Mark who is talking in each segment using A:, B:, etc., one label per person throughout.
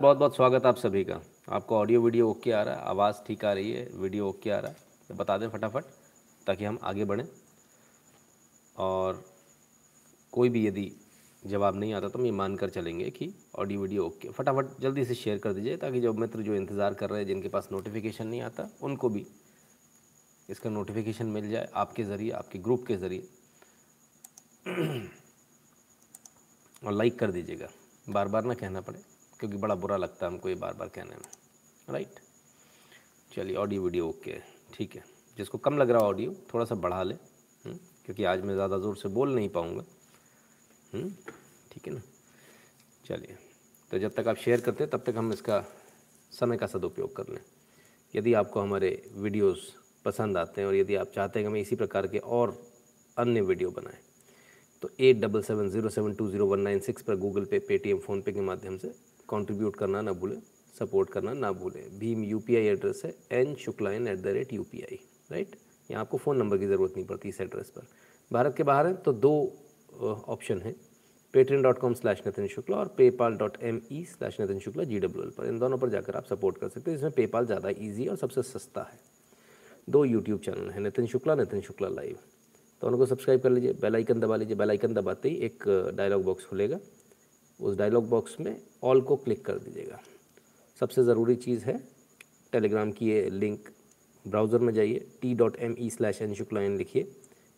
A: बहुत बहुत स्वागत आप सभी का। आपको ऑडियो वीडियो ओके आ रहा है, आवाज़ ठीक आ रही है वीडियो ओके आ रहा है। तो बता दें फटाफट, ताकि हम आगे बढ़ें। और कोई भी यदि जवाब नहीं आता तो हम ये मान कर चलेंगे कि ऑडियो वीडियो ओके फटाफट जल्दी से शेयर कर दीजिए, ताकि जो मित्र जो इंतज़ार कर रहे हैं, जिनके पास नोटिफिकेशन नहीं आता, उनको भी इसका नोटिफिकेशन मिल जाए आपके ज़रिए, आपके ग्रुप के ज़रिए। और लाइक कर दीजिएगा। बार बार ना कहना पड़े। क्योंकि बड़ा बुरा लगता है हमको ये बार बार कहने में राइट चलिए ऑडियो वीडियो ओके है ठीक है। जिसको कम लग रहा है ऑडियो थोड़ा सा बढ़ा ले हम्म, क्योंकि आज मैं ज़्यादा ज़ोर से बोल नहीं पाऊँगा हम्म, ठीक है ना? चलिए तो जब तक आप शेयर करते हैं तब तक हम इसका समय का सदुपयोग कर लें। यदि आपको हमारे वीडियोस पसंद आते हैं और यदि आप चाहते हैं कि हम इसी प्रकार के और अन्य वीडियो बनाएँ तो eight double seven zero seven two zero one nine six पर गूगल पे पेटीएम फ़ोनपे के माध्यम से कंट्रीब्यूट करना ना भूलें सपोर्ट करना ना भूलें। भीम यूपीआई एड्रेस है N Shukla N at the rate you right यहाँ आपको फ़ोन नंबर की ज़रूरत नहीं पड़ती इस एड्रेस पर। भारत के बाहर हैं तो दो ऑप्शन है Patreon dot com slash Nitin Shukla और PayPal dot M E slash Nitin Shukla G W L पर। इन दोनों पर जाकर आप सपोर्ट कर सकते हैं। इसमें पेपाल ज़्यादा ईजी और सबसे सस्ता है। दो यूट्यूब चैनल हैं नितिन शुक्ला नितिन शुक्ला लाइव तो उनको सब्सक्राइब कर लीजिए बेल आइकन दबा लीजिए। बेल आइकन दबाते ही एक डायलॉग बॉक्स खुलेगा। उस डायलॉग बॉक्स में ऑल को क्लिक कर दीजिएगा। सबसे ज़रूरी चीज़ है टेलीग्राम की ये लिंक ब्राउज़र में जाइए T dot M E slash N Shukla N लिखिए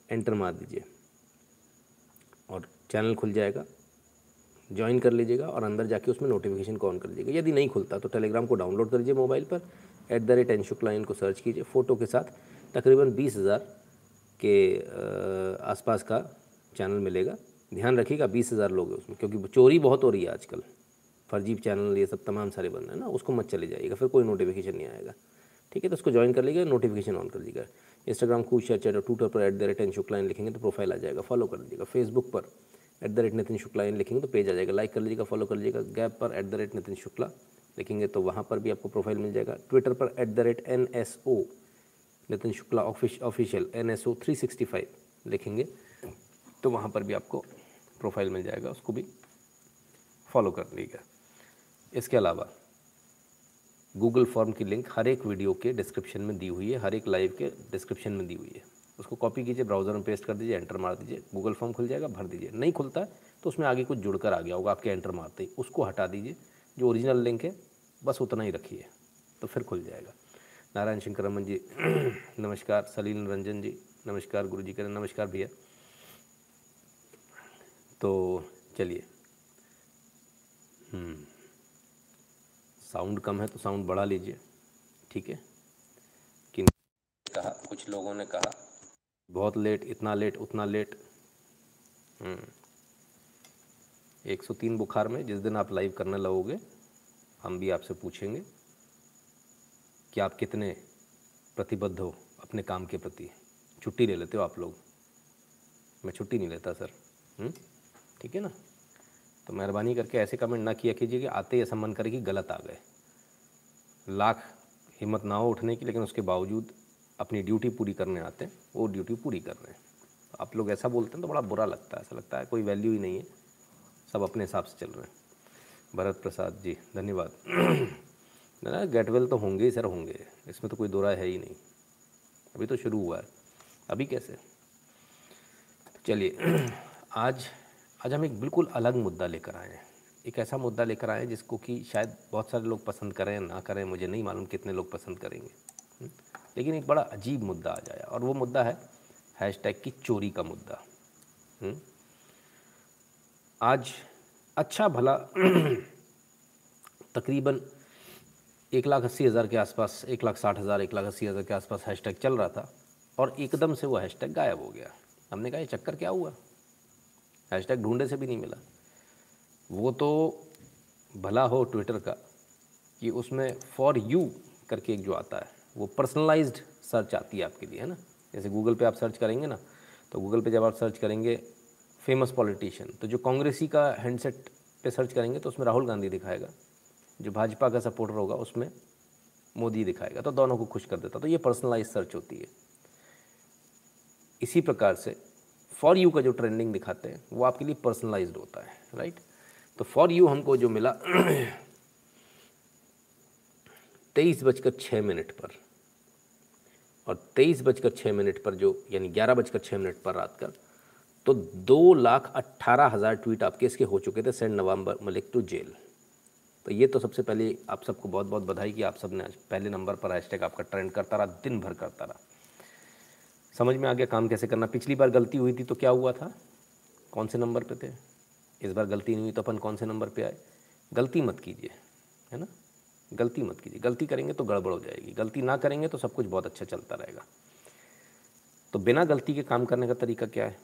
A: एंटर मार दीजिए। और चैनल खुल जाएगा ज्वाइन कर लीजिएगा और अंदर जाके उसमें नोटिफिकेशन को ऑन कर लीजिएगा यदि नहीं खुलता तो टेलीग्राम को डाउनलोड कर लीजिए मोबाइल पर at the rate N Shukla in को सर्च कीजिए फ़ोटो के साथ तकरीबन बीस हज़ार के आसपास का चैनल मिलेगा। ध्यान रखिएगा, बीस हज़ार लोग हैं उसमें, क्योंकि चोरी बहुत हो रही है आजकल। फर्जी चैनल ये सब तमाम सारे बन रहे हैं ना, उसको मत चले जाइएगा, फिर कोई नोटिफिकेशन नहीं आएगा। ठीक है तो उसको ज्वाइन कर लीजिएगा नोटिफिकेशन ऑन कर लीजिएगा इंस्टाग्राम शेयर चैट ट्विटर पर at the rate N Shukla लिखेंगे तो प्रोफ़ाइल आ जाएगा फॉलो कर लीजिएगा फेसबुक पर at the rate Nitin Shukla लिखेंगे तो पेज आ जाएगा। लाइक कर लीजिएगा फॉलो कर लीजिएगा। गैप पर at the rate Nitin Shukla लिखेंगे तो वहाँ पर भी आपको प्रोफ़ाइल मिल जाएगा। ट्विटर पर at the rate N S O Nitin Shukla official N S O three sixty five लिखेंगे तो वहाँ पर भी आपको प्रोफ़ाइल मिल जाएगा, उसको भी फॉलो कर लीजिएगा। इसके अलावा गूगल फॉर्म की लिंक हर एक वीडियो के डिस्क्रिप्शन में दी हुई है, हर एक लाइव के डिस्क्रिप्शन में दी हुई है। उसको कॉपी कीजिए ब्राउज़र में पेस्ट कर दीजिए एंटर मार दीजिए गूगल फॉर्म खुल जाएगा, भर दीजिए। नहीं खुलता है तो उसमें आगे कुछ जुड़कर आ गया होगा, आपके एंटर मारते ही। उसको हटा दीजिए, जो ओरिजिनल लिंक है, बस उतना ही रखिए तो फिर खुल जाएगा। नारायण शंकर रमन जी, नमस्कार। सलील रंजन जी, नमस्कार गुरु जी करें नमस्कार भैया। तो चलिए। साउंड कम है तो साउंड बढ़ा लीजिए। ठीक है? कि कहा कुछ लोगों ने कहा। बहुत लेट इतना लेट उतना लेट एक सौ तीन बुखार में जिस दिन आप लाइव करने लगोगे हम भी आपसे पूछेंगे कि आप कितने प्रतिबद्ध हो अपने काम के प्रति। छुट्टी ले लेते हो आप लोग। मैं छुट्टी नहीं लेता सर। हुँ? ठीक है ना? तो मेहरबानी करके ऐसे कमेंट ना किया कीजिए कि आते ऐसा मन करे कि गलत आ गए। लाख हिम्मत ना हो उठने की, लेकिन उसके बावजूद अपनी ड्यूटी पूरी करने आते हैं, वो ड्यूटी पूरी कर रहे हैं। तो आप लोग ऐसा बोलते हैं तो बड़ा बुरा लगता है, ऐसा लगता है कोई वैल्यू ही नहीं है। सब अपने हिसाब से चल रहे हैं। भरत प्रसाद जी, धन्यवाद। ना गेटवेल तो होंगे ही सर, होंगे। इसमें तो कोई दो राय है ही नहीं। अभी तो शुरू हुआ है। अभी कैसे? चलिए, आज आज हम एक बिल्कुल अलग मुद्दा लेकर आए हैं एक ऐसा मुद्दा लेकर आए हैं जिसको कि शायद बहुत सारे लोग पसंद करें ना करें, मुझे नहीं मालूम कितने लोग पसंद करेंगे हम्म? लेकिन एक बड़ा अजीब मुद्दा आ जाया और वो मुद्दा है हैशटैग की चोरी का मुद्दा हम्म? आज अच्छा भला तकरीबन एक लाख अस्सी हज़ार के आसपास, एक लाख साठ हज़ार, एक लाख अस्सी हज़ार के आसपास हैशटैग चल रहा था और एकदम से वो हैशटैग गायब हो गया हमने कहा, ये चक्कर क्या हुआ हैशटैग ढूंढे से भी नहीं मिला। वो तो भला हो ट्विटर का कि उसमें फॉर यू करके एक जो आता है, वो पर्सनलाइज्ड सर्च आती है आपके लिए, है ना? जैसे गूगल पे आप सर्च करेंगे ना तो गूगल पे जब आप सर्च करेंगे फ़ेमस पॉलिटिशियन तो जो कांग्रेसी का हैंडसेट पे सर्च करेंगे तो उसमें राहुल गांधी दिखाएगा, जो भाजपा का सपोर्टर होगा, उसमें मोदी दिखाएगा तो दोनों को खुश कर देता। तो ये पर्सनलाइज सर्च होती है। इसी प्रकार से फॉर यू का जो ट्रेंडिंग दिखाते हैं, वो आपके लिए पर्सनलाइज होता है राइट तो फॉर यू हमको जो मिला तेईस बजकर छः मिनट पर, और तेईस बजकर छः मिनट पर जो, यानी ग्यारह बजकर छः मिनट पर रात का तो दो लाख अट्ठारह हज़ार ट्वीट आपके इसके हो चुके थे send Nawab Malik to jail तो ये तो सबसे पहले आप सबको बहुत बहुत बधाई कि आप सबने आज पहले नंबर पर हैशटैग आपका ट्रेंड करता रहा, दिन भर करता रहा। समझ में आ गया काम कैसे करना। पिछली बार गलती हुई थी तो क्या हुआ था? कौन से नंबर पे थे? इस बार गलती नहीं हुई तो अपन कौन से नंबर पे आए? गलती मत कीजिए, है ना? गलती मत कीजिए। गलती करेंगे तो गड़बड़ हो जाएगी। गलती ना करेंगे तो सब कुछ बहुत अच्छा चलता रहेगा। तो बिना गलती के काम करने का तरीका क्या है?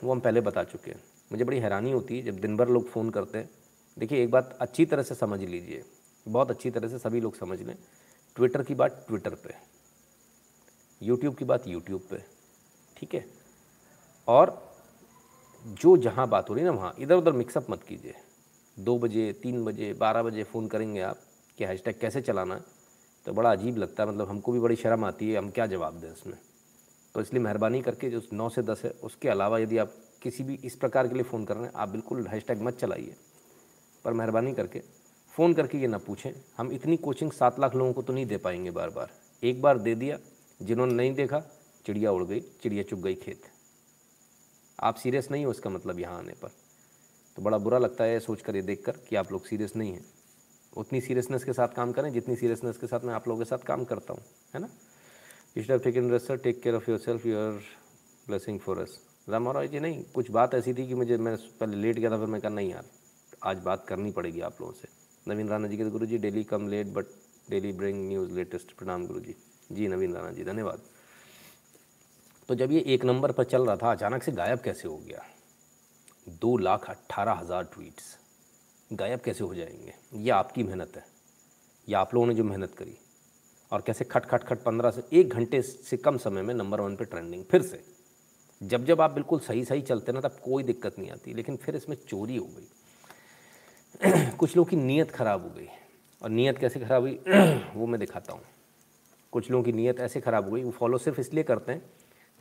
A: वो हम पहले बता चुके हैं। मुझे बड़ी हैरानी होती है जब दिन भर लोग फ़ोन करते हैं। देखिए, एक बात अच्छी तरह से समझ लीजिए। बहुत अच्छी तरह से सभी लोग समझ लें। ट्विटर की बात ट्विटर पे यूट्यूब की बात यूट्यूब पे, ठीक है? और जो जहाँ बात हो रही है ना वहाँ इधर उधर मिक्सअप मत कीजिए। दो बजे, तीन बजे, बारह बजे फ़ोन करेंगे आप कि हैशटैग कैसे चलाना है। तो बड़ा अजीब लगता है मतलब हमको भी बड़ी शर्म आती है, हम क्या जवाब दें इसमें तो इसलिए मेहरबानी करके जो नौ से दस है, उसके अलावा यदि आप किसी भी इस प्रकार के लिए फ़ोन कर रहे हैं, आप बिल्कुल हैशटैग मत चलाइए। पर मेहरबानी करके फ़ोन करके ये ना पूछें, हम इतनी कोचिंग सात लाख लोगों को तो नहीं दे पाएँगे बार बार एक बार दे दिया जिन्होंने नहीं देखा, चिड़िया उड़ गई, चिड़िया चुग गई खेत। आप सीरियस नहीं हो इसका मतलब यहाँ आने पर। तो बड़ा बुरा लगता है सोच कर ये देख कर कि आप लोग सीरियस नहीं हैं। उतनी सीरियसनेस के साथ काम करें, जितनी सीरियसनेस के साथ मैं आप लोगों के साथ काम करता हूँ, है ना? You should have taken rest sir take care of yourself your blessing for us Ram ji, नहीं, कुछ बात ऐसी थी कि मुझे, मैं पहले लेट गया था, फिर मैं कहा, नहीं यार, आज बात करनी पड़ेगी आप लोगों से। नवीन राणा जी के गुरु जी daily come late but daily bring news latest प्रणाम गुरु जी जी, नवीन राणा जी, धन्यवाद। तो जब ये एक नंबर पर चल रहा था, अचानक से गायब कैसे हो गया? दो लाख अट्ठारह हज़ार ट्वीट्स। गायब कैसे हो जाएँगे? ये आपकी मेहनत है। ये आप लोगों ने जो मेहनत करी। और कैसे खट खट खट पंद्रह से, एक घंटे से कम समय में नंबर वन पे ट्रेंडिंग। फिर से, जब जब आप बिल्कुल सही सही चलते ना, तब कोई दिक्कत नहीं आती। लेकिन फिर इसमें चोरी हो गई। कुछ लोगों की नीयत ख़राब हो गई। और नीयत कैसे ख़राब हुई? वो मैं दिखाता हूँ। कुछ लोगों की नीयत ऐसे ख़राब हो गई, वो फॉलो सिर्फ़ इसलिए करते हैं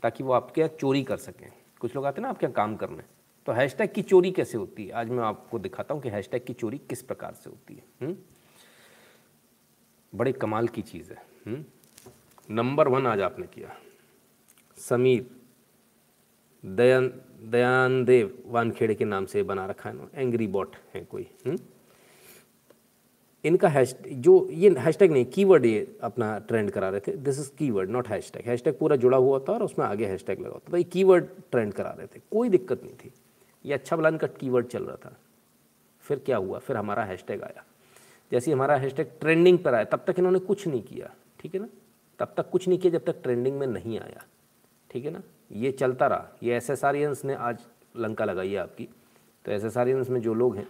A: ताकि वो आपके यहाँ चोरी कर सकें कुछ लोग आते हैं ना, आपके यहाँ काम करने तो हैशटैग की चोरी कैसे होती है आज मैं आपको दिखाता हूँ कि हैशटैग की चोरी किस प्रकार से होती है? हम्म? बड़े कमाल की चीज़ है हुँ? हम्म? नंबर वन आज आपने किया समीर, दयान देव वानखेड़े के नाम से बना रखा है ना एंग्री बॉट है कोई हुँ? इनका हैश, जो ये हैशटैग नहीं, कीवर्ड ये अपना ट्रेंड करा रहे थे। This is keyword not hash hashtag. Hashtag पूरा जुड़ा हुआ था और उसमें आगे हैशटैग लगा होता था। ये कीवर्ड ट्रेंड करा रहे थे। कोई दिक्कत नहीं थी। ये अच्छा भला इनका कीवर्ड चल रहा था। फिर क्या हुआ? फिर हमारा हैशटैग आया। जैसे हमारा हैशटैग ट्रेंडिंग पर आया, तब तक इन्होंने कुछ नहीं किया। ठीक है ना? तब तक कुछ नहीं किया जब तक ट्रेंडिंग में नहीं आया। ठीक है ना? ये चलता रहा। ये एस एस आर एंस ने आज लंका लगाई है आपकी। तो एस एस में जो लोग हैं,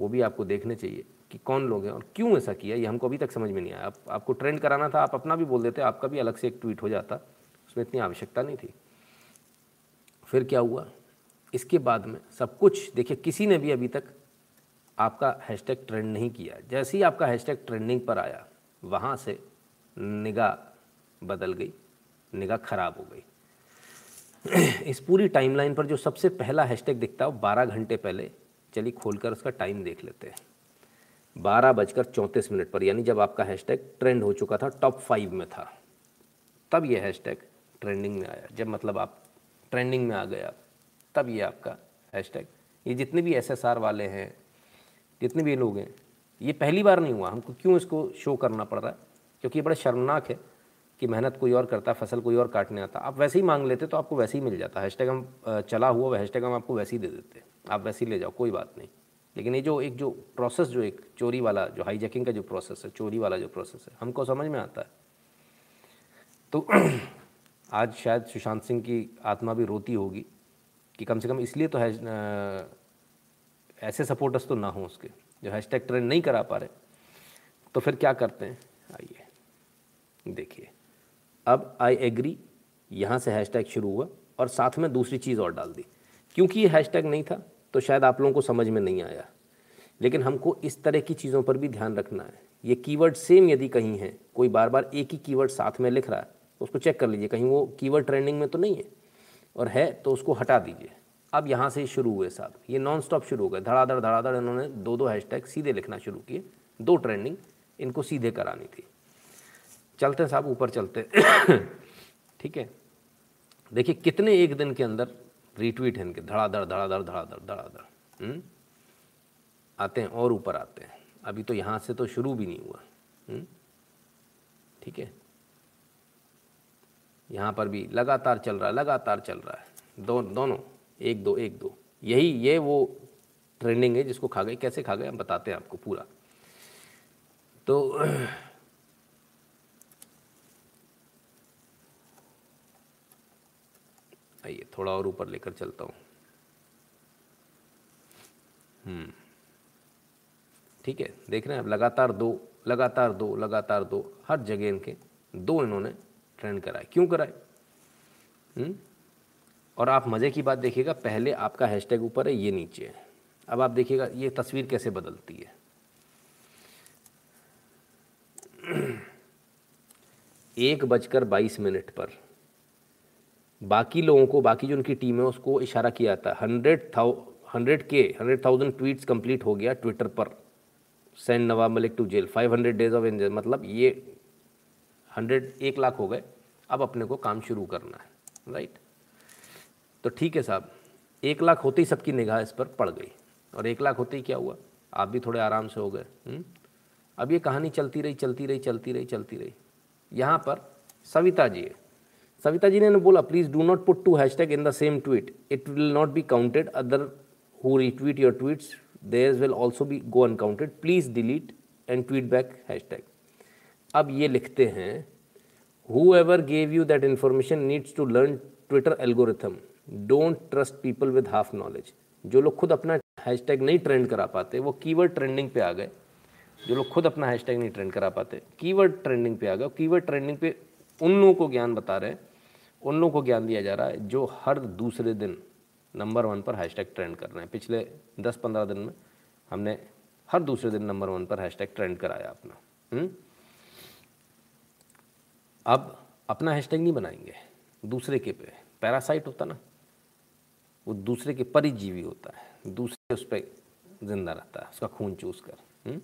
A: वो भी आपको देखने चाहिए। कि कौन लोग हैं और क्यों ऐसा किया ये हमको अभी तक समझ में नहीं आया। आप, आपको ट्रेंड कराना था आप अपना भी बोल देते आपका भी अलग से एक ट्वीट हो जाता। उसमें इतनी आवश्यकता नहीं थी। फिर क्या हुआ? इसके बाद में सब कुछ देखिए किसी ने भी अभी तक आपका हैशटैग ट्रेंड नहीं किया। जैसे ही आपका हैशटैग ट्रेंडिंग पर आया वहाँ से निगाह बदल गई निगाह खराब हो गई। इस पूरी टाइमलाइन पर जो सबसे पहला हैशटैग दिखता है वो बारह घंटे पहले चलिए खोलकर उसका टाइम देख लेते हैं। बारह बजकर चौंतीस मिनट पर, यानी जब आपका हैशटैग ट्रेंड हो चुका था टॉप फाइव में था, तब ये हैशटैग ट्रेंडिंग में आया। जब मतलब आप ट्रेंडिंग में आ गए आप, तब ये आपका हैशटैग ये जितने भी एसएसआर वाले हैं, जितने भी लोग हैं, ये पहली बार नहीं हुआ। हमको क्यों इसको शो करना पड़ रहा है? क्योंकि ये बड़ा शर्मनाक है कि मेहनत कोई और करता है फ़सल कोई और काटने आता। आप वैसे ही मांग लेते तो आपको वैसे ही मिल जाता। हैशटैग हम चला हुआ हैशटैग हम आपको वैसे ही दे देते। आप वैसे ही ले जाओ, कोई बात नहीं। लेकिन ये जो एक जो प्रोसेस जो एक चोरी वाला, जो हाईजैकिंग का जो प्रोसेस है, चोरी वाला जो प्रोसेस है, हमको समझ में आता है। तो आज शायद सुशांत सिंह की आत्मा भी रोती होगी कि कम से कम इसलिए तो है ऐसे सपोर्टर्स तो ना हो उसके। जो हैशटैग ट्रेंड नहीं करा पा रहे तो फिर क्या करते हैं? आइए, देखिए। अब आई एग्री यहाँ से हैशटैग शुरू हुआ और साथ में दूसरी चीज़ और डाल दी। क्योंकि ये हैशटैग नहीं था तो शायद आप लोगों को समझ में नहीं आया। लेकिन हमको इस तरह की चीज़ों पर भी ध्यान रखना है। ये कीवर्ड सेम यदि कहीं है, कोई बार बार एक ही कीवर्ड साथ में लिख रहा है तो उसको चेक कर लीजिए, कहीं वो कीवर्ड ट्रेंडिंग में तो नहीं है। और है तो उसको हटा दीजिए। अब यहाँ से शुरू हुए साहब। ये नॉन स्टॉप शुरू हो गए। धड़ाधड़ धड़ाधड़, इन्होंने दो दो हैशटैग सीधे लिखना शुरू किए। दो ट्रेंडिंग इनको सीधे करानी थी। चलते साहब, ऊपर चलते ठीक है? देखिए, कितने एक दिन के अंदर रिट्वीट हैं इनके, धड़ाधड़ धड़ाधड़ धड़ाधड़ धड़ाधड़। हम्म? आते हैं और ऊपर आते हैं। अभी तो यहाँ से तो शुरू भी नहीं हुआ। हम्म? ठीक है? यहाँ पर भी लगातार चल रहा है, लगातार चल रहा है। दो, दोनों, एक दो एक दो। यही, ये वो ट्रेंडिंग है जिसको खा गए। कैसे खा गए? हम बताते हैं आपको पूरा। तो आइए, थोड़ा और ऊपर लेकर चलता हूँ। हम्म। ठीक है, देख रहे हैं आप, लगातार दो लगातार दो लगातार दो, हर जगह इनके दो इन्होंने ट्रेंड कराए। क्यों कराए? हम्म? और आप मज़े की बात देखिएगा, पहले आपका हैशटैग ऊपर है, ये नीचे है। अब आप देखिएगा, ये तस्वीर कैसे बदलती है। एक बजकर बाईस मिनट पर बाकी लोगों को, बाकी जो उनकी टीम है, उसको इशारा किया था। Hundred thou, hundred K, hundred thousand tweets complete हो गया ट्विटर पर। Send Nawab Malik to jail. Five hundred days of angel मतलब ये हंड्रेड, एक लाख हो गए। अब अपने को काम शुरू करना है, राइट? तो ठीक है साहब, एक लाख होते ही सबकी निगाह इस पर पड़ गई। और एक लाख होते ही क्या हुआ? आप भी थोड़े आराम से हो गए हम्म? अब ये कहानी चलती रही चलती रही चलती रही चलती रही। यहाँ पर सविता जी है। सविता जी ने बोला please do not put two hashtag in the same tweet it will not be counted other who retweet your tweets there will also be go uncounted please delete and tweet back hashtag अब ये लिखते हैं whoever gave you that information needs to learn Twitter algorithm don't trust people with half knowledge जो लोग खुद अपना hashtag नहीं trend करा पाते, वो कीवर्ड ट्रेंडिंग पे आ गए। जो लोग खुद अपना हैशटैग नहीं ट्रेंड करा पाते कीवर्ड ट्रेंडिंग पे आ गए। कीवर्ड ट्रेंडिंग पे उन लोगों को ज्ञान बता रहे हैं। उन लोगों को ज्ञान दिया जा रहा है जो हर दूसरे दिन नंबर वन पर हैशटैग ट्रेंड कर रहे हैं पिछले दस पंद्रह दिन में हमने हर दूसरे दिन नंबर वन पर हैशटैग ट्रेंड कराया अपना हुँ? हम्म? अब अपना हैशटैग नहीं बनाएँगे दूसरे के पे पैरासाइट होता ना, वो दूसरे के परिजीवी होता है दूसरे उस पर ज़िंदा रहता है, उसका खून चूस कर हम्म?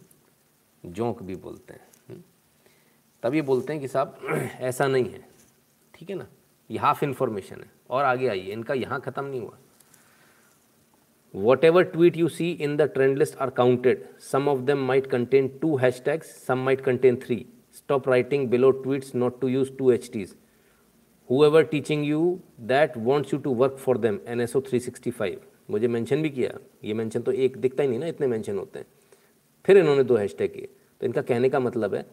A: जोंक भी बोलते हैं हम्म? तब ये बोलते हैं कि साहब, ऐसा नहीं है ठीक है ना ये हाफ़ इंफॉर्मेशन है। और आगे आइए, इनका यहाँ खत्म नहीं हुआ। Whatever tweet you see in the trend list are counted some of them might contain two hashtag some might contain three stop writing below tweet not to use two H Ts whoever teaching you that wants you to work for them N S O three sixty five मुझे mention भी किया। ये mention तो एक दिखता ही नहीं ना, इतने मैंशन होते हैं। फिर इन्होंने दो हैश टैग किए। तो इनका कहने का मतलब है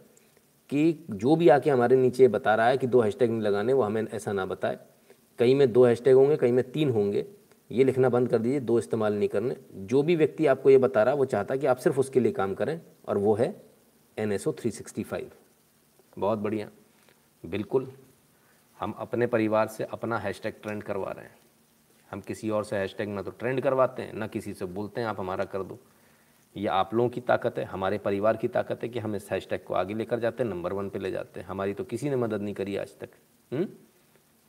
A: कि जो भी आके हमारे नीचे बता रहा है कि दो हैशटैग नहीं लगाने, वो हमें ऐसा ना बताए। कहीं में दो हैशटैग होंगे, कहीं में तीन होंगे। ये लिखना बंद कर दीजिए, दो इस्तेमाल नहीं करने। जो भी व्यक्ति आपको ये बता रहा है, वो चाहता है कि आप सिर्फ़ उसके लिए काम करें, और वो है N S O three sixty five बहुत बढ़िया। बिल्कुल, हम अपने परिवार से अपना हैशटैग ट्रेंड करवा रहे हैं। हम किसी और से हैशटैग ना तो ट्रेंड करवाते हैं, ना किसी से बोलते हैं, आप हमारा कर दो। ये आप लोगों की ताकत है, हमारे परिवार की ताकत है कि हम इस हैशटैग को आगे लेकर जाते हैं नंबर वन पे ले जाते हैं। हमारी तो किसी ने मदद नहीं करी आज तक। हम्म?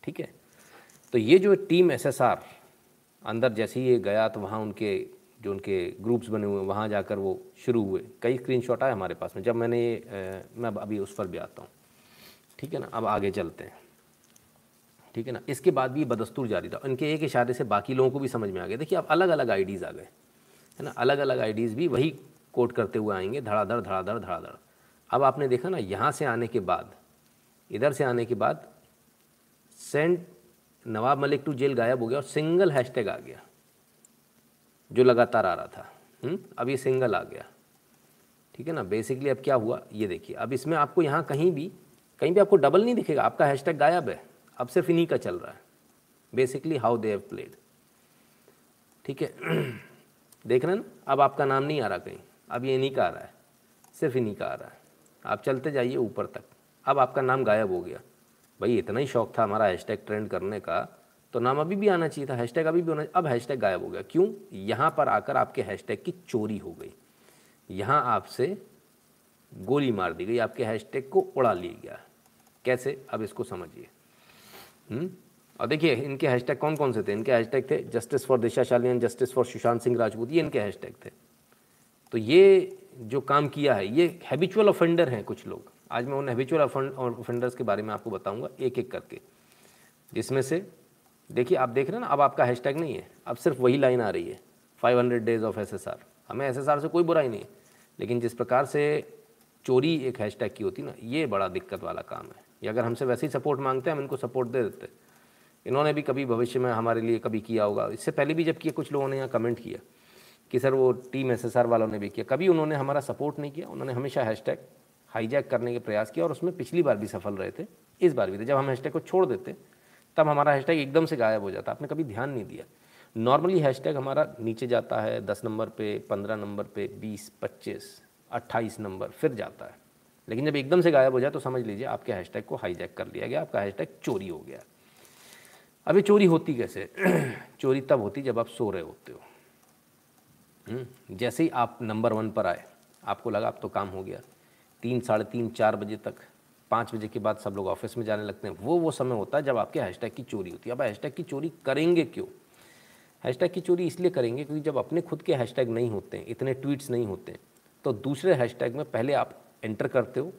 A: ठीक है? तो ये जो टीम एसएसआर अंदर जैसे ही ये गया तो वहाँ उनके, जो उनके ग्रुप्स बने हुए, वहाँ जाकर वो शुरू हुए। कई स्क्रीनशॉट आए हमारे पास में। जब मैंने ये मैं अभी उस पर भी आता हूँ। ठीक है ना? अब आगे चलते हैं। ठीक है ना? इसके बाद भी बदस्तूर जारी था। इनके एक इशारे से बाकी लोगों को भी समझ में आ गया। देखिए, अब अलग अलग आईडीज़ आ गए। है ना? अलग अलग आईडीज़ भी वही कोट करते हुए आएँगे, धड़ाधड़ धड़ाधड़ धड़ाधड़। अब आपने देखा ना, यहाँ से आने के बाद, इधर से आने के बाद, send Nawab Malik to jail गायब हो गया और सिंगल हैशटैग आ गया, जो लगातार आ रहा था। हुँ? अब ये सिंगल आ गया। ठीक है ना? बेसिकली अब क्या हुआ? ये देखिए, अब इसमें आपको यहाँ कहीं भी कहीं भी आपको डबल नहीं दिखेगा। आपका हैशटैग गायब है। अब सिर्फ़ इन्हीं का चल रहा है। Basically how they have played. ठीक है? देख रहे ना, अब आपका नाम नहीं आ रहा कहीं, अब ये इन्हीं का आ रहा है, सिर्फ़ इन्हीं का आ रहा है। आप चलते जाइए ऊपर तक, अब आपका नाम गायब हो गया। भाई, इतना ही शौक था हमारा हैशटैग ट्रेंड करने का तो नाम अभी भी आना चाहिए था हैशटैग अभी भी होना अब हैशटैग गायब हो गया। क्यों? यहाँ पर आकर आपके हैशटैग की चोरी हो गई। यहाँ आपसे गोली मार दी गई, आपके हैशटैग को उड़ा लिया गया। कैसे? अब इसको समझिए। हम्म? और देखिए, इनके हैशटैग कौन कौन से थे? इनके हैशटैग थे justice for Disha Salian justice for Sushant Singh Rajput ये इनके हैशटैग थे। तो ये जो काम किया है, ये हैबिचुअल ऑफेंडर हैं कुछ लोग। आज मैं उन हैबिचुअल ऑफेंडर्स के बारे में आपको बताऊँगा एक एक करके। जिसमें से, देखिए, आप देख रहे हैं ना, अब आपका हैशटैग नहीं है। अब सिर्फ़ वही लाइन आ रही है 500 डेज़ ऑफ़ एसएसआर हमें एसएसआर से कोई बुराई नहीं है। लेकिन जिस प्रकार से चोरी एक हैशटैग की होती ना, ये बड़ा दिक्कत वाला काम है। ये अगर हमसे वैसे ही सपोर्ट मांगते हैं, हम इनको सपोर्ट दे देते इन्होंने भी कभी भविष्य में हमारे लिए कभी किया होगा। इससे पहले भी जब किया, कुछ लोगों ने यहाँ कमेंट किया कि सर वो टीम एसएसआर वालों ने भी किया। कभी उन्होंने हमारा सपोर्ट नहीं किया। उन्होंने हमेशा हैशटैग हाईजैक करने के प्रयास किया और उसमें पिछली बार भी सफल रहे थे। इस बार भी थे। जब हम हैशटैग को छोड़ देते, तब हमारा हैशटैग एकदम से गायब हो जाता। आपने कभी ध्यान नहीं दिया। नॉर्मली हैशटैग हमारा नीचे जाता है, दस नंबर पे, पंद्रह नंबर पे, बीस, पच्चीस, अट्ठाईस नंबर, फिर जाता है। लेकिन जब एकदम से गायब हो जाए तो समझ लीजिए आपके हैशटैग को हाईजैक कर लिया गया। आपका हैशटैग चोरी हो गया। अभी चोरी होती कैसे? चोरी तब होती जब आप सो रहे होते हो। हम्म, जैसे ही आप नंबर वन पर आए आपको लगा अब तो काम हो गया। तीन साढ़े तीन चार बजे तक पाँच बजे के बाद सब लोग ऑफ़िस में जाने लगते हैं। वो वो समय होता है जब आपके हैशटैग की चोरी होती है। अब हैशटैग की चोरी करेंगे क्यों? हैशटैग की चोरी इसलिए करेंगे क्योंकि जब अपने खुद के हैशटैग नहीं होते हैं इतने ट्वीट्स नहीं होते हैं तो दूसरे हैशटैग में पहले आप एंटर करते हो।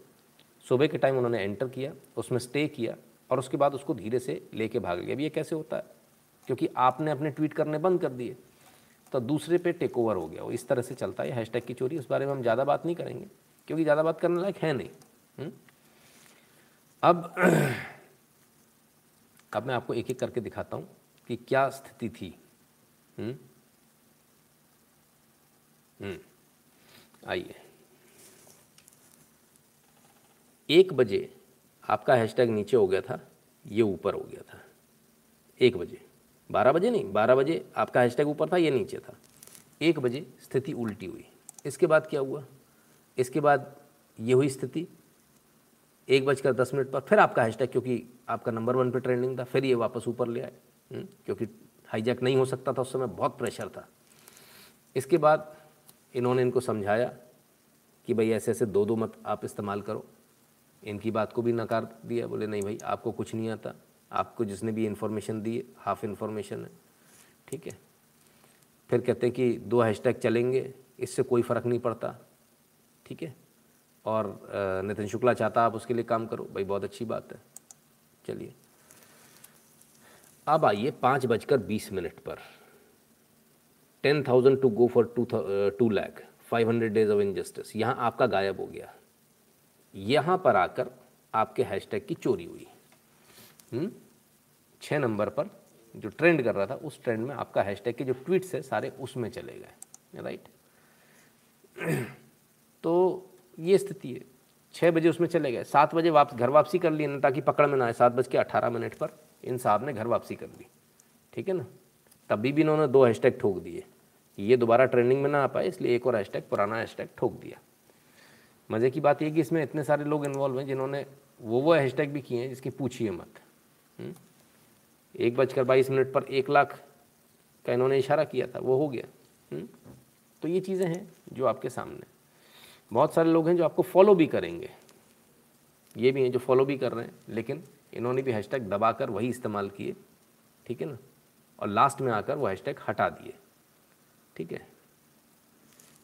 A: सुबह के टाइम उन्होंने एंटर किया उसमें स्टे किया और उसके बाद उसको धीरे से लेके भाग लिया अब ये कैसे होता है क्योंकि आपने अपने ट्वीट करने बंद कर दिए तो दूसरे पे टेक ओवर हो गया वो इस तरह से चलता है हैशटैग की चोरी, उस बारे में हम ज़्यादा बात नहीं करेंगे, क्योंकि ज़्यादा बात करने लायक है नहीं? हम्म? अब अब मैं आपको एक एक करके दिखाता हूँ कि क्या स्थिति थी हम्म? हम्म। आइए एक बजे आपका हैशटैग नीचे हो गया था ये ऊपर हो गया था। एक बजे। बारह बजे नहीं बारह बजे आपका हैशटैग ऊपर था ये नीचे था। एक बजे स्थिति उल्टी हुई। इसके बाद क्या हुआ? इसके बाद ये हुई स्थिति। एक बजकर दस मिनट पर फिर आपका हैशटैग क्योंकि आपका नंबर वन पे ट्रेंडिंग था फिर ये वापस ऊपर ले आए। हम्म, क्योंकि हाईजैक नहीं हो सकता था उस समय बहुत प्रेशर था। इसके बाद इन्होंने इनको समझाया कि भाई ऐसे ऐसे दो दो मत आप इस्तेमाल करो। इनकी बात को भी नकार दिया, बोले, नहीं भाई, आपको कुछ नहीं आता। आपको जिसने भी इन्फॉर्मेशन दी हाफ़ इन्फॉर्मेशन है। ठीक है? फिर कहते हैं कि दो हैशटैग चलेंगे, इससे कोई फ़र्क नहीं पड़ता। ठीक है? और नितिन शुक्ला चाहता आप उसके लिए काम करो। भाई, बहुत अच्छी बात है। चलिए। अब आइए पाँच बजकर बीस मिनट पर। Ten thousand to go for to two lakh, five hundred days of injustice. यहाँ आपका गायब हो गया। यहाँ पर आकर आपके हैशटैग की चोरी हुई। हम्म? छः नंबर पर जो ट्रेंड कर रहा था, उस ट्रेंड में आपका हैशटैग के जो ट्वीट्स है, सारे उसमें चले गए। राइट तो ये स्थिति है। छः बजे उसमें चले गए। सात बजे वापस घर वापसी कर लिए, ना ताकि पकड़ में ना आए। सात बज के अठारह मिनट पर इन साहब ने घर वापसी कर ली। ठीक है ना? तभी भी इन्होंने दो हैशटैग ठोक दिए। ये दोबारा ट्रेंडिंग में ना आ पाए, इसलिए एक और हैशटैग पुराना हैशटैग ठोक दिया। मज़े की बात यह कि इसमें इतने सारे लोग इन्वॉल्व हैं जिन्होंने वो वो हैशटैग भी किए हैं जिसकी पूछिए मत हम्म? एक बजकर बाईस मिनट पर एक लाख का इन्होंने इशारा किया था, वो हो गया? हम्म? तो ये चीज़ें हैं जो आपके सामने बहुत सारे लोग हैं जो आपको फॉलो भी करेंगे ये भी हैं जो फॉलो भी कर रहे हैं, लेकिन इन्होंने भी हैशटैग दबाकर वही इस्तेमाल किए, ठीक है ना और लास्ट में आकर वो हैशटैग हटा दिए, ठीक है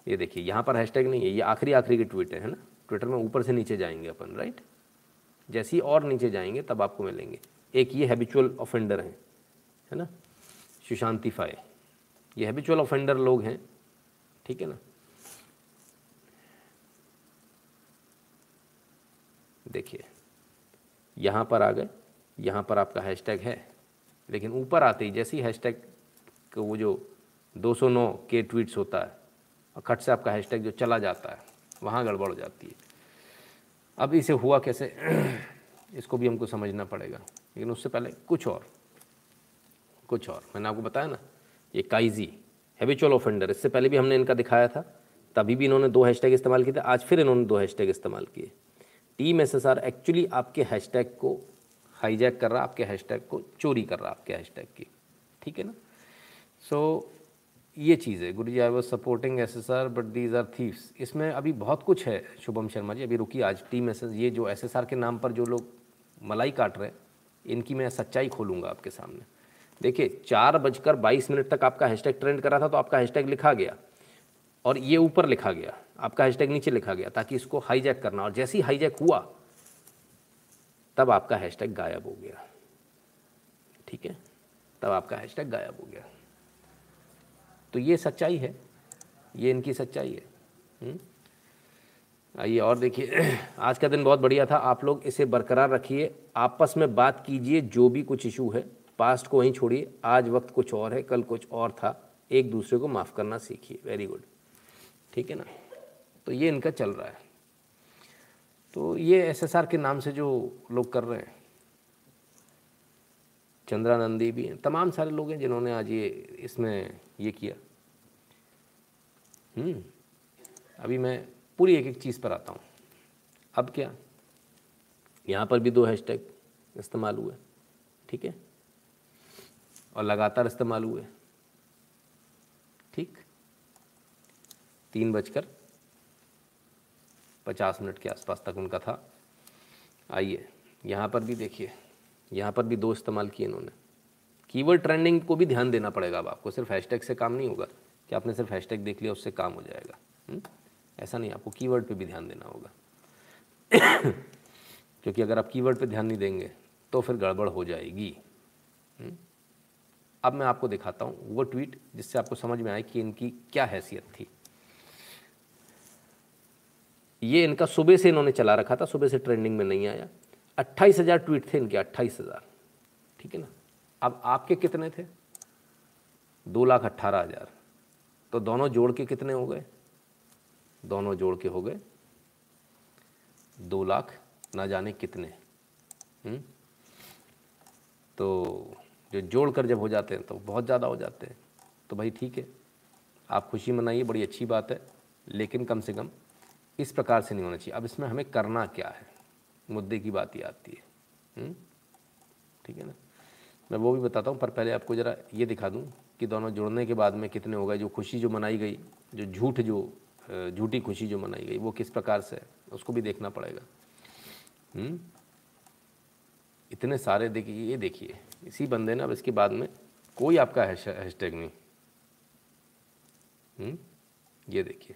A: ये देखिए, यहाँ पर हैशटैग नहीं है, ये आखिरी आखिरी के ट्वीट है ना? ट्विटर में ऊपर से नीचे जाएँगे अपन राइट जैसे ही और नीचे जाएँगे, तब आपको मिलेंगे। एक ये हैबिचुअल ऑफेंडर हैं, है ना? सुशांति फाय ये हैबिचुअल ऑफेंडर लोग हैं, ठीक है ना? देखिए, यहाँ पर आ गए, यहाँ पर आपका हैशटैग है, लेकिन ऊपर आते ही, जैसे ही हैशटैग को वो जो 209 के ट्वीट्स होता है और खट से आपका हैशटैग जो चला जाता है वहाँ गड़बड़ हो जाती है। अब इसे हुआ कैसे? इसको भी हमको समझना पड़ेगा। लेकिन उससे पहले कुछ और कुछ और। मैंने आपको बताया ना ये काइजी हैबिचुअल ऑफेंडर इससे पहले भी हमने इनका दिखाया था तभी भी इन्होंने दो हैशटैग इस्तेमाल किए थे आज फिर इन्होंने दो हैशटैग इस्तेमाल किए। टीम एस एक्चुअली आपके हैशटैग को हाईजैक कर रहा आपके हैशटैग को चोरी कर रहा आपके हैशटैग की। ठीक है ना? सो so, ये चीज़ है गुरु जी I was supporting S S R but these are thieves इसमें अभी बहुत कुछ है, शुभम शर्मा जी, अभी रुकी आज टीम एस ये जो एस एस आर के नाम पर जो लोग मलाई काट रहे हैं, इनकी मैं सच्चाई खोलूँगा आपके सामने। देखिए, चार बजकर बाईस मिनट तक आपका हैशटैग ट्रेंड कर था तो आपका हैशटैग लिखा गया। और ये ऊपर लिखा गया, आपका हैशटैग नीचे लिखा गया, ताकि इसको हाईजैक करना। और जैसे ही हाईजैक हुआ, तब आपका हैशटैग गायब हो गया। ठीक है? तब आपका हैशटैग गायब हो गया। तो ये सच्चाई है। ये इनकी सच्चाई है। हम्म? आइए और देखिए। आज का दिन बहुत बढ़िया था। आप लोग इसे बरकरार रखिए। आपस में बात कीजिए। जो भी कुछ इशू है, पास्ट को वहीं छोड़िए। आज वक्त कुछ और है। कल कुछ और था। एक दूसरे को माफ़ करना सीखिए। वेरी गुड ठीक है ना? तो ये इनका चल रहा है। तो ये एसएसआर के नाम से जो लोग कर रहे हैं, चंद्रानंदी भी हैं। तमाम सारे लोग हैं जिन्होंने आज ये इसमें ये किया। हम्म, अभी मैं पूरी एक एक चीज़ पर आता हूँ। अब क्या? यहाँ पर भी दो हैशटैग इस्तेमाल हुए ठीक है? और लगातार इस्तेमाल हुए ठीक? तीन बजकर पचास मिनट के आसपास तक उनका था। आइए यहाँ पर भी देखिए यहाँ पर भी दो इस्तेमाल किए इन्होंने। कीवर्ड ट्रेंडिंग को भी ध्यान देना पड़ेगा अब आपको, सिर्फ़ हैशटैग से काम नहीं होगा कि आपने सिर्फ़ हैशटैग देख लिया, उससे काम हो जाएगा? हम्म? ऐसा नहीं, आपको कीवर्ड पे भी ध्यान देना होगा क्योंकि अगर आप कीवर्ड पे ध्यान नहीं देंगे तो फिर गड़बड़ हो जाएगी? हम्म? अब मैं आपको दिखाता हूँ वो ट्वीट जिससे आपको समझ में आए कि इनकी क्या हैसियत थी ये इनका सुबह से इन्होंने चला रखा था, सुबह से ट्रेंडिंग में नहीं आया अट्ठाईस हज़ार ट्वीट थे इनके, अट्ठाईस हज़ार ठीक है ना अब आपके कितने थे? दो लाख अट्ठारह हज़ार। तो दोनों जोड़ के कितने हो गए? दोनों जोड़ के हो गए दो लाख, ना जाने कितने। हुँ? हम्म? तो जो जोड़ कर जब हो जाते हैं तो बहुत ज़्यादा हो जाते हैं। तो भाई ठीक है, आप खुशी मनाइए, बड़ी अच्छी बात है, लेकिन कम से कम इस प्रकार से नहीं होना चाहिए। अब इसमें हमें करना क्या है? मुद्दे की बात ही आती है। हम्म? ठीक है ना? मैं वो भी बताता हूँ, पर पहले आपको ज़रा ये दिखा दूँ कि दोनों जुड़ने के बाद में कितने हो गए, जो खुशी जो मनाई गई, जो झूठ जो झूठी खुशी जो मनाई गई, वो किस प्रकार से है, उसको भी देखना पड़ेगा हुँ? हम्म? इतने सारे देखिए, ये देखिए, इसी बंदे ने अब इसके बाद में कोई आपका हैशटैग नहीं हुँ? हम्म? ये देखिए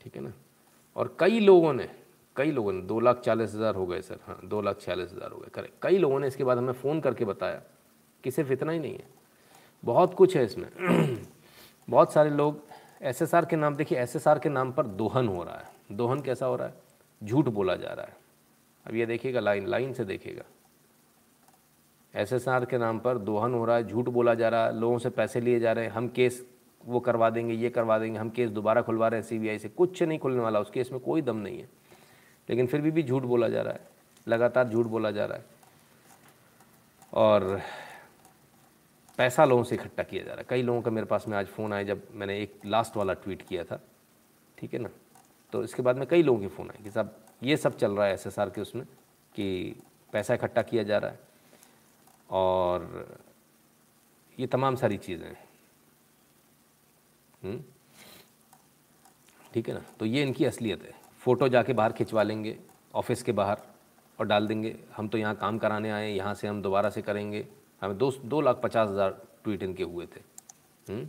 A: ठीक है ना और कई लोगों ने कई लोगों ने, दो लाख चालीस हज़ार हो गए सर हाँ दो लाख छियालीस हज़ार हो गए करेक्ट कई लोगों ने इसके बाद हमें फ़ोन करके बताया कि सिर्फ़ इतना ही नहीं है। बहुत कुछ है इसमें। बहुत सारे लोग, एसएसआर के नाम, देखिए, एसएसआर के नाम पर दोहन हो रहा है। दोहन कैसा हो रहा है? झूठ बोला जा रहा है। अब ये देखिएगा, लाइन लाइन से देखिएगा। एसएसआर के नाम पर दोहन हो रहा है, झूठ बोला जा रहा है, लोगों से पैसे लिए जा रहे हैं, हम केस वो करवा देंगे, ये करवा देंगे, हम केस दोबारा खुलवा रहे हैं, सीबीआई से, कुछ नहीं खुलने वाला, उस केस में कोई दम नहीं है। लेकिन फिर भी भी झूठ बोला जा रहा है। लगातार झूठ बोला जा रहा है। और पैसा लोगों से इकट्ठा किया जा रहा है। कई लोगों का मेरे पास में आज फ़ोन आया जब मैंने एक लास्ट वाला ट्वीट किया था। ठीक है ना? तो इसके बाद में कई लोगों के फ़ोन आए कि साहब, ये सब चल रहा है एसएसआर के उसमें कि पैसा इकट्ठा किया जा रहा है। और ये तमाम सारी चीज़ें हैं। हम्म? ठीक है ना? तो ये इनकी असलियत है। फ़ोटो जाके बाहर खिंचवा लेंगे ऑफ़िस के बाहर और डाल देंगे हम तो यहाँ काम कराने आए हैं यहाँ से हम दोबारा से करेंगे। हमें दो दो लाख पचास हज़ार ट्वीट इनके हुए थे। हम्म?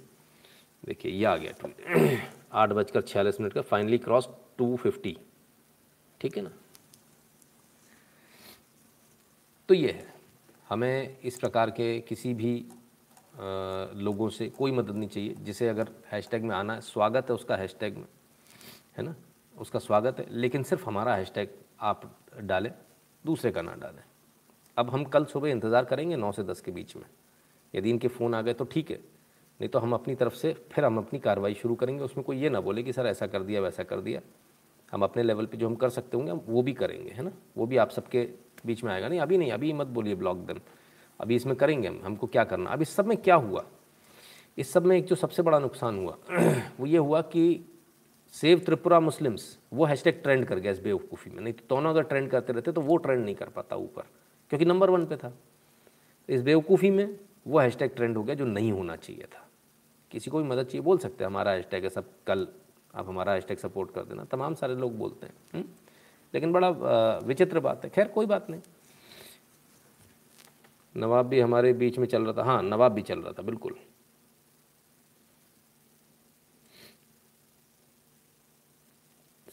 A: देखिए ये आ गया ट्वीट। आठ बजकर छियालीस मिनट का फाइनली क्रॉस टू फिफ्टी ठीक है ना? तो ये है। हमें इस प्रकार के किसी भी आ, लोगों से कोई मदद नहीं चाहिए जिसे अगर हैशटैग में आना है स्वागत है उसका हैशटैग में। है ना? उसका स्वागत है। लेकिन सिर्फ़ हमारा हैशटैग आप डालें, दूसरे का ना डालें। अब हम कल सुबह इंतज़ार करेंगे नौ से दस के बीच में। यदि इनके फ़ोन आ गए तो ठीक है, नहीं तो हम अपनी तरफ़ से फिर हम अपनी कार्रवाई शुरू करेंगे। उसमें कोई ये ना बोले कि, सर, ऐसा कर दिया, वैसा कर दिया। हम अपने लेवल पे जो हम कर सकते होंगे वो भी करेंगे, है ना? वो भी आप सबके बीच में आएगा। नहीं, अभी नहीं, अभी मत बोलिए ब्लॉक देम अभी इसमें करेंगे हम, हमको क्या करना? अब इस सब में क्या हुआ? इस सब में एक जो सबसे बड़ा नुकसान हुआ, वो ये हुआ कि सेव त्रिपुरा मुस्लिम्स, वो हैशटैग ट्रेंड कर गया इस बेवकूफ़ी में। नहीं तो दोनों अगर ट्रेंड करते रहते तो वो ट्रेंड नहीं कर पाता ऊपर, क्योंकि नंबर वन पे था। इस बेवकूफ़ी में वो हैशटैग ट्रेंड हो गया जो नहीं होना चाहिए था। किसी को भी मदद चाहिए, बोल सकते हैं, हमारा हैशटैग है सब कल, आप हमारा हैशटैग सपोर्ट कर देना। तमाम सारे लोग बोलते हैं? हम्म? लेकिन बड़ा विचित्र बात है। खैर, कोई बात नहीं। नवाब भी हमारे बीच में चल रहा था। हाँ नवाब भी चल रहा था, बिल्कुल।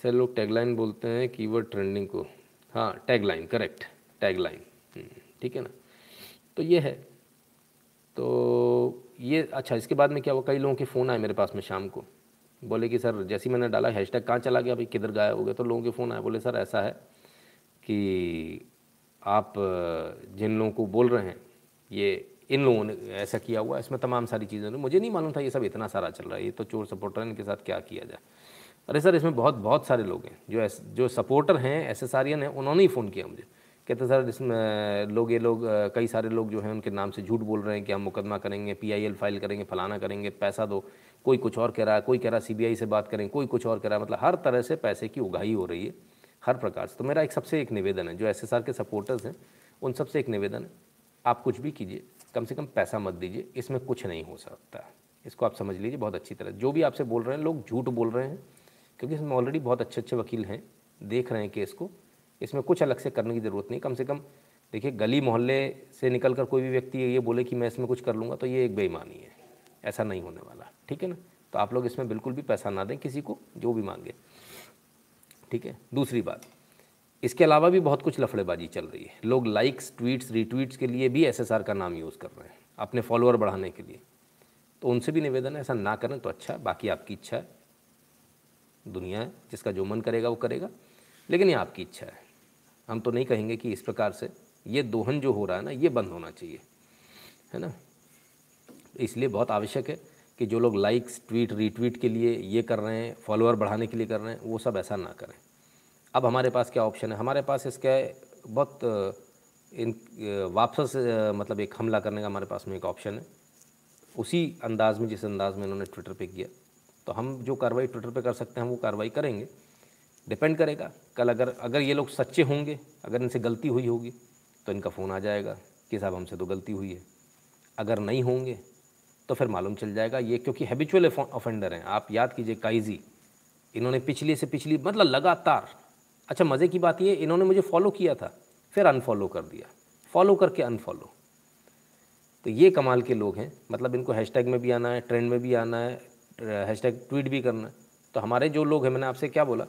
A: सर लोग टैगलाइन बोलते हैं कीवर्ड ट्रेंडिंग को। हाँ टैगलाइन करेक्ट टैगलाइन ठीक है ना? तो ये है। तो ये अच्छा इसके बाद में क्या हुआ? कई लोगों के फ़ोन आए मेरे पास में शाम को। बोले कि, सर, जैसे मैंने डाला हैश टैग कहाँ चला गया? भाई, किधर गायब हो गया? तो लोगों के फ़ोन आए। बोले, सर, ऐसा है कि आप, जिन लोगों को बोल रहे हैं, ये, इन लोगों ने ऐसा किया हुआ इसमें तमाम सारी चीज़ें मुझे नहीं मालूम था ये सब इतना सारा चल रहा है। ये तो चोर सपोर्टर इनके साथ क्या किया जाए? अरे सर इसमें बहुत बहुत सारे लोग हैं जो एस, जो सपोर्टर हैं एस एस हैं उन्होंने ही फ़ोन किया मुझे। कहते सर इसमें लोग ये लोग कई सारे लोग जो हैं उनके नाम से झूठ बोल रहे हैं कि हम मुकदमा करेंगे पीआईएल फ़ाइल करेंगे फलाना करेंगे पैसा दो कोई कुछ और कह रहा है कोई कह रहा है सीबीआई से बात करें कोई कुछ और कह रहा है। मतलब हर तरह से पैसे की उगाही हो रही है हर प्रकार से। तो मेरा एक सबसे एक निवेदन है जो एसएसआर के सपोर्टर्स हैं उन सबसे एक निवेदन है आप कुछ भी कीजिए कम से कम पैसा मत दीजिए इसमें कुछ नहीं हो सकता। इसको आप समझ लीजिए बहुत अच्छी तरह। जो भी आपसे बोल रहे हैं लोग झूठ बोल रहे हैं क्योंकि इसमें ऑलरेडी बहुत अच्छे अच्छे वकील हैं, देख रहे हैं केस को। इसमें कुछ अलग से करने की ज़रूरत नहीं। कम से कम, देखिए, गली मोहल्ले से निकल कर कोई भी व्यक्ति ये बोले कि मैं इसमें कुछ कर लूँगा तो ये एक बेईमानी है। ऐसा नहीं होने वाला, ठीक है ना? तो आप लोग इसमें बिल्कुल भी पैसा ना दें किसी को, जो भी मांगे। ठीक है? दूसरी बात, इसके अलावा भी बहुत कुछ लफड़ेबाजी चल रही है। लोग लाइक्स ट्वीट्स रीट्वीट्स के लिए भी एसएसआर का नाम यूज़ कर रहे हैं, अपने फॉलोअर बढ़ाने के लिए। तो उनसे भी निवेदन है, ऐसा ना करें तो अच्छा बाकी आपकी इच्छा है। दुनिया है, जिसका जो मन करेगा वो करेगा। लेकिन ये आपकी इच्छा है। हम तो नहीं कहेंगे कि इस प्रकार से ये दोहन जो हो रहा है ना, ये बंद होना चाहिए। है ना? इसलिए बहुत आवश्यक है कि जो लोग लाइक्स ट्वीट रीट्वीट के लिए ये कर रहे हैं फॉलोअर बढ़ाने के लिए कर रहे हैं, वो सब ऐसा ना करें। अब हमारे पास क्या ऑप्शन है? हमारे पास इसका बहुत इन वापस मतलब एक हमला करने का हमारे पास में एक ऑप्शन है। उसी अंदाज में, जिस अंदाज में इन्होंने ट्विटर पे किया तो हम जो कार्रवाई ट्विटर पे कर सकते हैं वो कार्रवाई करेंगे। डिपेंड करेगा। कल अगर अगर ये लोग सच्चे होंगे, अगर इनसे गलती हुई होगी तो इनका फ़ोन आ जाएगा कि साहब हमसे तो गलती हुई है। अगर नहीं होंगे तो फिर मालूम चल जाएगा। ये क्योंकि हैबिचुअल ऑफेंडर हैं। आप याद कीजिए काइजी। इन्होंने पिछली से पिछली मतलब लगातार अच्छा मज़े की बात ये, इन्होंने मुझे फॉलो किया था, फिर अनफॉलो कर दिया। फॉलो करके अनफॉलो तो ये कमाल के लोग हैं। मतलब इनको हैशटैग में भी आना है ट्रेंड में भी आना है हैशटैग ट्वीट भी करना। है तो हमारे जो लोग हैं, मैंने आपसे क्या बोला?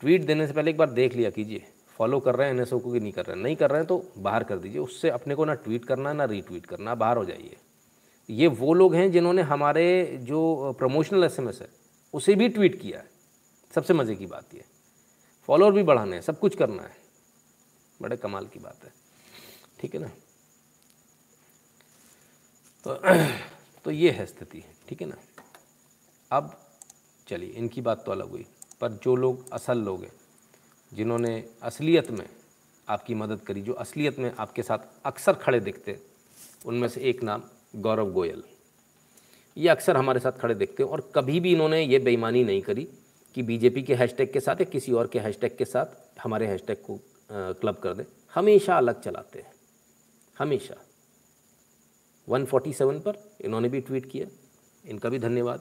A: ट्वीट देने से पहले एक बार देख लिया कीजिए। फॉलो कर रहे हैं एन को कि नहीं कर रहे हैं? नहीं कर रहे हैं तो बाहर कर दीजिए। उससे अपने को ना ट्वीट करना, ना रीट्वीट करना, बाहर हो जाइए। ये वो लोग हैं जिन्होंने हमारे जो प्रमोशनल एसएमएस है, उसे भी ट्वीट किया है। सबसे मज़े की बात ये। फॉलोअर भी बढ़ाने हैं, सब कुछ करना है। बड़े कमाल की बात है। ठीक है ना? तो तो ये है स्थिति, ठीक है ना? अब चलिए, इनकी बात तो अलग हुई, पर जो लोग असल लोग हैं, जिन्होंने असलियत में आपकी मदद करी, जो असलियत में आपके साथ अक्सर खड़े दिखते, उनमें से एक नाम गौरव गोयल। ये अक्सर हमारे साथ खड़े दिखते और कभी भी इन्होंने ये बेईमानी नहीं करी कि बीजेपी के हैशटैग के साथ या किसी और के हैशटैग के साथ हमारे हैशटैग को क्लब कर दे। हमेशा अलग चलाते हैं, हमेशा। 147 पर इन्होंने भी ट्वीट किया, इनका भी धन्यवाद।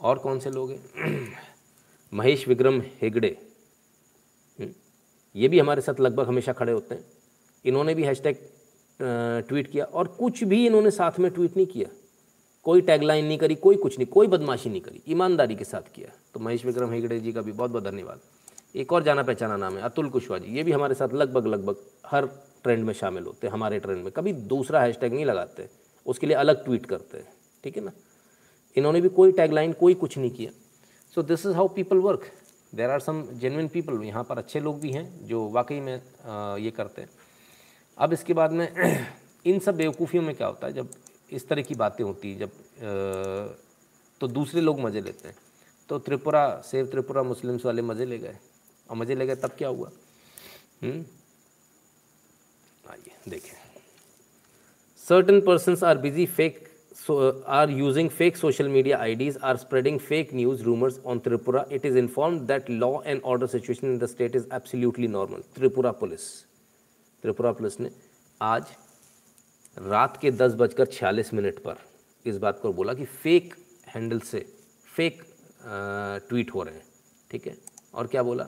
A: और कौन से लोग हैं? महेश विक्रम हेगड़े। हम्म, ये भी हमारे साथ लगभग हमेशा खड़े होते हैं। इन्होंने भी हैशटैग ट्वीट किया और कुछ भी इन्होंने साथ में ट्वीट नहीं किया। कोई टैगलाइन नहीं करी कोई कुछ नहीं कोई बदमाशी नहीं करी ईमानदारी के साथ किया। तो महेश विक्रम हेगड़े जी का भी बहुत बहुत धन्यवाद। एक और जाना पहचाना नाम है अतुल कुशवाहा जी। ये भी हमारे साथ लगभग लगभग हर ट्रेंड में शामिल होते हैं हमारे ट्रेंड में। कभी दूसरा हैशटैग नहीं लगाते उसके लिए अलग ट्वीट करते हैं ठीक है ना? इन्होंने भी कोई टैगलाइन कोई कुछ नहीं किया। So this is how people work there are some genuine people यहाँ पर अच्छे लोग भी हैं जो वाकई में आ, ये करते हैं। अब इसके बाद में इन सब बेवकूफ़ियों में क्या होता है? जब इस तरह की बातें होती जब आ, तो दूसरे लोग मज़े लेते हैं। तो त्रिपुरा सेव त्रिपुरा मुस्लिम्स वाले मज़े ले गए। और मज़े ले गए तब क्या हुआ? हम्म? आइए देखें। Certain persons are busy fake so, uh, are using fake social media IDs are spreading fake news rumors on Tripura. It is informed that law and order situation in the state is absolutely normal. Tripura police. Tripura police ने आज रात के दस बजकर छियालीस minute पर इस बात को बोला कि फेक हैंडल से फेक ट्वीट हो रहे हैं ठीक है और क्या बोला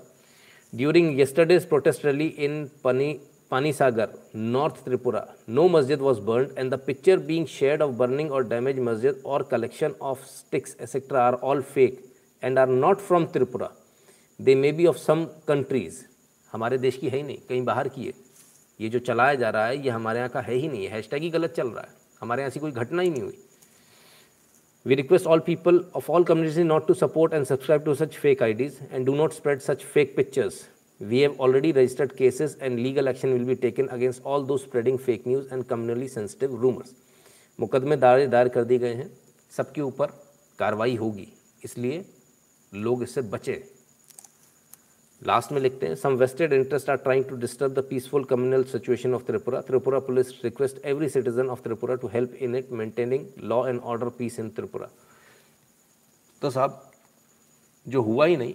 A: during yesterday's protest rally in पनी Panisagar north Tripura no masjid was burn and the picture being share of burning और डैमेज मस्जिद और collection of sticks etcetera are all fake and are not from Tripura they may be of some countries हमारे देश की है ही नहीं, कहीं बाहर की है। ये जो चलाया जा रहा है, ये हमारे यहाँ का है ही नहीं है। टैग ही गलत चल रहा है। हमारे यहाँ से कोई घटना ही नहीं हुई। We request all people of all communities not to support and subscribe to such fake IDs and do not spread such fake pictures We have already registered cases and legal action will be taken against all those spreading fake news and communally sensitive rumors. मुकदमे दायर दायर कर दिए गए हैं। सबके ऊपर कार्रवाई होगी। इसलिए लोग इससे बचे। लास्ट में लिखते हैं some vested interest are trying to disturb the peaceful communal situation of Tripura Tripura police request every citizen of Tripura to help in it maintaining law and order peace in Tripura तो साहब, जो हुआ ही नहीं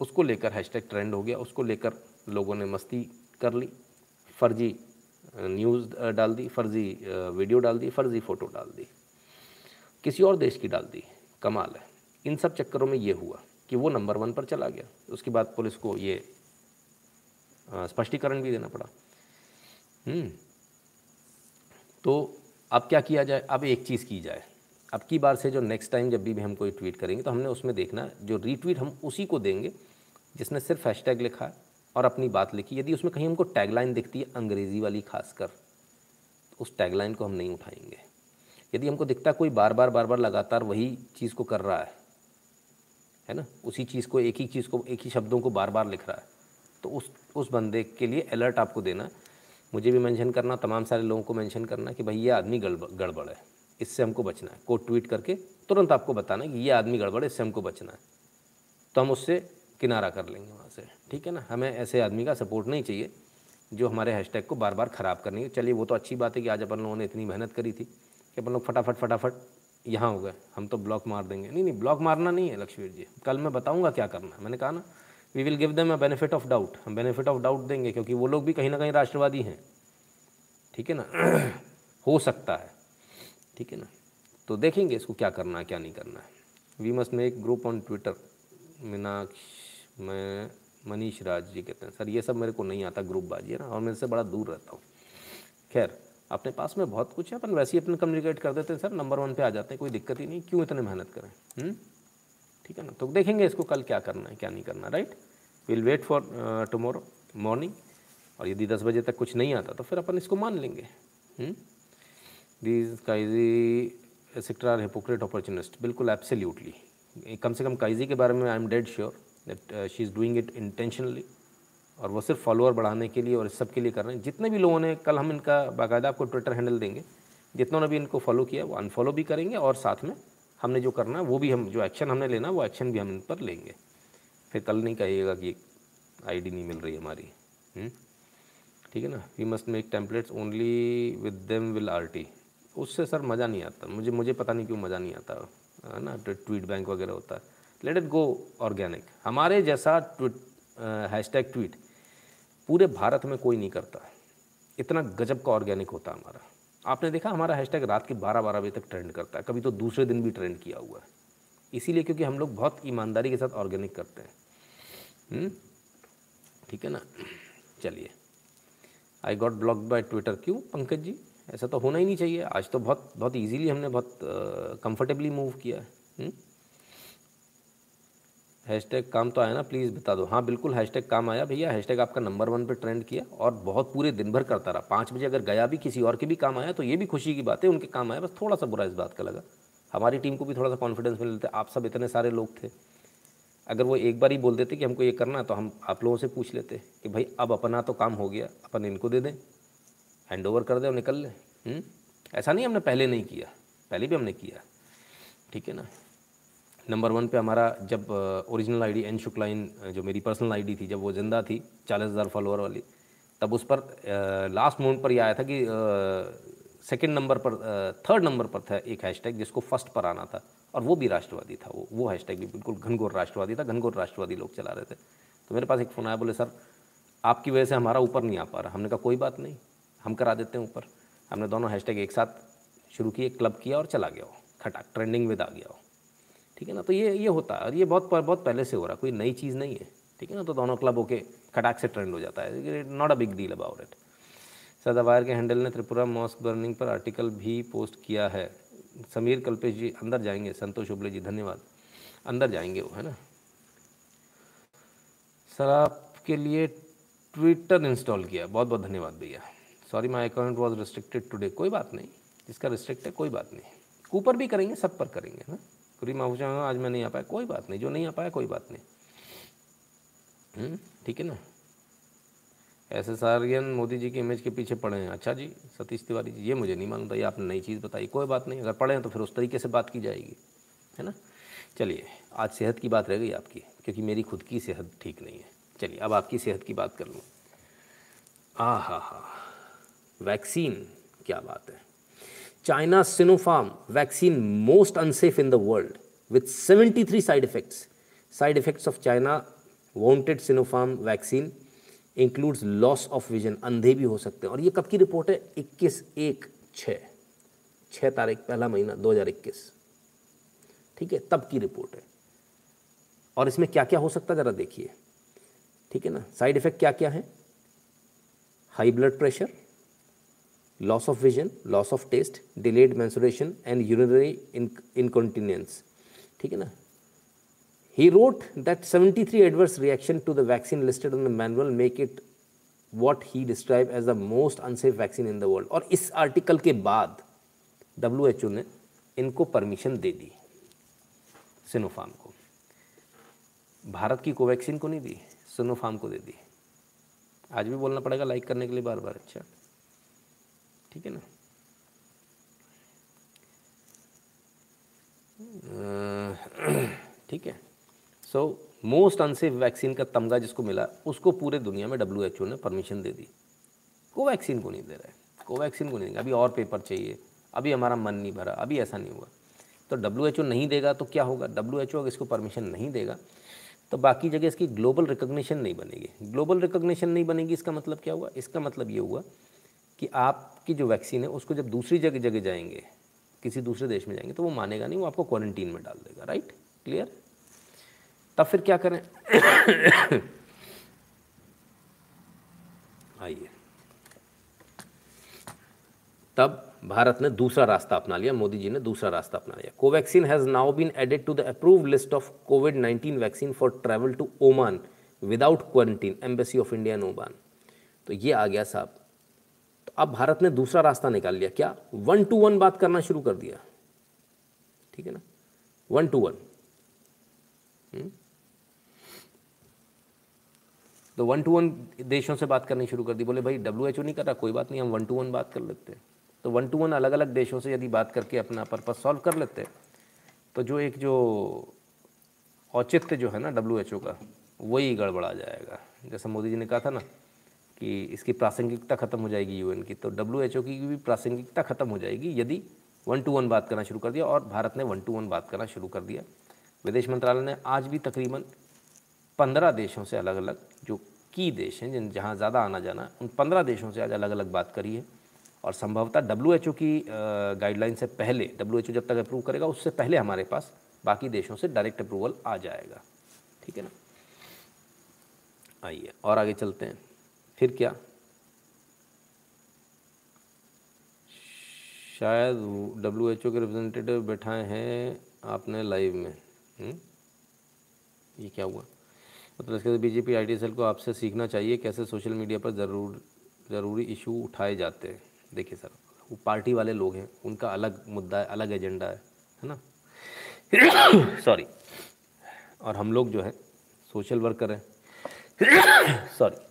A: उसको लेकर hashtag trend हो गया उसको लेकर लोगों ने मस्ती कर ली फर्जी न्यूज़ डाल दी फर्जी वीडियो डाल दी फर्जी फ़ोटो डाल दी किसी और देश की डाल दी कमाल है। इन सब चक्करों में ये हुआ कि वो नंबर वन पर चला गया। उसके बाद पुलिस को ये स्पष्टीकरण भी देना पड़ा। हम्म, तो अब क्या किया जाए? अब एक चीज़ की जाए। अब की बार से जो नेक्स्ट टाइम जब भी हम कोई ट्वीट करेंगे तो हमने उसमें देखना, जो रीट्वीट हम उसी को देंगे, जिसने सिर्फ़ हैशटैग लिखा और अपनी बात लिखी। यदि उसमें कहीं हमको टैगलाइन दिखती है, अंग्रेज़ी वाली खासकर तो उस टैगलाइन को हम नहीं उठाएँगे। यदि हमको दिखता कोई बार बार बार बार लगातार वही चीज़ को कर रहा है है ना? उसी चीज़ को, एक ही चीज़ को, एक ही शब्दों को बार बार लिख रहा है तो उस उस बंदे के लिए अलर्ट आपको देना। मुझे भी मेंशन करना, तमाम सारे लोगों को मेंशन करना कि भाई, ये आदमी गड़बड़ है। इससे हमको बचना है। कोड ट्वीट करके तुरंत आपको बताना है कि ये आदमी गड़बड़ है, इससे हमको बचना है। तो हम उससे किनारा कर लेंगे वहाँ से, ठीक है ना? हमें ऐसे आदमी का सपोर्ट नहीं चाहिए जो हमारे हैशटैग को बार बार ख़राब करने चलिए, वो तो अच्छी बात है कि आज अपन लोगों ने इतनी मेहनत करी थी कि अपन लोग फटाफट फटाफट यहाँ हो गए। हम तो ब्लॉक मार देंगे। नहीं नहीं, ब्लॉक मारना नहीं है लक्ष्मीर जी। कल मैं बताऊँगा क्या करना है। मैंने कहा ना we will give them a benefit of doubt हम बेनिफिट ऑफ़ डाउट देंगे क्योंकि वो लोग भी कहीं ना कहीं राष्ट्रवादी हैं। ठीक है ना? हो सकता है। ठीक है ना? तो देखेंगे इसको क्या करना है, क्या नहीं करना है। We must make group on Twitter Meenakshi, मैं, मनीष राज जी कहते हैं। सर, ये सब मेरे को नहीं आता ग्रुप बाजी है ना, और मेरे से बड़ा दूर रहता हूँ। खैर, अपने पास में बहुत कुछ है, अपन वैसे ही अपने कम्युनिकेट कर देते हैं, सर नंबर वन पे आ जाते हैं, कोई दिक्कत ही नहीं, क्यों इतने मेहनत करें हम्म? ठीक है ना? तो देखेंगे इसको कल क्या करना है, क्या नहीं करना right will wait for tomorrow morning और यदि दस बजे तक कुछ नहीं आता तो फिर अपन इसको मान लेंगे दीज काइजी एक्सेट्रा आर हिपोक्रेट अपॉर्चुनिस्ट बिल्कुल एब्सोल्युटली कम से कम काइजी के बारे में I am dead sure that she is doing it intentionally और वो सिर्फ़ फॉलोअर बढ़ाने के लिए और इस सब के लिए कर रहे हैं। जितने भी लोगों ने कल हम इनका बाकायदा आपको ट्विटर हैंडल देंगे, जितनों ने भी इनको फॉलो किया, वो अनफॉलो भी करेंगे और साथ में हमने जो करना है, वो भी हम, जो एक्शन हमने लेना वो एक्शन भी हम इन पर लेंगे। फिर कल नहीं कहिएगा कि आईडी नहीं मिल रही हमारी। हम्म? ठीक है ना? We must make templates only with them will R T उससे सर मज़ा नहीं आता। मुझे मुझे पता नहीं क्यों मज़ा नहीं आता। है ना? ट्वीट बैंक वगैरह होता है। लेट इट गो ऑर्गेनिक हमारे जैसा ट्वीट हैशटैग ट्वीट पूरे भारत में कोई नहीं करता। इतना गजब का ऑर्गेनिक होता है हमारा। आपने देखा हमारा हैशटैग रात के बारह बारह बजे तक ट्रेंड करता है। कभी तो दूसरे दिन भी ट्रेंड किया हुआ है। इसीलिए क्योंकि हम लोग बहुत ईमानदारी के साथ ऑर्गेनिक करते हैं। हम्म? ठीक है ना? चलिए। I got block by Twitter क्यों? पंकज जी? ऐसा तो होना ही नहीं चाहिए। आज तो बहुत बहुत इजीली हमने बहुत कंफर्टेबली मूव किया है। हम्म? हैशटैग काम तो आया ना प्लीज़ बता दो। हाँ बिल्कुल हैशटैग काम आया भैया। हैशटैग आपका नंबर वन पे ट्रेंड किया और बहुत पूरे दिन भर करता रहा। पाँच बजे अगर गया भी किसी और के भी काम आया तो ये भी खुशी की बात है, उनके काम आया, बस थोड़ा सा बुरा इस बात का लगा। हमारी टीम को भी थोड़ा सा कॉन्फिडेंस मिल लेते आप सब इतने सारे लोग थे। अगर वो एक बार ही बोल देते कि हमको ये करना है तो हम आप लोगों से पूछ लेते कि भाई, अब अपना तो काम हो गया, अपन इनको दे दें। हैंड ओवर कर दे और निकल लें। हम्म? ऐसा नहीं हमने पहले नहीं किया। पहले भी हमने किया। ठीक है ना? नंबर वन पे हमारा जब ओरिजिनल आईडी एन शुक्लाइन जो मेरी पर्सनल आईडी थी, जब वो ज़िंदा थी, चालीस हज़ार फॉलोअर वाली, तब उस पर लास्ट मोमेंट पर यह आया था कि सेकंड नंबर पर थर्ड नंबर पर था एक हैशटैग जिसको फ़र्स्ट पर आना था। और वो भी राष्ट्रवादी था वो। वो हैशटैग भी बिल्कुल घनघोर राष्ट्रवादी था, घनघोर राष्ट्रवादी लोग चला रहे थे। तो मेरे पास एक फ़ोन आया, बोले, सर, आपकी वजह से हमारा ऊपर नहीं आ पा रहा। हमने कहा, कोई बात नहीं। हम करा देते हैं ऊपर। हमने दोनों हैशटैग एक साथ शुरू किए क्लब किया और चला गया हो खटाक ट्रेंडिंग में आ गया हो ठीक है ना? तो ये ये होता है। और ये बहुत बहुत पहले से हो रहा है। कोई नई चीज़ नहीं है। ठीक है ना? तो दोनों क्लब होके खटाक से ट्रेंड हो जाता है। Not a big deal about it सदाबायर के हैंडल ने त्रिपुरा मॉस्क बर्निंग पर आर्टिकल भी पोस्ट किया है। समीर कल्पेश जी, अंदर जाएँगे। संतोष उबले जी, धन्यवाद। अंदर जाएँगे वो, है ना? सर, आपके लिए ट्विटर इंस्टॉल किया। बहुत बहुत धन्यवाद भैया। Sorry my account was restricted today कोई बात नहीं। जिसका रिस्ट्रिक्ट है कोई बात नहीं। ऊपर भी करेंगे सब पर करेंगे ना? कुरी माहूजा आज मैं नहीं आ पाया। कोई बात नहीं। जो नहीं आ पाया कोई बात नहीं। हम्म, ठीक है ना? एस आर्यन मोदी जी के इमेज के पीछे पड़े हैं। अच्छा जी सतीश तिवारी जी ये मुझे नहीं मालूम था ये आपने नई चीज़ बताई। कोई बात नहीं अगर पढ़े हैं तो फिर उस तरीके से बात की जाएगी। है ना? चलिए आज सेहत की बात रह गई आपकी क्योंकि मेरी खुद की सेहत ठीक नहीं है। चलिए अब आपकी सेहत की बात कर लूँ। आ हा हा। वैक्सीन, क्या बात है। China Sinopharm vaccine most unsafe in the world with 73 side effects. Side effects of China, wanted Sinopharm vaccine includes loss of vision अंधे भी हो सकते हैं। और ये कब की रिपोर्ट है? 21 एक छः छः तारीख, पहला महीना 2021 ठीक है, तब की रिपोर्ट है। और इसमें क्या क्या हो सकता है, ज़रा देखिए। ठीक है ना? साइड इफ़ेक्ट क्या क्या है? High blood pressure loss of vision loss of taste delayed menstruation and urinary incontinence ठीक है ना? He wrote that 73 adverse reaction to the vaccine listed on the manual make it what he described as the most unsafe vaccine in the world. और इस article के बाद W H ओ ने इनको permission दे दी Sinopharm को। भारत की कोवैक्सीन को नहीं दी सिनोफार्म को दे दी। आज भी बोलना पड़ेगा लाइक करने के लिए बार बार अच्छा। ठीक है ना? ठीक है। सो मोस्ट अनसेफ वैक्सीन का तमगा जिसको मिला, उसको पूरे दुनिया में डब्ल्यू एच ओ ने परमिशन दे दी। कोवैक्सीन को नहीं दे रहा है। कोवैक्सीन को नहीं देगा। अभी और पेपर चाहिए। अभी हमारा मन नहीं भरा। अभी ऐसा नहीं हुआ। तो डब्ल्यू एच ओ नहीं देगा तो क्या होगा? डब्ल्यू एच ओ अगर इसको परमिशन नहीं देगा तो बाकी जगह इसकी ग्लोबल रिकोगनीशन नहीं बनेगी। ग्लोबल रिकोगनीशन नहीं बनेगी, इसका मतलब क्या हुआ? इसका मतलब ये हुआ कि आपकी जो वैक्सीन है, उसको जब दूसरी जगह जगह जाएँगे, किसी दूसरे देश में जाएँगे तो वो मानेगा नहीं, वो आपको क्वारंटीन में डाल देगा राइट क्लियर तब फिर क्या करें? आइए। तब भारत ने दूसरा रास्ता अपना लिया, मोदी जी ने दूसरा रास्ता अपना लिया। Covaxin has now been added to the approve list of COVID 19 vaccine for travel to Oman without quarantine embassy of India in Oman तो ये आ गया साहब। अब भारत ने दूसरा रास्ता निकाल लिया। क्या? वन टू वन बात करना शुरू कर दिया। ठीक है ना? One two one. तो वन टू वन देशों से बात करनी शुरू कर दी। बोले, भाई डब्ल्यू एच ओ नहीं कर रहा? कोई बात नहीं, हम वन टू वन बात कर लेते हैं। तो वन टू वन अलग अलग देशों से यदि बात करके अपना पर्पज़ सॉल्व कर लेते तो जो एक जो औचित्य जो है ना डब्ल्यू एच ओ का, वही गड़बड़ा जाएगा। जैसा मोदी जी ने कहा था ना कि इसकी प्रासंगिकता ख़त्म हो जाएगी यूएन की तो डब्ल्यू एच ओ की भी प्रासंगिकता ख़त्म हो जाएगी यदि वन टू वन बात करना शुरू कर दिया और भारत ने वन टू वन बात करना शुरू कर दिया। विदेश मंत्रालय ने आज भी तकरीबन पंद्रह देशों से अलग अलग जो की देश हैं, जिन जहाँ ज़्यादा आना जाना, उन पंद्रह देशों से आज अलग अलग बात करी है। और संभवतः डब्ल्यू की गाइडलाइन से पहले डब्ल्यूएचओ जब तक अप्रूव करेगा, उससे पहले हमारे पास बाकी देशों से डायरेक्ट अप्रूवल आ जाएगा। ठीक है ना? आइए, और आगे चलते हैं। फिर क्या? शायद डब्ल्यू एच ओ के रिप्रेजेंटेटिव बैठाए हैं आपने लाइव में। हुँ? हम्म? ये क्या हुआ? मतलब इसके बीजेपी आई टी सेल को आपसे सीखना चाहिए कैसे सोशल मीडिया पर ज़रूर, ज़रूरी इशू उठाए जाते हैं। देखिए सर, वो पार्टी वाले लोग हैं, उनका अलग मुद्दा है, अलग एजेंडा है है ना? सॉरी और हम लोग जो है सोशल वर्कर हैं। सॉरी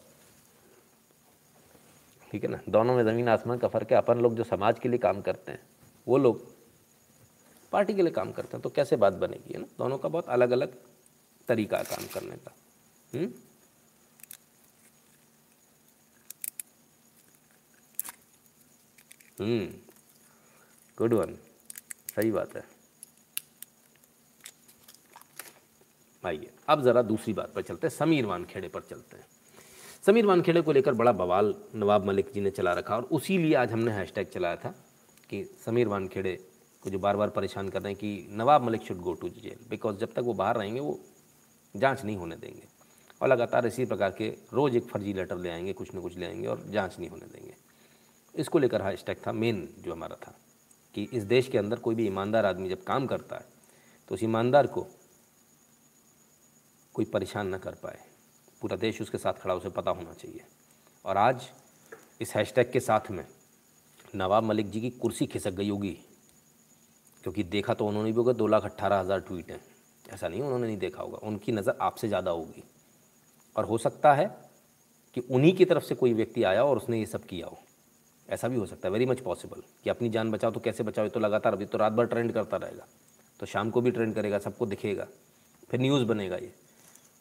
A: ठीक है ना? दोनों में ज़मीन आसमान का फ़र्क है। अपन लोग जो समाज के लिए काम करते हैं, वो लोग पार्टी के लिए काम करते हैं तो कैसे बात बनेगी, है ना? दोनों का बहुत अलग अलग तरीका है काम करने का। हम्म? गुड वन सही बात है। आइए, अब ज़रा दूसरी बात पर चलते हैं। समीर वानखेड़े पर चलते हैं। समीर वानखेड़े को लेकर बड़ा बवाल नवाब मलिक जी ने चला रखा और उसी लिए आज हमने हैशटैग चलाया था कि समीर वानखेड़े को जो बार बार परेशान कर रहे हैं कि Nawab Malik should go to jail because जब तक वो बाहर रहेंगे, वो जाँच नहीं होने देंगे। और लगातार इसी प्रकार के रोज़ एक फर्जी लेटर ले आएँगे, कुछ ना कुछ ले आएँगे और जाँच नहीं होने देंगे। इसको लेकर हैशटैग था मेन जो हमारा था कि इस देश के अंदर कोई भी ईमानदार आदमी जब काम करता है तो उस ईमानदार को कोई परेशान ना कर पाए। पूरा देश उसके साथ खड़ा उसे पता होना चाहिए। और आज इस हैशटैग के साथ में नवाब मलिक जी की कुर्सी खिसक गई होगी, क्योंकि देखा तो उन्होंने भी होगा, दो लाख अट्ठारह हज़ार ट्वीट हैं। ऐसा नहीं, उन्होंने नहीं देखा होगा, उनकी नज़र आपसे ज़्यादा होगी। और हो सकता है कि उन्हीं की तरफ़ से कोई व्यक्ति आया और उसने ये सब किया हो। ऐसा भी हो सकता है वेरी मच पॉसिबल कि अपनी जान बचाओ तो कैसे बचाओ तो लगातार, अभी तो रात भर ट्रेंड करता रहेगा। तो शाम को भी ट्रेंड करेगा, सबको दिखेगा, फिर न्यूज़ बनेगा ये।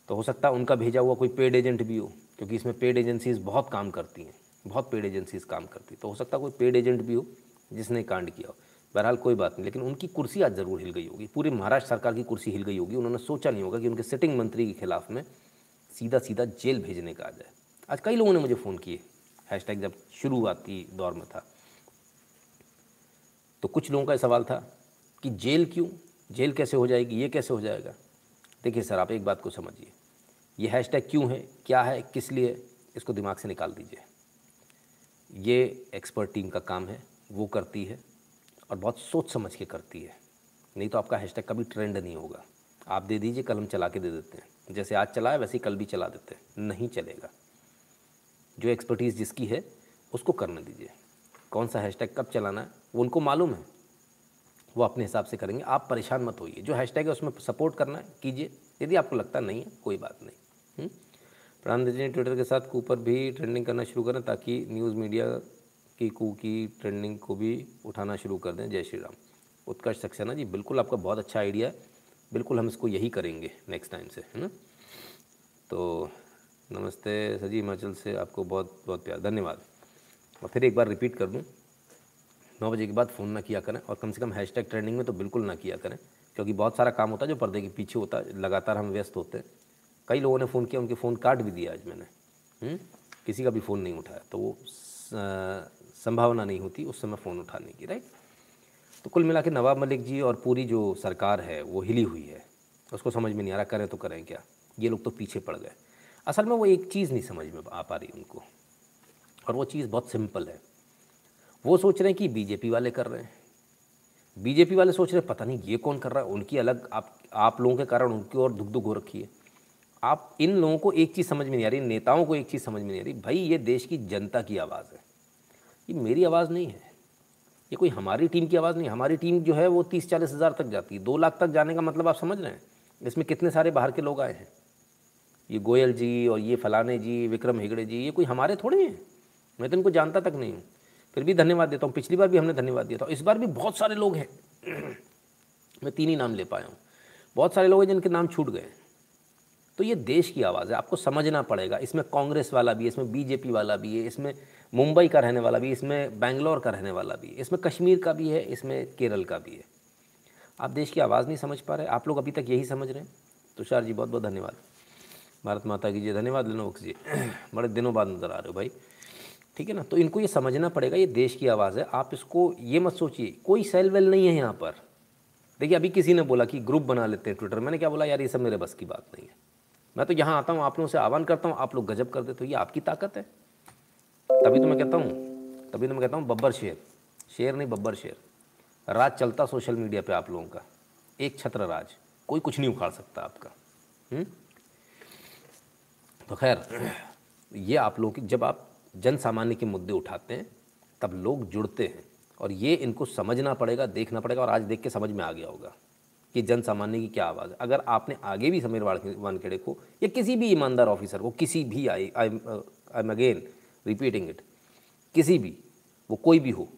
A: तो हो सकता है उनका भेजा हुआ कोई पेड एजेंट भी हो, क्योंकि इसमें पेड एजेंसीज बहुत काम करती हैं, बहुत पेड एजेंसीज काम करती तो हो सकता है कोई पेड एजेंट भी हो, जिसने कांड किया हो। बहरहाल कोई बात नहीं, लेकिन उनकी कुर्सी आज ज़रूर हिल गई होगी। पूरी महाराष्ट्र सरकार की कुर्सी हिल गई होगी। उन्होंने सोचा नहीं होगा कि उनके सिटिंग मंत्री के खिलाफ में सीधा सीधा जेल भेजने का आ जाए आज कई लोगों ने मुझे फ़ोन किए हैशटैग जब शुरुआती दौर में था। तो कुछ लोगों का सवाल था कि जेल क्यों? जेल कैसे हो जाएगी? ये कैसे हो जाएगा? देखिए सर, आप एक बात को समझिए। ये हैशटैग क्यों है, क्या है, किस लिए, इसको दिमाग से निकाल दीजिए। ये एक्सपर्ट टीम का काम है, वो करती है और बहुत सोच समझ के करती है। नहीं तो आपका हैशटैग कभी ट्रेंड नहीं होगा। आप दे दीजिए, कल हम चला के दे देते हैं। जैसे आज चला है, वैसे ही कल भी चला देते हैं। नहीं चलेगा। जो एक्सपर्टीज़ जिसकी है, उसको करने दीजिए। कौन सा हैशटैग कब चलाना है, वो उनको मालूम है। वो अपने हिसाब से करेंगे। आप परेशान मत होइए। जो हैशटैग है उसमें सपोर्ट करना है, कीजिए। यदि आपको लगता नहीं है, कोई बात नहीं। हम्म? प्रधान जी ट्विटर के साथ कूपर भी ट्रेंडिंग करना शुरू करें ताकि न्यूज़ मीडिया की कू की ट्रेंडिंग को भी उठाना शुरू कर दें। जय श्री राम उत्कर्ष सक्सेना जी, बिल्कुल आपका बहुत अच्छा आइडिया है। बिल्कुल हम इसको यही करेंगे नेक्स्ट टाइम से, है ना? तो नमस्ते सजी हिमाचल से आपको बहुत बहुत प्यार। धन्यवाद। और फिर एक बार रिपीट कर दूँ। नौ बजे के बाद फ़ोन ना किया करें और कम से कम हैशटैग ट्रेंडिंग में तो बिल्कुल ना किया करें, क्योंकि बहुत सारा काम होता है जो पर्दे के पीछे होता है, लगातार हम व्यस्त होते हैं। कई लोगों ने फ़ोन किया, उनके फ़ोन काट भी दिया आज मैंने। हुँ? हम्म? किसी का भी फ़ोन नहीं उठाया तो वो संभावना नहीं होती उस समय फ़ोन उठाने की राइट तो कुल मिला के नवाब मलिक जी और पूरी जो सरकार है, वो हिली हुई है। उसको समझ में नहीं आ रहा, करें तो करें क्या? ये लोग तो पीछे पड़ गए। असल में वो एक चीज़ नहीं समझ में आ पा रही उनको। और वो चीज़ बहुत सिंपल है। वो सोच रहे हैं कि बीजेपी वाले कर रहे हैं। बीजेपी वाले सोच रहे हैं, पता नहीं ये कौन कर रहा है, उनकी अलग, आप आप लोगों के कारण उनकी और दुख दुख हो रखी है। आप इन लोगों को एक चीज़ समझ में नहीं आ रही, नेताओं को एक चीज़ समझ में नहीं आ रही, भाई ये देश की जनता की आवाज़ है। ये मेरी आवाज़ नहीं है। ये कोई हमारी टीम की आवाज़ नहीं, हमारी टीम जो है वो तीस चालीस हज़ार तक जाती है। दो लाख तक जाने का मतलब आप समझ रहे हैं, इसमें कितने सारे बाहर के लोग आए हैं? ये गोयल जी और ये फलाने जी, विक्रम हेगड़े जी, ये कोई हमारे थोड़े हैं? मैं तो इनको जानता तक नहीं हूँ। फिर भी धन्यवाद देता हूँ। पिछली बार भी हमने धन्यवाद दिया था। इस बार भी बहुत सारे लोग हैं। मैं तीन ही नाम ले पाया हूँ। बहुत सारे लोग हैं जिनके नाम छूट गए तो ये देश की आवाज़ है। आपको समझना पड़ेगा। इसमें कांग्रेस वाला भी है, इसमें बीजेपी वाला भी है, इसमें मुंबई का रहने वाला भी इसमें बेंगलोर का रहने वाला भी है, इसमें कश्मीर का भी है, इसमें केरल का भी है। आप देश की आवाज़ नहीं समझ पा रहे। आप लोग अभी तक यही समझ रहे हैं? तुषार जी बहुत बहुत धन्यवाद। भारत माता की जी धन्यवाद लिनोक्स जी। बड़े दिनों बाद नज़र आ रहे हो भाई। ठीक है ना? तो इनको ये समझना पड़ेगा, ये देश की आवाज़ है। आप इसको ये मत सोचिए, कोई सेल वेल नहीं है यहाँ पर। देखिए, अभी किसी ने बोला कि ग्रुप बना लेते हैं ट्विटर मैंने क्या बोला, यार, ये सब मेरे बस की बात नहीं है। मैं तो यहाँ आता हूँ, आप लोगों से आह्वान करता हूँ, आप लोग गजब कर देते हो। ये आपकी ताकत है। तभी तो मैं कहता हूँ, तभी तो मैं कहता हूँ, बब्बर शेर। शेर नहीं, बब्बर शेर। राज चलता सोशल मीडिया पे आप लोगों का। एक छत्र राज। कोई कुछ नहीं उखाड़ सकता आपका? हम्म? तो खैर, ये आप लोगों की, जब आप जन सामान्य के मुद्दे उठाते हैं, तब लोग जुड़ते हैं। और ये इनको समझना पड़ेगा, देखना पड़ेगा, और आज देख के समझ में आ गया होगा कि जन सामान्य की क्या आवाज़ है। अगर आपने आगे भी समीर वानखेड़े को, या किसी भी ईमानदार ऑफिसर को, किसी भी, I I am again repeating it, किसी भी, वो कोई भी हो,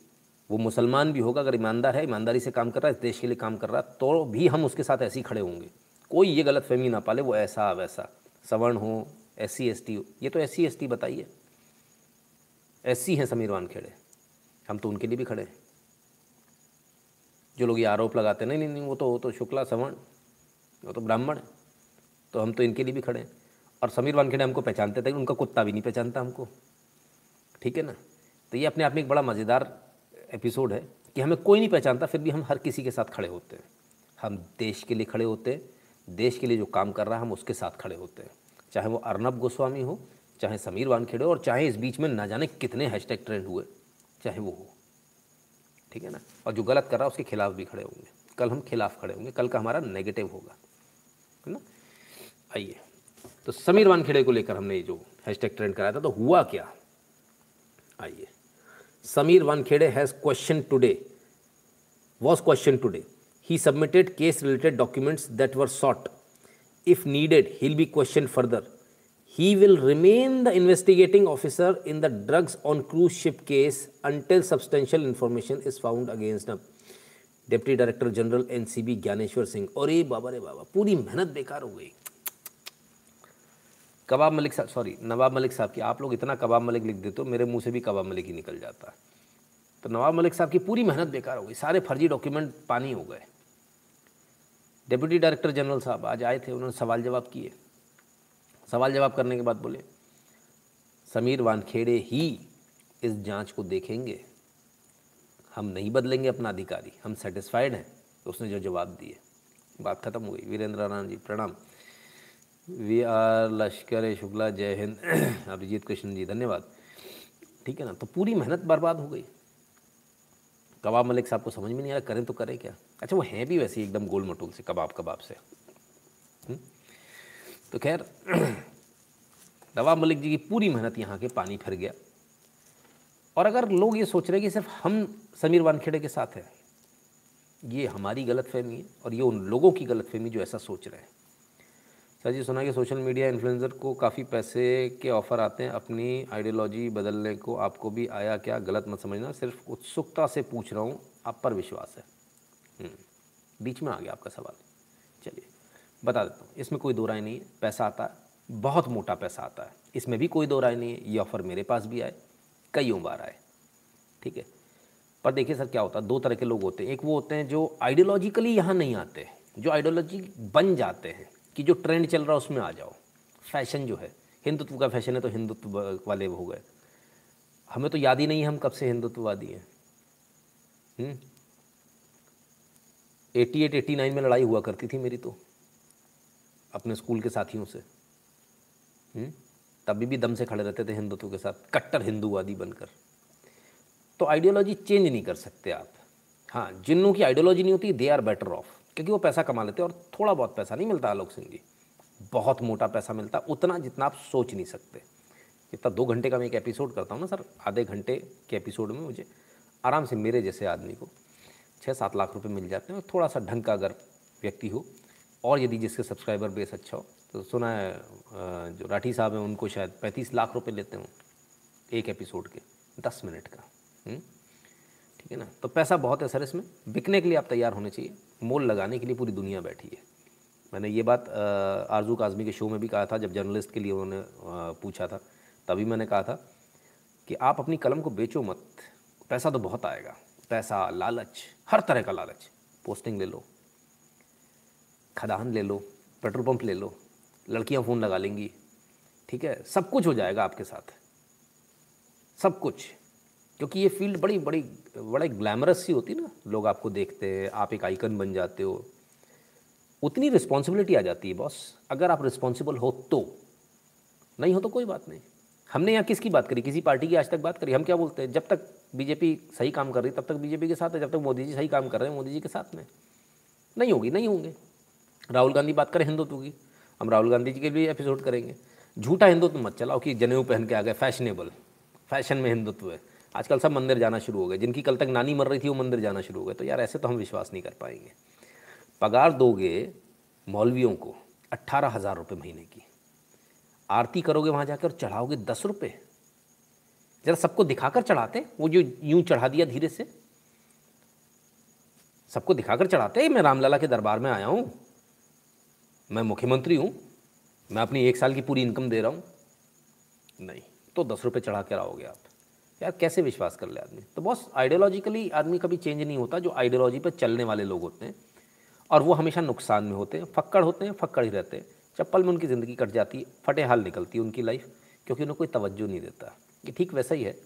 A: वो मुसलमान भी होगा, अगर ईमानदार है, ईमानदारी से काम कर रहा है, इस देश के लिए काम कर रहा है तो भी हम उसके साथ ऐसे ही खड़े होंगे। कोई ये गलत फहमी ना पाले, वो ऐसा, वैसा, सवर्ण हो, एस सी, एस टी हो ये तो एस सी, एस टी बताइए। एस सी हैं समीर वानखेड़े। हम तो उनके लिए भी खड़े हैं। जो लोग ये आरोप लगाते नहीं नहीं नहीं, वो तो वो तो शुक्ला सवर्ण, वो तो ब्राह्मण तो हम तो इनके लिए भी खड़े हैं। और समीर वानखेड़े हमको पहचानते थे, उनका कुत्ता भी नहीं पहचानता हमको। ठीक है ना? तो ये अपने आप में एक बड़ा मज़ेदार एपिसोड है कि हमें कोई नहीं पहचानता, फिर भी हम हर किसी के साथ खड़े होते हैं। हम देश के लिए खड़े होते हैं, देश के लिए जो काम कर रहा है, हम उसके साथ खड़े होते हैं। चाहे वो अर्नब गोस्वामी हो चाहे समीर वानखेड़े और चाहे इस बीच में ना जाने कितने हैशटैग ट्रेंड हुए, चाहे वो हो। ठीक है ना? और जो गलत कर रहा है, उसके खिलाफ भी खड़े होंगे। कल हम खिलाफ खड़े होंगे, कल का हमारा नेगेटिव होगा। है ना? आइए। तो समीर वानखेड़े को लेकर हमने जो हैशटैग ट्रेंड कराया था तो हुआ क्या? आइए। Sameer Wankhede has question today was question today he submitted case related documents that were sought if needed he be question further he will remain the investigating officer in the drugs on cruise ship case until substantial information is found against him. Deputy director general NCB Gyaneshwar Singh और ये बाबा रे बाबा पूरी मेहनत बेकार हो गई कबाब मलिक साहब sorry Nawab Malik साहब की आप लोग इतना कबाब मलिक लिख देते हो मेरे मुँह से भी कबाब मलिक ही निकल जाता है तो नवाब मलिक साहब की पूरी मेहनत बेकार हो गई सारे फर्जी डॉक्यूमेंट पानी हो गए डिप्टी डायरेक्टर जनरल साहब आज आए थे उन्होंने सवाल जवाब किए सवाल जवाब करने के बाद बोले, समीर वानखेड़े ही इस जाँच को देखेंगे। हम नहीं बदलेंगे अपना अधिकारी, हम सेटिस्फाइड हैं। तो उसने जो जवाब दिए, बात खत्म हो गई। वीरेंद्र राणा जी, प्रणाम। वी आर लश्कर शुक्ला, जय हिंद। अभिजीत कृष्ण जी, धन्यवाद। ठीक है ना? तो पूरी मेहनत बर्बाद हो गई। कबाब मलिक साहब को समझ में नहीं आ रहा, करें तो करें क्या? अच्छा वो हैं भी वैसे एकदम गोल मटोल से कबाब कबाब से। हुँ? तो खैर नवाब मलिक जी की पूरी मेहनत यहाँ के पानी फिर गया। और अगर लोग ये सोच रहे कि सिर्फ़ हम समीर वानखेड़े के साथ हैं ये हमारी गलत फहमी है और ये उन लोगों की गलत फहमी जो ऐसा सोच रहे हैं। सर जी सुना कि सोशल मीडिया इन्फ्लुएंसर को काफ़ी पैसे के ऑफ़र आते हैं अपनी आइडियोलॉजी बदलने को आपको भी आया क्या? गलत मत समझना सिर्फ़ उत्सुकता से पूछ रहा हूँ आप पर विश्वास है। हम्म, बीच में आ गया आपका सवाल। चलिए। बता देता हूँ, इसमें कोई दो राय नहीं है, पैसा आता है, बहुत मोटा पैसा आता है। इसमें भी कोई दो राय नहीं है, ये ऑफ़र मेरे पास भी आए, कईयों बार आए, ठीक है? पर देखिए सर, क्या होता है, दो तरह के लोग होते हैं। एक वो होते हैं जो आइडियोलॉजिकली यहाँ नहीं आते जो आइडियोलॉजी बन जाते हैं, कि जो ट्रेंड चल रहा है उसमें आ जाओ। फ़ैशन जो है, हिंदुत्व का फ़ैशन है तो हिंदुत्व वाले हो गए। हमें तो याद ही नहीं हम कब से हिंदुत्ववादी हैं। एटी एट, एटी नाइन में लड़ाई हुआ करती थी मेरी तो। अपने स्कूल के साथियों से। हम्म? तभी भी दम से खड़े रहते थे हिंदुत्व के साथ, कट्टर हिंदूवादी बनकर। तो आइडियोलॉजी चेंज नहीं कर सकते आप। हाँ जिन्हों की आइडियोलॉजी नहीं होती दे आर बेटर ऑफ़ क्योंकि वो पैसा कमा लेते हैं और थोड़ा बहुत पैसा नहीं मिलता आलोक सिंह जी। बहुत मोटा पैसा मिलता, उतना जितना आप सोच नहीं सकते। जितना दो घंटे का मैं एक एपिसोड करता हूँ ना सर, आधे घंटे के एपिसोड में मुझे, आराम से मेरे जैसे आदमी को छः सात लाख रुपए मिल जाते हैं थोड़ा सा ढंग का अगर व्यक्ति हो और यदि जिसके सब्सक्राइबर बेस अच्छा हो तो सुना है जो राठी साहब हैं, उनको शायद पैंतीस लाख रुपए लेते हों, एक एपिसोड के, दस मिनट का हम्म? ठीक है ना? तो पैसा बहुत है सर इसमें। बिकने के लिए आप तैयार होने चाहिए। मोल लगाने के लिए पूरी दुनिया बैठी है। मैंने ये बात आरज़ू काजमी के शो में भी कहा था, जब जर्नलिस्ट के लिए उन्होंने पूछा था, तभी मैंने कहा था कि आप अपनी कलम को बेचो मत। पैसा तो बहुत आएगा। पैसा, लालच, हर तरह का लालच। पोस्टिंग ले लो। खदान ले लो, पेट्रोल पंप ले लो, लड़कियाँ फ़ोन लगा लेंगी, ठीक है? सब कुछ हो जाएगा आपके साथ। सब कुछ। क्योंकि ये फ़ील्ड बड़ी बड़ी, बड़ा ग्लैमरस सी होती ना, लोग आपको देखते हैं, आप एक आइकन बन जाते हो। उतनी रिस्पॉन्सिबिलिटी आ जाती है बॉस अगर आप रिस्पॉन्सिबल हो तो। नहीं हो तो कोई बात नहीं। हमने यहाँ किसकी बात करी? किसी पार्टी की आज तक बात करी? हम क्या बोलते हैं? जब तक बीजेपी सही काम कर रही तब तक बीजेपी के साथ है, जब तक मोदी जी सही काम कर रहे हैं, मोदी जी के साथ में। नहीं होगी, नहीं होंगे। राहुल गांधी बात करें हिंदुत्व की, हम राहुल गांधी जी के भी एपिसोड करेंगे। झूठा हिंदुत्व मत चलाओ कि जनेऊ पहन के आ गए फैशनेबल फ़ैशन में हिंदुत्व है। आजकल सब मंदिर जाना शुरू हो गए। जिनकी कल तक नानी मर रही थी, वो मंदिर जाना शुरू हो गए। तो यार, ऐसे तो हम विश्वास नहीं कर पाएँगे। पगार दोगे मौलवियों को अट्ठारह हज़ार रुपये महीने की। आरती करोगे वहाँ जाकर और चढ़ाओगे दस रुपये जरा सबको दिखाकर चढ़ाते। वो जो यूँ चढ़ा दिया धीरे से। सबको दिखाकर चढ़ाते मैं रामलला के दरबार में आया हूँ। मैं मुख्यमंत्री हूँ, मैं अपनी एक साल की पूरी इनकम दे रहा हूँ। नहीं तो दस रुपये चढ़ा कर आओगे आप। यार, कैसे विश्वास कर ले आदमी? तो बॉस आइडियोलॉजिकली आदमी कभी चेंज नहीं होता जो आइडियोलॉजी पर चलने वाले लोग होते हैं। और वो हमेशा नुकसान में होते हैं, फक्कड़ होते हैं, फक्कड़ ही रहते हैं। चप्पल में उनकी ज़िंदगी कट जाती है, फटे हाल निकलती है उनकी लाइफ क्योंकि उन्हें कोई तवज्जो नहीं देता। ये ठीक वैसा ही है।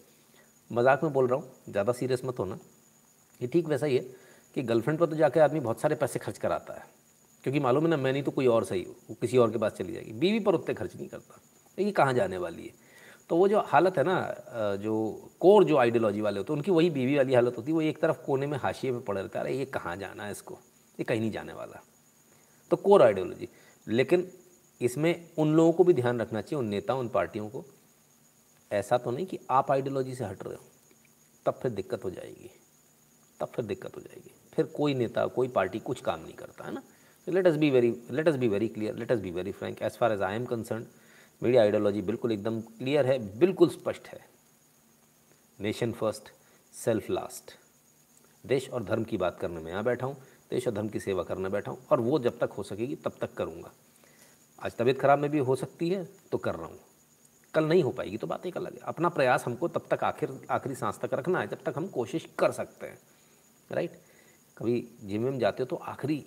A: मज़ाक में बोल रहा हूँ, ज़्यादा सीरियस मत होना। ये ठीक वैसा ही है कि गर्लफ्रेंड पर तो जाकर आदमी बहुत सारे पैसे खर्च कराता है। क्योंकि मालूम है ना, मैं नहीं तो कोई और सही वो किसी और के पास चली जाएगी। बीवी पर उतने खर्च नहीं करता। ये कहाँ जाने वाली है? तो वो जो हालत है ना जो कोर जो आइडियोलॉजी वाले होते हैं, उनकी वही बीवी वाली हालत होती है, वो एक तरफ़ कोने में हाशिए में पड़े रहता है अरे, ये कहाँ जाना है इसको? ये कहीं नहीं जाने वाला। तो कोर आइडियोलॉजी लेकिन इसमें उन लोगों को भी ध्यान रखना चाहिए, उन नेताओं, उन पार्टियों को। ऐसा तो नहीं कि आप आइडियोलॉजी से हट रहे हो, तब फिर दिक्कत हो जाएगी। तब फिर दिक्कत हो जाएगी। फिर कोई नेता, कोई पार्टी कुछ काम नहीं करता, है ना? Let us be very let us be very clear let us be very frank as far as I am concern मेरी आइडियोलॉजी बिल्कुल एकदम क्लियर है, बिल्कुल स्पष्ट है। नेशन फ़र्स्ट सेल्फ लास्ट देश और धर्म की बात करने में यहाँ बैठा हूँ, देश और धर्म की सेवा करने बैठा हूँ, और वो जब तक हो सकेगी तब तक करूँगा। आज तबीयत खराब में भी हो सकती है तो कर रहा हूँ। कल नहीं हो पाएगी तो बात एक अलग है। अपना प्रयास हमको तब तक आखिर, आखिरी सांस तक रखना है जब तक हम कोशिश कर सकते हैं। राइट कभी जिम में जाते हो तो आखिरी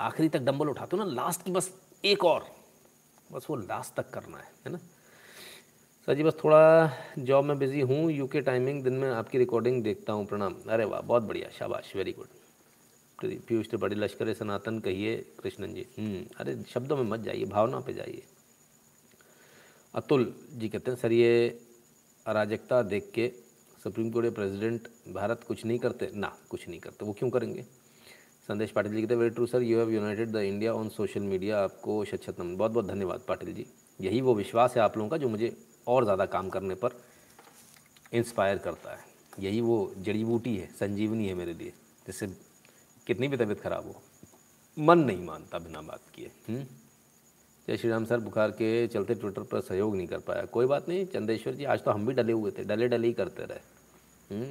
A: आखिरी तक डंबल उठाते हो ना लास्ट की बस एक और। बस वो लास्ट तक करना है है ना? सर जी बस थोड़ा जॉब में बिज़ी हूँ यूके टाइमिंग दिन में आपकी रिकॉर्डिंग देखता हूँ प्रणाम। अरे वाह बहुत बढ़िया शाबाश वेरी गुड पीयूष त्रिपाठी लश्कर सनातन कहिए कृष्णन जी। हम्म, अरे शब्दों में मत जाइए भावना पे जाइए। अतुल जी कहते हैं सर ये अराजकता देख के सुप्रीम कोर्ट के प्रेसिडेंट भारत कुछ नहीं करते। ना कुछ नहीं करते वो क्यों करेंगे? संदेश पाटिल जी कहते very true sir you have united the India on social media आपको शत शत बहुत बहुत धन्यवाद पाटिल जी. यही वो विश्वास है आप लोगों का जो मुझे और ज़्यादा काम करने पर इंस्पायर करता है. यही वो जड़ी बूटी है, संजीवनी है मेरे लिए. जिससे कितनी भी तबीयत खराब हो, मन नहीं मानता बिना बात किए. हम्म? जय श्री राम, सर. बुखार के चलते ट्विटर पर सहयोग नहीं कर पाया. कोई बात नहीं, चंदेश्वर जी, आज तो हम भी डले हुए थे. डले डले ही करते रहे.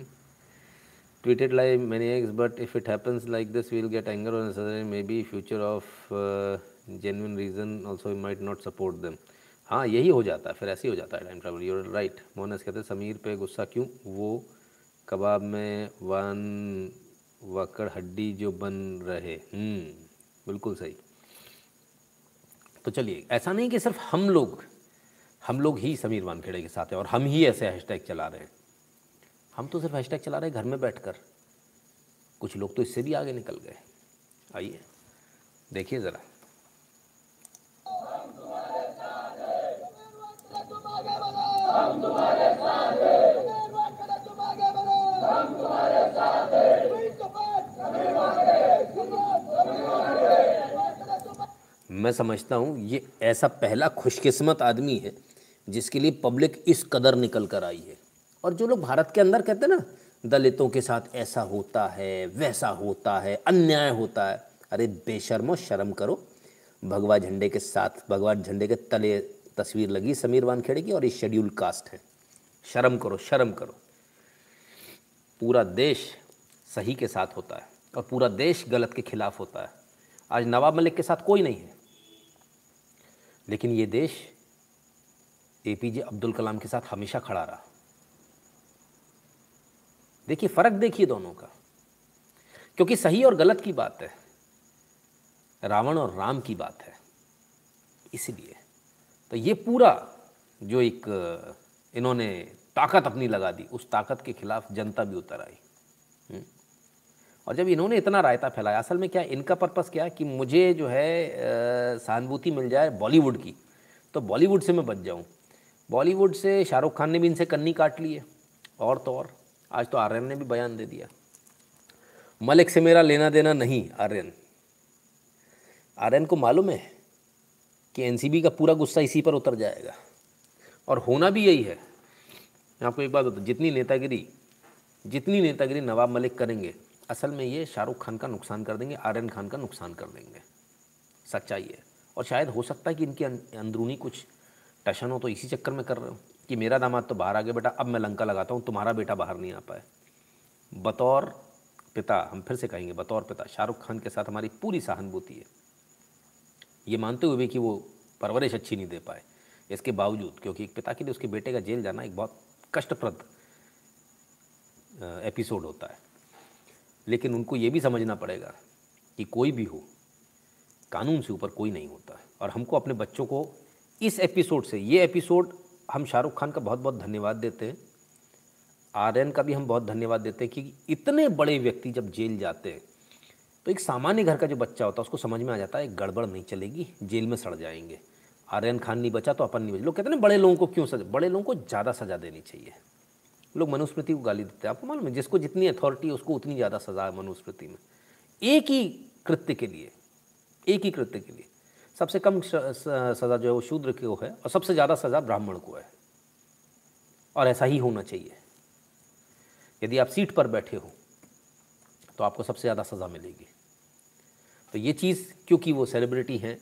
A: Tweeted like if it happens like this we will get anger or suddenly maybe future of uh, genuine reason also we might not support them. हाँ यही हो जाता है फिर ऐसे ही हो जाता है टाइम ट्रैवल यूर राइट मोहनस कहते हैं समीर पे गुस्सा क्यों? वो कबाब में वन वकड़ हड्डी जो बन रहे। हम्म बिल्कुल सही। तो चलिए ऐसा नहीं कि सिर्फ़ हम लोग हम लोग ही समीर वानखेड़े के साथ हैं और हम ही ऐसे हैशटैग चला रहे हैं। हम तो सिर्फ़ हैशटैग चला रहे घर में बैठकर। कुछ लोग तो इससे भी आगे निकल गए। आइए, देखिए ज़रा। मैं समझता हूँ, ये ऐसा पहला खुशकिस्मत आदमी है जिसके लिए पब्लिक इस कदर निकल कर आई है। और जो लोग भारत के अंदर कहते हैं ना, दलितों के साथ ऐसा होता है, वैसा होता है, अन्याय होता है, अरे बेशर्मो शर्म करो। भगवा झंडे के साथ, भगवा झंडे के तले तस्वीर लगी समीर वानखेड़े की और ये शेड्यूल कास्ट है। शर्म करो शर्म करो। पूरा देश सही के साथ होता है और पूरा देश गलत के खिलाफ होता है। आज नवाब मलिक के साथ कोई नहीं है। लेकिन ये देश एपीजे अब्दुल कलाम के साथ हमेशा खड़ा रहा। देखिए, फ़र्क देखिए दोनों का। क्योंकि सही और गलत की बात है, रावण और राम की बात है, इसलिए। तो ये पूरा जो एक, इन्होंने ताकत अपनी लगा दी, उस ताकत के खिलाफ जनता भी उतर आई। हम्म। और जब इन्होंने इतना रायता फैलाया, असल में क्या, इनका पर्पस क्या है कि मुझे जो है सहानुभूति मिल जाए बॉलीवुड की तो बॉलीवुड से मैं बच जाऊँ। बॉलीवुड से शाहरुख खान ने भी इनसे कन्नी काट ली है, और तो और। आज तो आर्यन ने भी बयान दे दिया। मलिक से मेरा लेना देना नहीं आर्यन। आर्यन को मालूम है कि एनसीबी का पूरा गुस्सा इसी पर उतर जाएगा। और होना भी यही है। मैं आपको एक बात बता जितनी नेतागिरी जितनी नेतागिरी नवाब मलिक करेंगे असल में ये शाहरुख खान का नुकसान कर देंगे आर्यन खान का नुकसान कर देंगे। सच्चाई है। और शायद हो सकता है कि इनकी अं-, अंदरूनी कुछ टशन हो तो इसी चक्कर में कर रहे हो। कि मेरा दामाद तो बाहर आ गया बेटा, अब मैं लंका लगाता हूँ, तुम्हारा बेटा बाहर नहीं आ पाए। बतौर पिता, हम फिर से कहेंगे, बतौर पिता, शाहरुख खान के साथ हमारी पूरी सहानुभूति है। ये मानते हुए भी कि वो परवरिश अच्छी नहीं दे पाए। इसके बावजूद, क्योंकि एक पिता के लिए उसके बेटे का जेल जाना एक बहुत कष्टप्रद एपिसोड होता है। लेकिन उनको ये भी समझना पड़ेगा कि कोई भी हो, कानून से ऊपर कोई नहीं होता और हमको अपने बच्चों को इस एपिसोड से, ये एपिसोड हम शाहरुख खान का बहुत बहुत धन्यवाद देते हैं। आर्यन का भी हम बहुत धन्यवाद देते हैं कि इतने बड़े व्यक्ति जब जेल जाते हैं तो एक सामान्य घर का जो बच्चा होता है, उसको समझ में आ जाता है गड़बड़ नहीं चलेगी, जेल में सड़ जाएँगे। आर्यन खान नहीं बचा तो अपन नहीं बचा। लोग कहते हैं बड़े लोगों को क्यों सजा, बड़े लोगों को ज़्यादा सज़ा देनी चाहिए। लोग मनुस्मृति को गाली देते हैं, आपको मालूम है, जिसको जितनी अथॉरिटी है, उसको उतनी ज़्यादा सज़ा है मनुस्मृति में। एक ही कृत्य के लिए, एक ही कृत्य के लिए। सबसे कम सज़ा जो है वो शूद्र को है और सबसे ज़्यादा सज़ा ब्राह्मण को है। और ऐसा ही होना चाहिए। यदि आप सीट पर बैठे हो तो आपको सबसे ज़्यादा सज़ा मिलेगी। तो ये चीज़, क्योंकि वो सेलिब्रिटी हैं,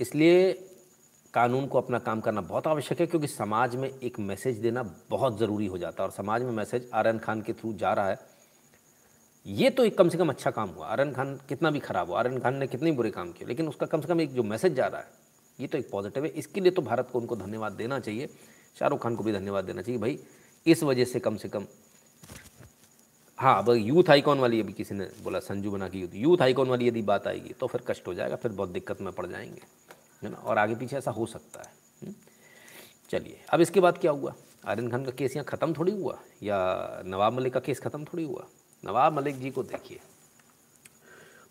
A: इसलिए कानून को अपना काम करना बहुत आवश्यक है, क्योंकि समाज में एक मैसेज देना बहुत ज़रूरी हो जाता है। और समाज में मैसेज आर्यन खान के थ्रू जा रहा है। ये तो एक कम से कम अच्छा काम हुआ। आर्यन खान कितना भी ख़राब हुआ आर्यन खान ने कितने बुरे काम किए, लेकिन उसका कम से कम एक जो मैसेज जा रहा है, ये तो एक पॉजिटिव है। इसके लिए तो भारत को उनको धन्यवाद देना चाहिए। शाहरुख खान को भी धन्यवाद देना चाहिए। भाई, इस वजह से कम से कम हाँ अब यूथ आइकॉन वाली अभी किसी ने बोला, संजू बना की यूथ यूथ आइकॉन वाली यदि बात आएगी तो फिर कष्ट हो जाएगा, फिर बहुत दिक्कत में पड़ जाएँगे, है ना? और आगे पीछे ऐसा हो सकता है हम्म? चलिए, अब इसके बाद क्या हुआ? आर्यन खान का केस यहाँ ख़त्म थोड़ी हुआ, या नवाब मलिक का केस ख़त्म थोड़ी हुआ? नवाब मलिक जी को देखिए।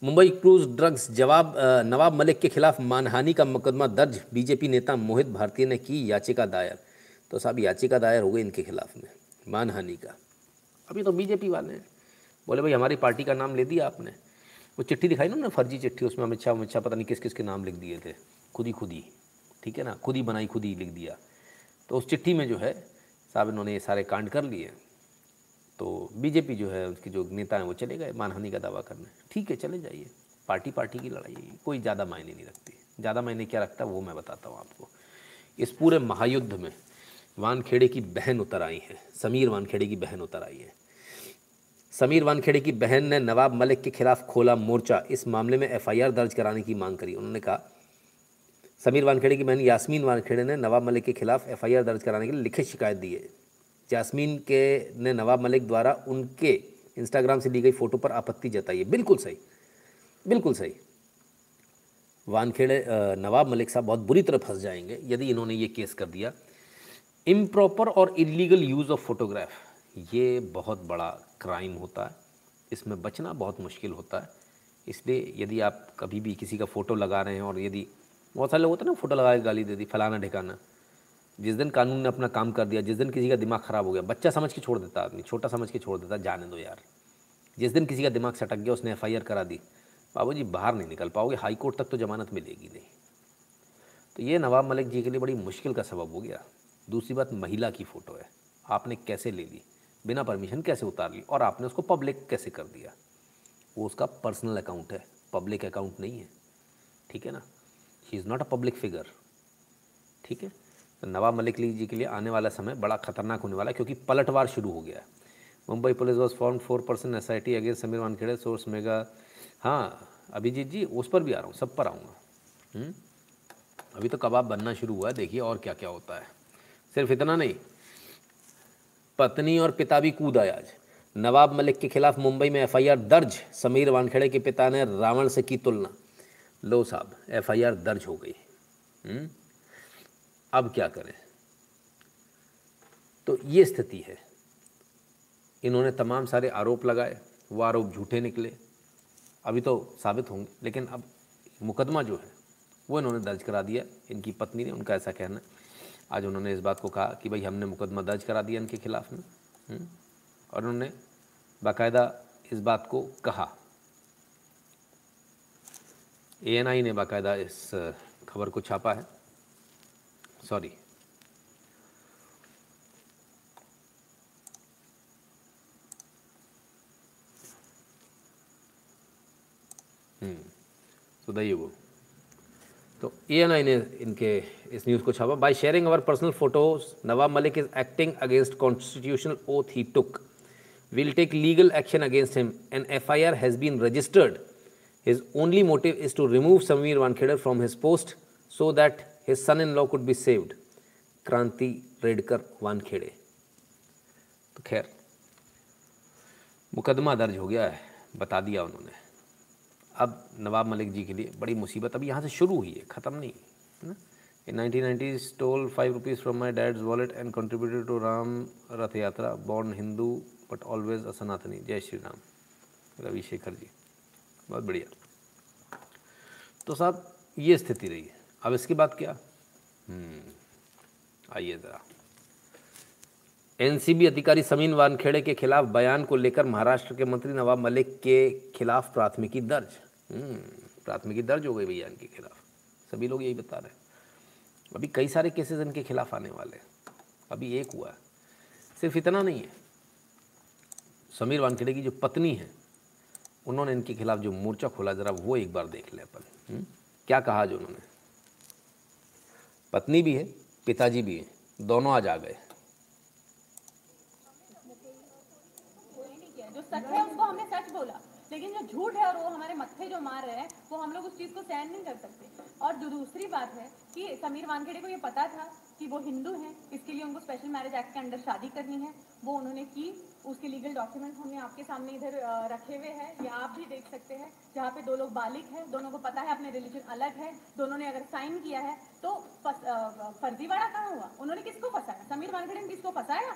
A: मुंबई क्रूज ड्रग्स जवाब नवाब मलिक के खिलाफ मानहानि का मुकदमा दर्ज, बीजेपी नेता मोहित भारतीय ने की याचिका दायर। तो साहब, याचिका दायर हो गई इनके खिलाफ में, मानहानि का। अभी तो बीजेपी वाले हैं। बोले, भाई, हमारी पार्टी का नाम ले दिया आपने। वो चिट्ठी दिखाई ना फर्जी चिट्ठी, उसमें अमित शाह अमित शाह पता नहीं किस किस के नाम लिख दिए थे। खुद ही खुद ही ठीक है ना? खुद ही बनाई, खुद ही लिख दिया। तो उस चिट्ठी में जो है, साहब, इन्होंने ये सारे कांड कर लिए। तो बीजेपी जो है, उसके जो नेता हैं, वो चले गए, मानहानि का दावा करने ठीक है, चले जाइए। पार्टी पार्टी की लड़ाई है कोई ज़्यादा मायने नहीं रखती। ज़्यादा मायने क्या रखता है, वो मैं बताता हूँ आपको। इस पूरे महायुद्ध में वानखेड़े की बहन उतर आई है। समीर वानखेड़े की बहन उतर आई है। समीर वानखेड़े की बहन ने नवाब मलिक के खिलाफ खोला मोर्चा। इस मामले में एफआईआर दर्ज कराने की मांग करी। उन्होंने कहा, समीर वानखेड़े की बहन यास्मीन वानखेड़े ने नवाब मलिक के खिलाफ एफआईआर दर्ज कराने के लिए लिखित शिकायत दी है। यास्मीन के ने नवाब मलिक द्वारा उनके इंस्टाग्राम से ली गई फ़ोटो पर आपत्ति जताई है। बिल्कुल सही। बिल्कुल सही। वानखेड़े नवाब मलिक साहब बहुत बुरी तरह फंस जाएँगे यदि इन्होंने ये केस कर दिया। इम्प्रॉपर और इलीगल यूज़ ऑफ़ फोटोग्राफ, ये बहुत बड़ा क्राइम होता है। इसमें बचना बहुत मुश्किल होता है। इसलिए यदि आप कभी भी किसी का फ़ोटो लगा रहे हैं और यदि बहुत सारे लोग होते हैं ना, फ़ोटो लगा के गाली दे दी, फलाना ढिकाना जिस दिन कानून ने अपना काम कर दिया, जिस दिन किसी का दिमाग ख़राब हो गया, बच्चा समझ के छोड़ देता आदमी, छोटा समझ के छोड़ देता, जाने दो यार। जिस दिन किसी का दिमाग सटक गया, उसने एफआईआर करा दी बाबू जी बाहर नहीं निकल पाओगे, हाई कोर्ट तक तो जमानत मिलेगी नहीं। तो ये नवाब मलिक जी के लिए बड़ी मुश्किल का सबब हो गया। दूसरी बात, महिला की फ़ोटो है। आपने कैसे ले ली? बिना परमिशन कैसे उतार ली? और आपने उसको पब्लिक कैसे कर दिया? वो उसका पर्सनल अकाउंट है। पब्लिक अकाउंट नहीं है। ठीक है ना? He is not a public figure ठीक है? नवाब मलिक जी के लिए आने वाला समय बड़ा खतरनाक होने वाला है, क्योंकि पलटवार शुरू हो गया है। Mumbai police was form four percent S I T against Sameer Wankhede source mega. हाँ अभिजीत जी, उस पर भी आ रहा हूँ, सब पर आऊँगा। हम्म? अभी तो कबाब बनना शुरू हुआ है, देखिए और क्या क्या होता है। सिर्फ़ इतना नहीं, पत्नी और पिता भी कूद आए आज। नवाब मलिक के खिलाफ मुंबई में एफआईआर दर्ज, समीर वानखेड़े के पिता ने रावण से की तुलना। लो साहब एफआईआर दर्ज हो गई। हम्म? अब क्या करें? तो ये स्थिति है। इन्होंने तमाम सारे आरोप लगाए वो आरोप झूठे निकले। अभी तो साबित होंगे लेकिन अब मुकदमा जो है वो इन्होंने दर्ज करा दिया। इनकी पत्नी ने उनका ऐसा कहना। आज उन्होंने इस बात को कहा कि भाई हमने मुकदमा दर्ज करा दिया इनके खिलाफ में हम्म, और उन्होंने बाकायदा इस बात को कहा। एएनआई ने बाकायदा इस खबर को छापा है। सॉरी you तो ए एन आई ने इनके इस न्यूज़ को छापा। By sharing our personal photos Nawab Malik is acting against constitutional oath he took will take legal action against him an F I R has been registered his only motive is to remove Sameer Wankhede from his post so that in law could be saved Kranti Redkar Wankhede तो खैर, मुकदमा दर्ज हो गया है, बता दिया उन्होंने। अब नवाब मलिक जी के लिए बड़ी मुसीबत अभी यहाँ से शुरू हुई है, ख़त्म नहीं ना? Nineteen ninety stole five rupees from my dad's wallet and contributed to Ram Rath Yatra born Hindu but always a Sanatani Jai Shri Ram Ravishekhar जी बहुत बढ़िया। तो साहब, ये स्थिति रही है। अब इसके बाद क्या? हम्म, आइए ज़रा। एनसीबी अधिकारी समीन वानखेड़े के खिलाफ बयान को लेकर महाराष्ट्र के मंत्री नवाब मलिक के खिलाफ प्राथमिकी दर्ज। हम्म, प्राथमिकी दर्ज हो गई भैया इनके खिलाफ। सभी लोग यही बता रहे हैं। अभी कई सारे केसेस इनके खिलाफ आने वाले हैं। अभी एक हुआ है। सिर्फ़ इतना नहीं है। समीर वानखेड़े की जो पत्नी है उन्होंने इनके खिलाफ जो मोर्चा खोला ज़रा वो एक बार देख ले अपन। हम्म? क्या कहा जो उन्होंने? पत्नी भी है, पिताजी भी है, दोनों आज आ गए।
B: जो सच है उसको हमने सच बोला। लेकिन जो झूठ है और वो हमारे मत्थे जो मार रहे हैं, वो हम लोग उस चीज़ को सहन नहीं कर सकते। और जो दूसरी बात है कि समीर वानखेड़े को ये पता था कि वो हिंदू हैं, इसके लिए उनको स्पेशल मैरिज एक्ट के अंडर शादी करनी है। वो उन्होंने की, उसके लीगल डॉक्यूमेंट हमने आपके सामने इधर रखे हुए हैं, ये आप भी देख सकते हैं। जहाँ पे दो लोग बालिक हैं, दोनों को पता है अपने रिलीजन अलग है, दोनों ने अगर साइन किया है तो फर्जीवाड़ा कहाँ हुआ? उन्होंने किसको फंसाया? समीर वानखेड़े ने किसको फंसाया?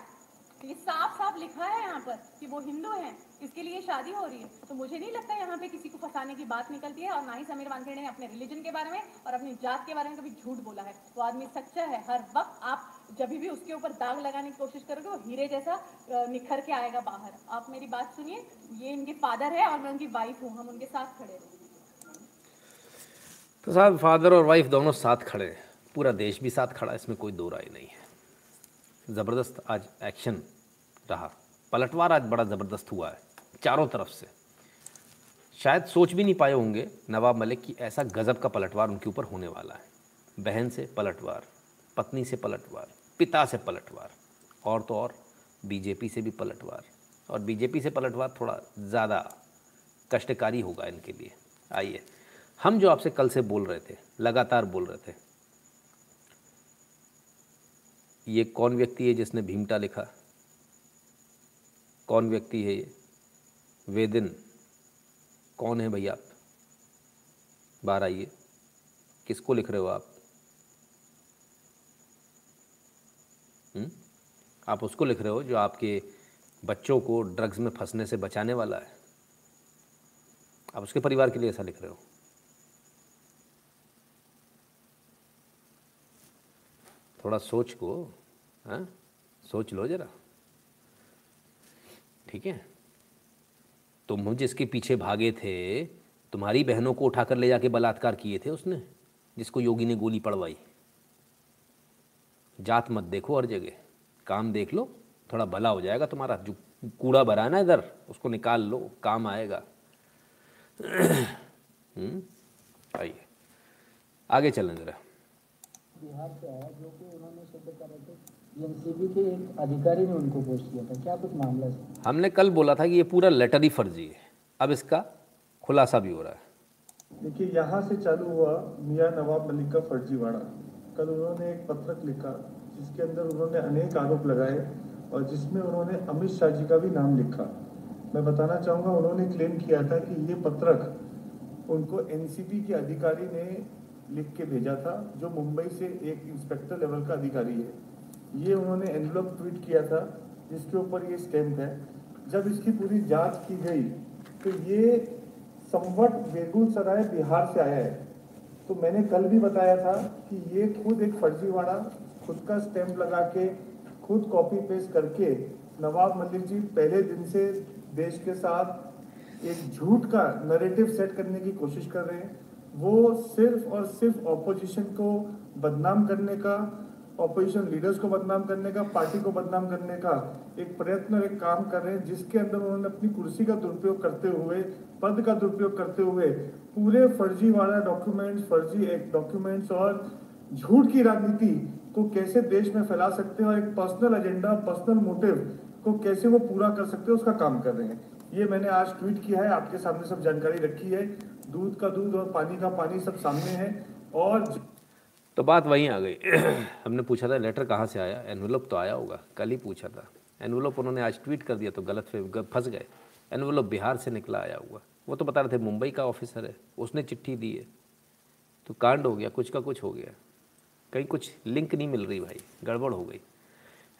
B: ये साफ़ साफ़ लिखा है यहाँ पर कि वो हिंदू हैं, इसके लिए शादी हो रही है। तो मुझे नहीं लगता यहाँ पे किसी को फंसाने की बात निकलती है और ना ही समीर वानखेड़े ने अपने रिलीजन के बारे में और अपनी जात के बारे में कभी झूठ बोला है। वो आदमी सच्चा है, हर वक्त आप जब भी उसके ऊपर दाग लगाने की कोशिश करोगे, वो हीरे जैसा निखर के आएगा बाहर। आप मेरी बात सुनिए, ये इनके फादर है और मैं उनकी वाइफ हूँ, हम उनके साथ खड़े हैं।
A: तो साहब फादर और वाइफ दोनों साथ खड़े हैं। पूरा देश भी साथ खड़ा है, इसमें कोई दो राय नहीं है। ज़बरदस्त आज एक्शन रहा। पलटवार आज बड़ा ज़बरदस्त हुआ है, चारों तरफ़ से। शायद सोच भी नहीं पाए होंगे नवाब मलिक की ऐसा गज़ब का पलटवार उनके ऊपर होने वाला है। बहन से पलटवार, पत्नी से पलटवार, पिता से पलटवार, और तो और, बीजेपी से भी पलटवार। और बीजेपी से पलटवार थोड़ा ज़्यादा कष्टकारी होगा इनके लिए। आइए, हम जो आपसे कल से बोल रहे थे, लगातार बोल रहे थे, ये कौन व्यक्ति है जिसने भीमटा लिखा? कौन व्यक्ति है ये? वेदिन। कौन है भैया आप? बाहर आइए। किसको लिख रहे हो आप? हुँ? आप उसको लिख रहे हो जो आपके बच्चों को ड्रग्स में फंसने से बचाने वाला है। आप उसके परिवार के लिए ऐसा लिख रहे हो। थोड़ा सोच को हाँ? सोच लो जरा। ठीक है? तुम जिसके पीछे भागे थे तुम्हारी बहनों को उठाकर ले जाके बलात्कार किए थे उसने जिसको योगी ने गोली पड़वाई। जात मत देखो हर जगह। काम देख लो थोड़ा भला हो जाएगा तुम्हारा। जो कूड़ा भरा ना इधर उसको निकाल लो काम आएगा। हम्म, आइए। आगे चलें ज़रा
C: बिहार से आया जो कि उन्होंने थे। एनसीबी के एक अधिकारी ने उनको पोस्ट किया था। क्या कुछ मामला है?
A: हमने कल बोला था कि ये पूरा लेटर ही फर्जी है। अब इसका खुलासा भी हो रहा है।
D: देखिए यहाँ से चालू हुआ मियाँ नवाब मलिक का फर्जीवाड़ा कल उन्होंने एक पत्रक लिखा जिसके अंदर उन्होंने अनेक आरोप लगाए और जिसमें उन्होंने अमित शाह जी का भी नाम लिखा। मैं बताना चाहूँगा उन्होंने क्लेम किया था कि ये पत्रक उनको एनसीबी के अधिकारी ने लिख के भेजा था जो मुंबई से एक इंस्पेक्टर लेवल का अधिकारी है। ये उन्होंने एनवलप ट्वीट किया था, जिसके ऊपर ये स्टैम्प है। जब इसकी पूरी जाँच की गई तो ये संवट बेगूसराय बिहार से आया है। तो मैंने कल भी बताया था कि ये खुद एक फर्जीवाड़ा, खुद का स्टैम्प लगा के, खुद कॉपी पेस्ट करके नवाब मलिक जी पहले दिन से देश के साथ एक झूठ का नरेटिव सेट करने की कोशिश कर रहे हैं। वो सिर्फ़ और सिर्फ़ ऑपोजिशन को बदनाम करने का ऑपोजिशन लीडर्स को बदनाम करने का पार्टी को बदनाम करने का एक प्रयत्न और एक काम कर रहे हैं, जिसके अंदर उन्होंने अपनी कुर्सी का दुरुपयोग करते हुए, पद का दुरुपयोग करते हुए पूरे फर्जीवाड़ा डॉक्यूमेंट्स फर्जी एक डॉक्यूमेंट्स और झूठ की राजनीति को कैसे देश में फैला सकते हैं और एक पर्सनल एजेंडा पर्सनल मोटिव को कैसे वो पूरा कर सकते हैं, उसका काम कर रहे हैं। ये मैंने आज ट्वीट किया है, आपके सामने सब जानकारी रखी है। दूध का दूध और पानी का पानी सब सामने है और
A: तो बात वहीं आ गई। हमने पूछा था लेटर कहाँ से आया? एनवलप तो आया होगा। कल ही पूछा था। एनवलप उन्होंने आज ट्वीट कर दिया तो गलत फंस गए। एनवलप बिहार से निकला आया हुआ। वो तो बता रहे थे, मुंबई का ऑफिसर है। उसने चिट्ठी दी है। तो कांड हो गया, कुछ का कुछ हो गया। कहीं कुछ लिंक नहीं मिल रही भाई। गड़बड़ हो गई।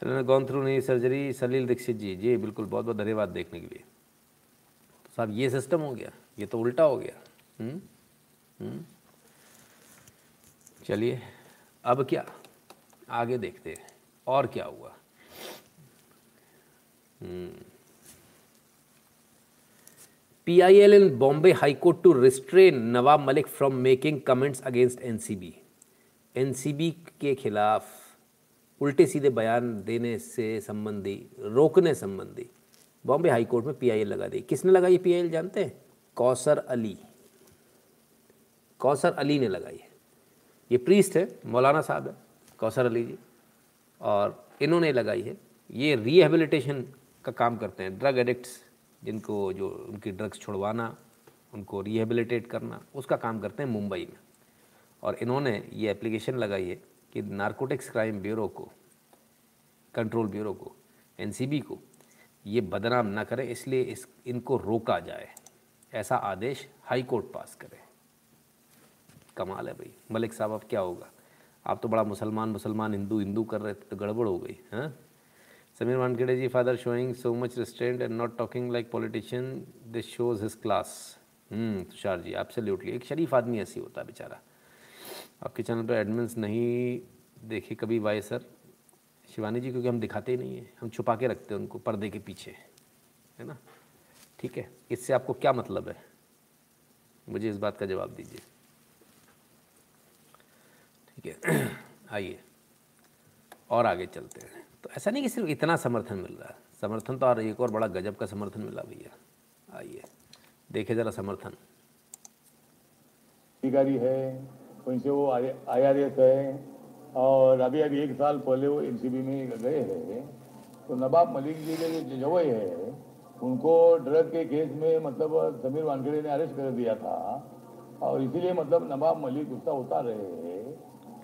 A: इन्होंने गॉन थ्रू नहीं सर्जरी सलील दीक्षित जी। जी, बिल्कुल, बहुत बहुत धन्यवाद देखने के लिए। तो साहब, ये सिस्टम हो गया। ये तो उल्टा हो गया। हम्म? हम्म? चलिए, अब क्या? आगे देखते हैं, और क्या हुआ? P I L in Bombay high court to restrain Nawab Malik from making comments against N C B N C B के खिलाफ उल्टे सीधे बयान देने से संबंधी, रोकने संबंधी बॉम्बे हाईकोर्ट में पी आई एल लगा दी किसने लगाई पी आई एल जानते हैं? कौसर अली। कौसर अली ने लगाई है। ये प्रीस्ट है, मौलाना साहब है, कौसर अली जी। और इन्होंने लगाई है, ये रिहेबिलिटेशन का काम करते हैं ड्रग एडिक्ट्स जिनको जो उनकी ड्रग्स छुड़वाना, उनको रिहेबिलिटेट करना, उसका काम करते हैं मुंबई में। और इन्होंने ये एप्लीकेशन लगाई है कि नारकोटिक्स क्राइम ब्यूरो को कंट्रोल ब्यूरो को एनसीबी को, ये बदनाम ना करें, इसलिए इस, इनको रोका जाए। ऐसा आदेश हाई कोर्ट पास करे। कमाल है भाई। मलिक साहब, अब क्या होगा? आप तो बड़ा मुसलमान मुसलमान, हिंदू हिंदू कर रहे थे तो गड़बड़ हो गई हाँ? Sameer Wankhede ji, father showing so much restraint and not talking like politician this shows his class Tushar ji absolutely एक शरीफ आदमी ऐसी होता है बेचारा। आपके चैनल पर एडमिन्स नहीं देखे कभी वाई सर? शिवानी जी, क्योंकि हम दिखाते ही नहीं हैं। हम छुपा के रखते हैं उनको पर्दे के पीछे, है ना? ठीक है, इससे आपको क्या मतलब है? मुझे इस बात का जवाब दीजिए। ठीक है। आइए। और आगे चलते हैं। तो ऐसा नहीं कि सिर्फ़ इतना समर्थन मिल रहा है। समर्थन तो और एक और बड़ा गजब का समर्थन मिला भैया। आइए। देखे ज़रा समर्थन।
E: अधिकारी है, उनसे वो आई आर एस है और अभी अभी एक साल पहले वो एनसीबी में गए हैं। तो नवाब मलिक जी के जो जवई है, उनको ड्रग के केस में मतलब समीर वानखेड़े ने अरेस्ट कर दिया था। और इसीलिए मतलब नवाब मलिक उसका उतार रहे हैं।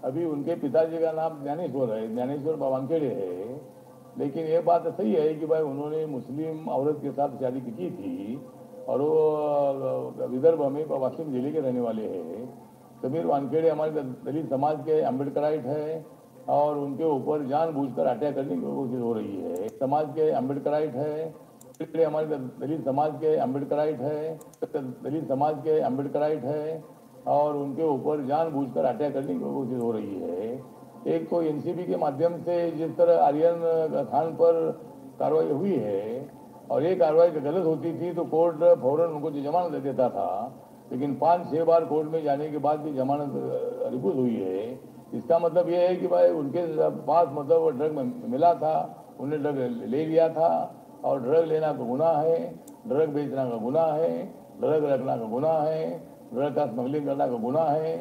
E: अभी उनके पिताजी का नाम ज्ञानेश्वर है, ज्ञानेश्वर वानखेड़े है। लेकिन ये बात सही है कि भाई उन्होंने मुस्लिम औरत के साथ शादी की थी और वो विदर्भ में वाशिम ज़िले के रहने वाले हैं। समीर वानखेड़े हमारे दलित समाज के अम्बेडकराइट है और उनके ऊपर जानबूझकर अटैक करने की कोशिश हो रही है। समाज के अम्बेडकराइट है हमारे दलित समाज के अम्बेडकराइट है दलित समाज के अम्बेडकराइट है। और उनके ऊपर जानबूझकर अटैक करने की कोशिश हो रही है। एक तो एनसीबी के माध्यम से जिस तरह आर्यन खान पर कार्रवाई हुई है और ये कार्रवाई गलत होती थी तो कोर्ट फ़ौरन उनको जमानत दे देता था। लेकिन पाँच छः बार कोर्ट में जाने के बाद भी जमानत रिपोर्ट हुई है। इसका मतलब ये है कि भाई उनके पास मतलब ड्रग मिला था, उन्हें ड्रग ले लिया था और ड्रग लेना का गुनाह है ड्रग बेचना का गुनाह है ड्रग रखना का गुनाह है। ड्रग का स्मगलिंग करना का गुनाह है।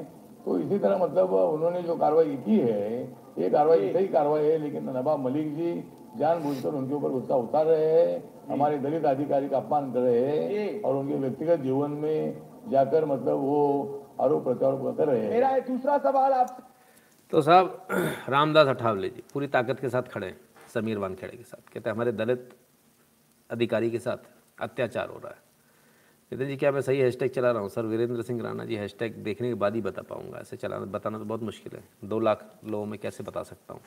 E: तो इसी तरह मतलब उन्होंने जो कार्रवाई की है ये कार्रवाई सही कार्रवाई है लेकिन नवाब मलिक जी जानबूझकर उनके ऊपर गुस्सा उतार रहे हैं हमारे दलित अधिकारी का अपमान कर रहे हैं और उनके व्यक्तिगत जीवन में जाकर मतलब वो आरोप प्रत्यारोप कर रहे हैं।
F: मेरा एक दूसरा सवाल आप
A: तो साहब रामदास अठावले जी पूरी ताकत के साथ खड़े हैं समीर वानखेड़े के साथ। कहते हैं हमारे दलित अधिकारी के साथ अत्याचार हो रहा है। नितिन जी, क्या मैं सही हैशटैग चला रहा हूँ? सर, वीरेंद्र सिंह राणा जी हैशटैग देखने के बाद ही बता पाऊँगा। ऐसे चलाना, बताना तो बहुत मुश्किल है। दो लाख लोगों में कैसे बता सकता हूँ?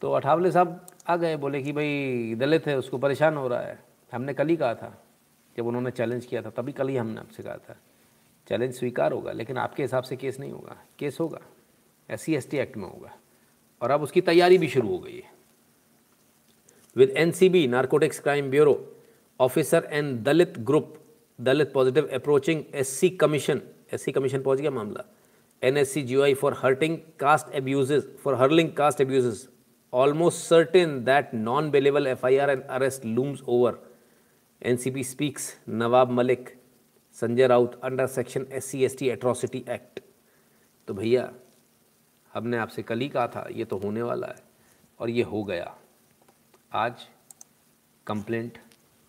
A: तो अठावले साहब आ गए, बोले कि भाई, दलित है, उसको परेशान हो रहा है। हमने कल ही कहा था, जब उन्होंने चैलेंज किया था, तभी कल ही हमने आपसे कहा था। चैलेंज स्वीकार होगा, लेकिन आपके हिसाब से केस नहीं होगा। केस होगा। एस सी एक्ट में होगा। और अब उसकी तैयारी भी शुरू हो गई है। With an narcotics crime bureau officer and Dalit group Dalit positive approaching S C commission S C commission पहुँच गया मामला। N S C G for hurting caste abuses for hurling caste abuses almost certain that non bailable F I R and arrest looms over N C P speaks Nawab Malik Sanjay Raut under section S C S T atrocity act तो भैया, हमने आपसे कल ही कहा था, ये तो होने वाला है और ये हो गया। आज कंप्लेंट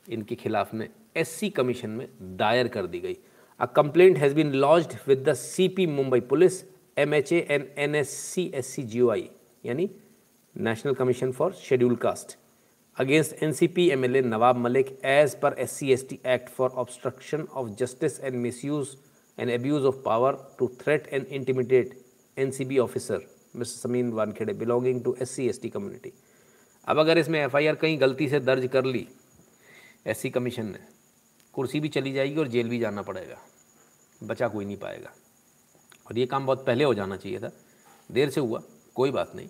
A: इनके खिलाफ में एससी कमीशन में दायर कर दी गई। A complaint has been launched with the CP Mumbai police MHA and N S C S C G O I यानी national commission for scheduled caste against N C P M L A Nawab Malik as per S C S T act for obstruction of justice and misuse and abuse of power to threaten and intimidate N C B officer mister Sameer Wankhede belonging to S C S T community अब अगर इसमें F I are कहीं गलती से दर्ज कर ली SC commission ने कुर्सी भी चली जाएगी और जेल भी जाना पड़ेगा। बचा कोई नहीं पाएगा। और ये काम बहुत पहले हो जाना चाहिए था। देर से हुआ, कोई बात नहीं।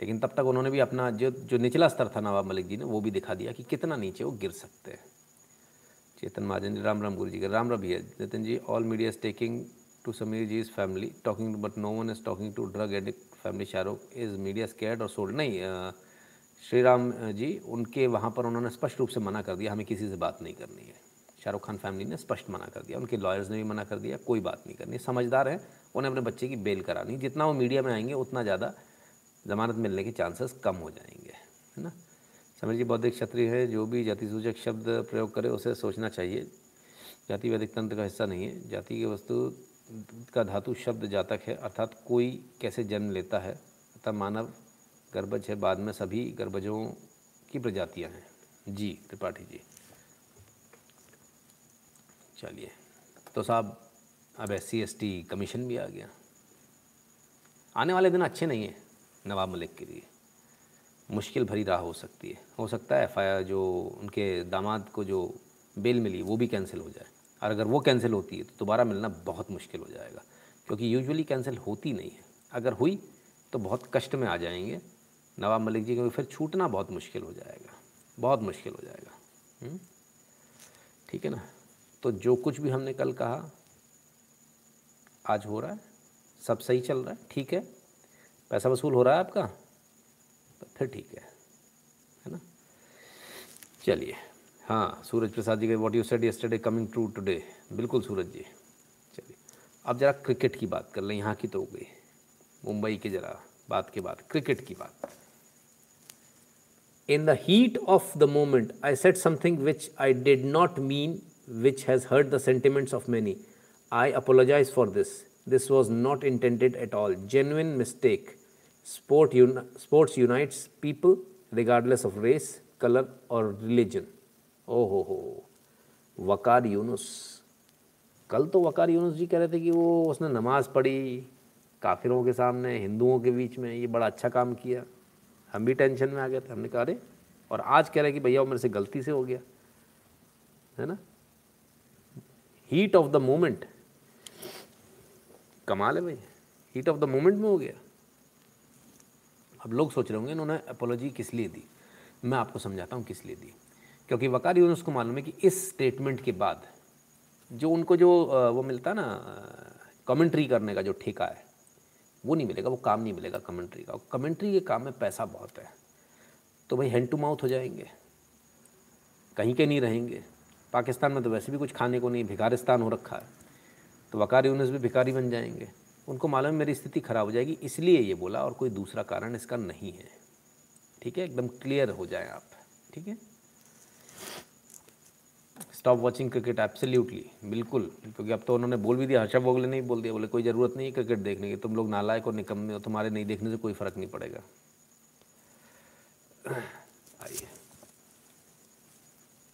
A: लेकिन तब तक उन्होंने भी अपना जो जो निचला स्तर था नवाब मलिक जी ने, वो भी दिखा दिया कि कितना नीचे वो गिर सकते हैं। चेतन महाजन जी, राम राम गुरु जी का, राम राम भैया Nitin ji all media is taking to Sameer ji is family talking but no one is talking to drug addict family Shahrukh is media scared और सोल्ड नहीं श्री राम जी, उनके वहाँ पर उन्होंने स्पष्ट रूप से मना कर दिया, हमें किसी से बात नहीं करनी है। शाहरुख खान फैमिली ने स्पष्ट मना कर दिया, उनके लॉयर्स ने भी मना कर दिया, कोई बात नहीं करनी समझदार है, उन्हें अपने बच्चे की बेल करानी, जितना वो मीडिया में आएँगे, उतना ज़्यादा ज़मानत मिलने के चांसेस कम हो जाएँगे, है ना? समीर जी, बौद्धिक क्षत्रिय है, जो भी जाति सूचक शब्द प्रयोग करे, उसे सोचना चाहिए। जाति वैदिक तंत्र का हिस्सा नहीं है। जाति की वस्तु का धातु शब्द जातक है, अर्थात कोई कैसे जन्म लेता है, अतः मानव गर्भज है, बाद में सभी गर्भजों की प्रजातियाँ हैं। जी, त्रिपाठी जी। चलिए तो साहब, अब एस सी कमीशन भी आ गया। आने वाले दिन अच्छे नहीं हैं नवाब मलिक के लिए। मुश्किल भरी राह हो सकती है। हो सकता है एफआईआर जो उनके दामाद को जो बेल मिली, वो भी कैंसिल हो जाए। और अगर वो कैंसिल होती है तो दोबारा मिलना बहुत मुश्किल हो जाएगा। क्योंकि यूजुअली कैंसिल होती नहीं है। अगर हुई तो बहुत कष्ट में आ जाएँगे। नवाब मलिक जी, क्योंकि फिर छूटना बहुत मुश्किल हो जाएगा। बहुत मुश्किल हो जाएगा। हम्म? ठीक है ना? तो जो कुछ भी हमने कल कहा, आज हो रहा है। सब सही चल रहा है। ठीक है? पैसा वसूल हो रहा है आपका? तो फिर ठीक है। है ना? चलिए। हाँ सूरज प्रसाद जी का what you said yesterday coming true today बिल्कुल सूरज जी। चलिए। अब ज़रा क्रिकेट की बात कर लें। यहाँ की तो हो गई। मुंबई की ज़रा बात के बाद। क्रिकेट की बात। In the heat of the moment i said something which i did not mean which has hurt the sentiments of many i apologize for this this was not intended at all genuine mistake sport un- sports unites people regardless of race color or religion oh ho ho वकार यूनुस कल तो वकार यूनुस जी कह रहे थे कि वो उसने नमाज़ पढ़ी काफिरों के सामने हिंदुओं के बीच में ये बड़ा अच्छा काम किया हम भी टेंशन में आ गए थे, हमने कहा, अरे, और आज कह रहे हैं कि भैया वो मेरे से गलती से हो गया। है ना? हीट ऑफ़ द मोमेंट कमाल है भाई। हीट ऑफ़ द मोमेंट में हो गया। अब लोग सोच रहे होंगे, इन्होंने अपोलॉजी किस लिए दी? मैं आपको समझाता हूँ किस लिए दी। क्योंकि वकार यूनुस को मालूम है कि इस स्टेटमेंट के बाद जो उनको जो वो मिलता ना कमेंट्री करने का जो ठेका है वो नहीं मिलेगा, वो काम नहीं मिलेगा कमेंट्री का। कमेंट्री के काम में पैसा बहुत है। तो भाई हैंड टू माउथ हो जाएँगे। कहीं के नहीं रहेंगे। पाकिस्तान में तो वैसे भी कुछ खाने को नहीं भिकारिस्तान हो रखा है। तो वकार यूनुस भी भिकारी बन जाएँगे। उनको मालूम है मेरी स्थिति खराब हो जाएगी, इसलिए ये बोला और कोई दूसरा कारण इसका नहीं है। ठीक है? एकदम क्लियर हो जाए आप। ठीक है? स्टॉप वॉचिंग क्रिकेट एब्सोल्युटली बिल्कुल, क्योंकि अब तो उन्होंने बोल भी दिया हर्षा बोगले ने बोल दिया, बोले, कोई ज़रूरत नहीं है क्रिकेट देखने की, तुम लोग नालायक और निकम्मे हो, तुम्हारे नहीं देखने से कोई फ़र्क नहीं पड़ेगा. आइए।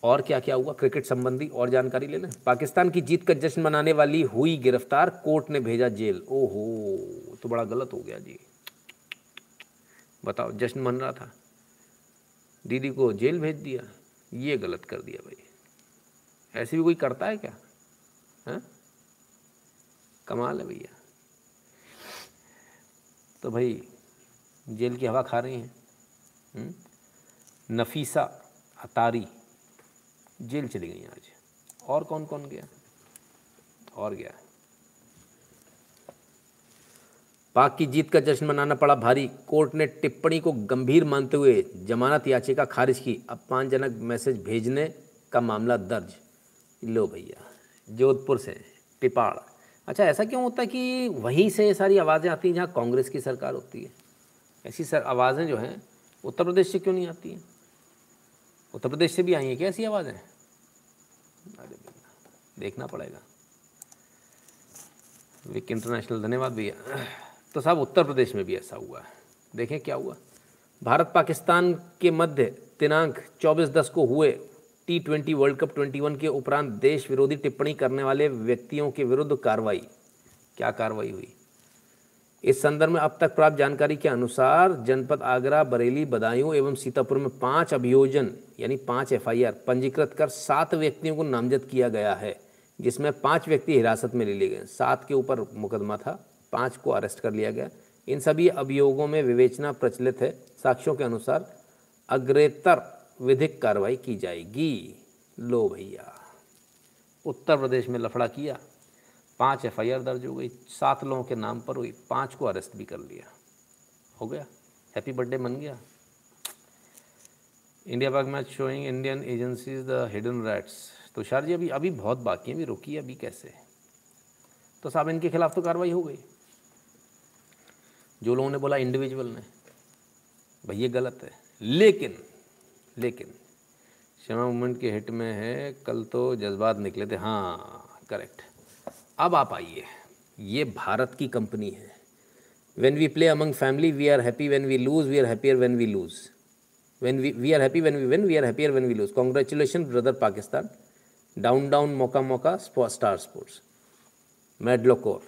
A: और क्या क्या हुआ? क्रिकेट संबंधी और जानकारी ले लें। पाकिस्तान की जीत का जश्न मनाने वाली हुई गिरफ़्तार, कोर्ट ने भेजा जेल। ओहो तो बड़ा गलत हो गया जी। बताओ, जश्न मन रहा था? दीदी को जेल भेज दिया? ये गलत कर दिया भाई। ऐसे भी कोई करता है क्या? है? कमाल है भैया। तो भाई, जेल की हवा खा रही हैं। हम्म? नफीसा अतारी। जेल चली गई आज। और कौन कौन गया? और गया। पाक की जीत का जश्न मनाना पड़ा भारी। कोर्ट ने टिप्पणी को गंभीर मानते हुए जमानत याचिका खारिज की। अपमानजनक मैसेज भेजने का मामला दर्ज। लो भैया, जोधपुर से टिपाड़ अच्छा ऐसा क्यों होता है कि वहीं से सारी आवाज़ें आती हैं जहाँ कांग्रेस की सरकार होती है? ऐसी सर, आवाज़ें जो हैं, उत्तर प्रदेश से क्यों नहीं आती हैं? उत्तर प्रदेश से भी आई हैं क्या ऐसी आवाज़ें? अरे देखना पड़ेगा। विक इंटरनेशनल, धन्यवाद भैया। तो साहब, उत्तर प्रदेश में भी ऐसा हुआ है। देखें क्या हुआ। भारत पाकिस्तान के मध्य, दिनांक 24 दस को हुए टी ट्वेंटी वर्ल्ड कप 21 के उपरांत देश विरोधी टिप्पणी करने वाले व्यक्तियों के विरुद्ध कार्रवाई। क्या कार्रवाई हुई? इस संदर्भ में अब तक प्राप्त जानकारी के अनुसार जनपद आगरा, बरेली, बदायूं एवं सीतापुर में पाँच अभियोजन, यानी पाँच एफआईआर पंजीकृत कर सात व्यक्तियों को नामजद किया गया है, जिसमें पाँच व्यक्ति हिरासत में ले लिए गए। सात के ऊपर मुकदमा था, पाँच को अरेस्ट कर लिया गया। इन सभी अभियोगों में विवेचना प्रचलित है। साक्ष्यों के अनुसार अग्रेतर विधिक कार्रवाई की जाएगी। लो भैया। उत्तर प्रदेश में लफड़ा किया। पाँच एफआईआर दर्ज हो गई। सात लोगों के नाम पर हुई। पाँच को अरेस्ट भी कर लिया। हो गया? हैप्पी बर्थडे मन गया। India Pak match showing Indian agencies the hidden rats Tushar ji, अभी अभी बहुत बाकी है। अभी रुकी अभी कैसे? तो साहब, इनके खिलाफ तो कार्रवाई हो गई। जो लोगों ने बोला इंडिविजुअल ने। भाई, ये गलत है। लेकिन लेकिन क्षमा मूवमेंट के हिट में है, कल तो जज्बात निकले थे। हाँ करेक्ट। अब आप आइए। ये भारत की कंपनी है। When we play among family we are happy when we lose we are happier when we lose when we we are happy when we when we are happier when we lose congratulation brother Pakistan down down मौका मौका star sports मेडलोकोर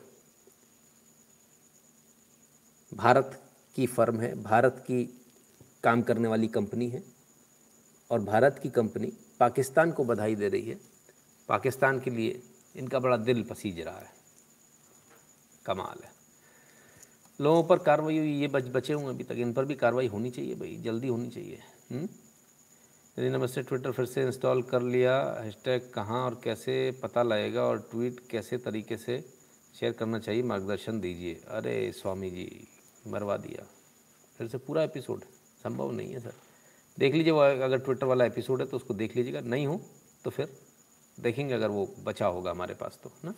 A: Bharat की firm है। भारत की काम करने वाली company है। और भारत की कंपनी पाकिस्तान को बधाई दे रही है। पाकिस्तान के लिए इनका बड़ा दिल पसीज रहा है। कमाल है। लोगों पर कार्रवाई हुई, ये बच, बचे हुए अभी तक। इन पर भी कार्रवाई होनी चाहिए भाई, जल्दी होनी चाहिए। हम्म? यदि नमस्ते ट्विटर फिर से इंस्टॉल कर लिया। हैशटैग कहाँ और कैसे पता लगेगा और ट्वीट कैसे तरीके से शेयर करना चाहिए, मार्गदर्शन दीजिए। अरे, स्वामी जी, मरवा दिया। फिर से पूरा एपिसोड संभव नहीं है सर देख लीजिए वो अगर ट्विटर वाला एपिसोड है तो उसको देख लीजिएगा। नहीं हो तो फिर देखेंगे अगर वो बचा होगा हमारे पास तो ना?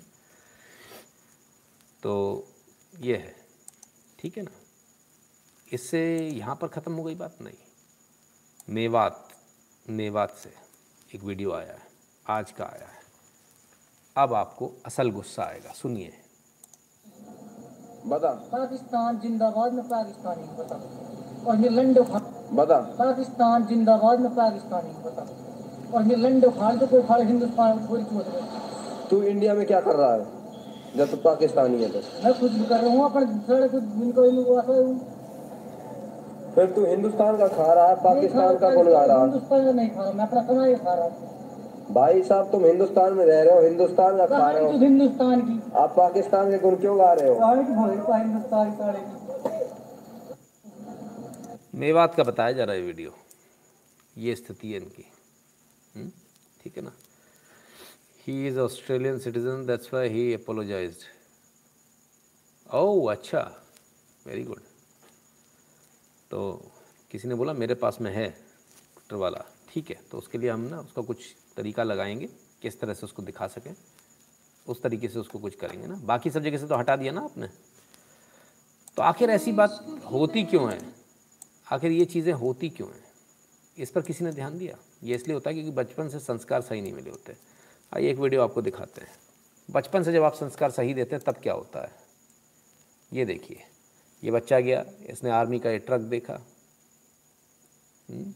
A: तो ये है। ठीक है ना? इससे यहाँ पर ख़त्म हो गई बात? नहीं। मेवात मेवात से एक वीडियो आया है। आज का आया है। अब आपको असल गुस्सा आएगा। सुनिए।
C: बता। पाकिस्तान जिंदाबाद में पाकिस्तानी बता। और ये लंडे बता। पाकिस्तान जिंदाबाद में पाकिस्तानी बता। और ये लंडे उखाड़ दो कोई उखाड़ हिंदुस्तान थोड़ी छोड़
F: तू इंडिया में क्या कर रहा है? जब तू पाकिस्तानी है तो।
C: मैं कुछ भी कर रहा हूँ अपने थोड़े कुछ इनको इनको आता हूँ।
F: फिर तू हिंदुस्तान का खा रहा है पाकिस्तान का कौन खा रहा है?
C: हिंदुस्तान का नहीं खा रहा मैं अपना कमा ही खा रहा हूँ।
F: भाई साहब तुम हिंदुस्तान में रह रहे हो हिंदुस्तान का खा रहे
C: तो
F: हो
C: हिंदुस्तान की।
F: आप पाकिस्तान के गुण क्यों गा रहे हो?
C: हिंदुस्तान की
A: मेवात का बताया जा रहा है वीडियो। ये स्थिति है इनकी। हम्म? ठीक है ना? He is Australian citizen that's why he apologise oh अच्छा। वेरी गुड तो किसी ने बोला, मेरे पास में है ट्विटर वाला। ठीक है तो उसके लिए हम ना उसका कुछ तरीका लगाएँगे, किस तरह से उसको दिखा सकें। उस तरीके से उसको कुछ करेंगे ना। बाकी सब जगह से तो हटा दिया ना आपने। तो आखिर ऐसी बात होती क्यों है? आखिर ये चीज़ें होती क्यों हैं? इस पर किसी ने ध्यान दिया? ये इसलिए होता है क्योंकि बचपन से संस्कार सही नहीं मिले होते। आइए एक वीडियो आपको दिखाते हैं। बचपन से जब आप संस्कार सही देते हैं, तब क्या होता है? ये देखिए। ये बच्चा गया, इसने आर्मी का ये ट्रक देखा। हम्म?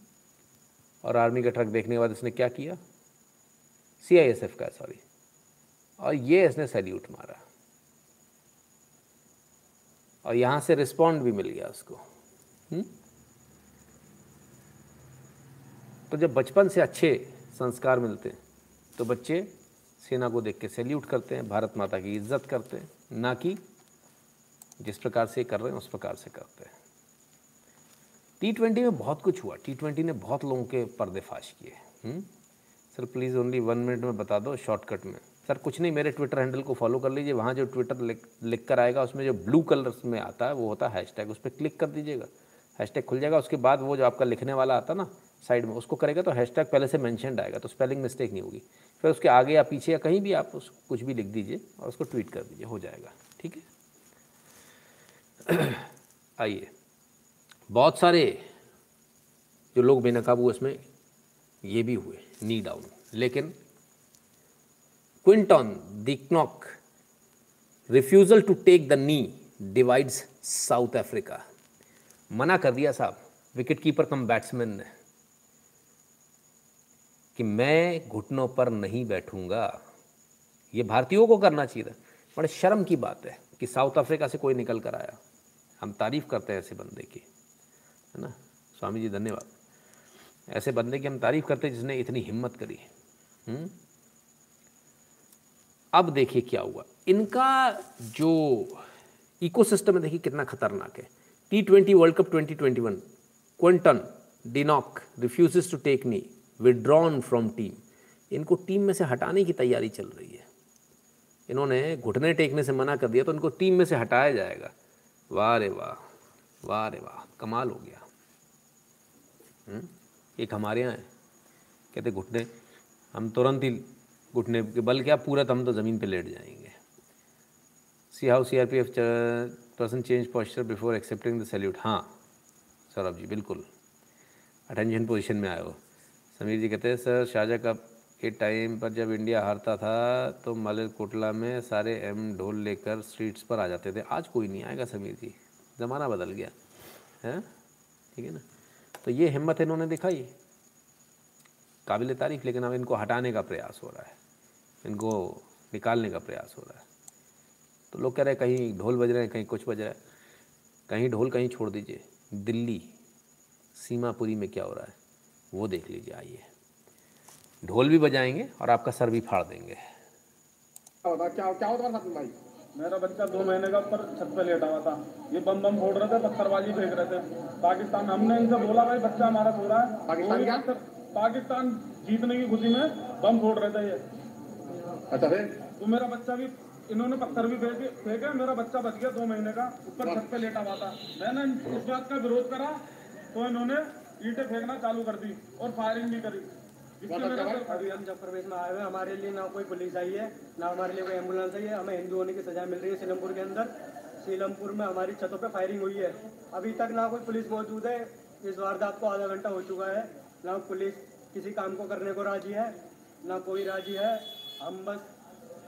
A: और आर्मी का ट्रक देखने के बाद इसने क्या किया? सी आई एस एफ़ का सॉरी और ये इसने सैल्यूट मारा। और यहाँ से रिस्पॉन्ड भी मिल गया उसको। हुँ? तो जब बचपन से अच्छे संस्कार मिलते हैं तो बच्चे सेना को देख के सैल्यूट करते हैं, भारत माता की इज़्ज़त करते हैं, ना कि जिस प्रकार से कर रहे हैं, उस प्रकार से करते हैं। टी ट्वेंटी में बहुत कुछ हुआ। टी ट्वेंटी ने बहुत लोगों के पर्दे फाश किए। हम्म? Sir please only one minute में बता दो शॉर्टकट में। सर, कुछ नहीं, मेरे ट्विटर हैंडल को फॉलो कर लीजिए। वहाँ जो ट्विटर लिख लिख कर आएगा, उसमें जो ब्लू कलर में आता है, वो होता है हैशटैग उस पर क्लिक कर दीजिएगा। हैशटैग खुल जाएगा, उसके बाद वो जो आपका लिखने वाला आता ना साइड में, उसको करेगा तो हैशटैग पहले से मैंशनड आएगा तो स्पेलिंग मिस्टेक नहीं होगी। फिर उसके आगे या पीछे या कहीं भी आप उस, कुछ भी लिख दीजिए और उसको ट्वीट कर दीजिए, हो जाएगा, ठीक है? आइए। बहुत सारे जो लोग बेनकाब हुए इसमें, ये भी हुए नी डाउन लेकिन Quinton de Kock refusal to take the knee divides South Africa मना कर दिया साहब विकेट कीपर कम बैट्समैन ने कि मैं घुटनों पर नहीं बैठूँगा, ये भारतीयों को करना चाहिए था। बड़े शर्म की बात है कि साउथ अफ्रीका से कोई निकल कर आया। हम तारीफ़ करते हैं ऐसे बंदे की, है ना? स्वामी जी, धन्यवाद। ऐसे बंदे की हम तारीफ़ करते हैं जिसने इतनी हिम्मत करी हुँ? अब देखिए क्या हुआ। इनका जो इकोसिस्टम में देखिए कितना खतरनाक है। T twenty world cup 2021 Quinton de Kock refuses to take knee withdrawn from team इनको टीम में से हटाने की तैयारी चल रही है। इन्होंने घुटने टेकने से मना कर दिया तो इनको टीम में से हटाया जाएगा। वाह रे वाह वाह रे वाह, कमाल हो गया। हम्म? एक हमारे यहाँ है। कहते घुटने, हम तुरंत ही घुटने के बल क्या, पूरा तो हम तो ज़मीन पे लेट जाएँगे। See how C R P F person change posture before accepting the salute हाँ सौरभ जी बिल्कुल अटेंशन पोजीशन में आए हो समीर जी कहते हैं सर शाहजहाँ कप के टाइम पर जब इंडिया हारता था तो मलेरकोटला में सारे एम ढोल लेकर स्ट्रीट्स पर आ जाते थे। आज कोई नहीं आएगा समीर जी। ज़माना बदल गया। है? ठीक है ना? तो ये हिम्मत इन्होंने दिखाई। काबिल तारीफ़, लेकिन अब इनको हटाने का प्रयास हो रहा है। इनको निकालने का प्रयास हो रहा है। तो लोग कह रहे हैं कहीं ढोल बज रहे हैं कहीं कुछ बज रहा है। कहीं ढोल कहीं छोड़ दीजिए। दिल्ली सीमापुरी में क्या हो रहा है? वो देख लीजिए आइए। ढोल भी बजाएँगे और आपका सर भी फाड़ देंगे।
G: क्या क्या होता था भाई?
H: मेरा बच्चा दो महीने का ऊपर छत पे लेटा हुआ था। ये बम बम फोड़ रहे थे पत्थरबाजी फेंक रहे थे। पाकिस्तान हमने इनसे बोला भाई बच्चा हमारा सो रहा है।
G: पाकिस्तान क्या?
H: पाकिस्तान जीतने की खुशी में बम फोड़ रहे थे ये।
G: अच्छा फिर?
H: तो मेरा बच्चा भी इन्होंने पत्थर भी फेंके फेंके मेरा बच्चा बच गया दो महीने का ऊपर छत पे लेटा हुआ था। मैंने इस बात का विरोध करा तो इन्होंने ईंटें फेंकना चालू कर दी और फायरिंग भी करी। सर
I: अभी हम जब प्रवेश में आए हुए हमारे लिए ना कोई पुलिस आई है ना हमारे लिए कोई एंबुलेंस आई है हमें हिंदू होने की सजा मिल रही है सीलमपुर के अंदर। सीलमपुर में हमारी छतों पे फायरिंग हुई है। अभी तक ना कोई पुलिस मौजूद है इस वारदात को आधा घंटा हो चुका है। ना पुलिस किसी काम को करने को राज़ी है ना कोई राज़ी है। हम बस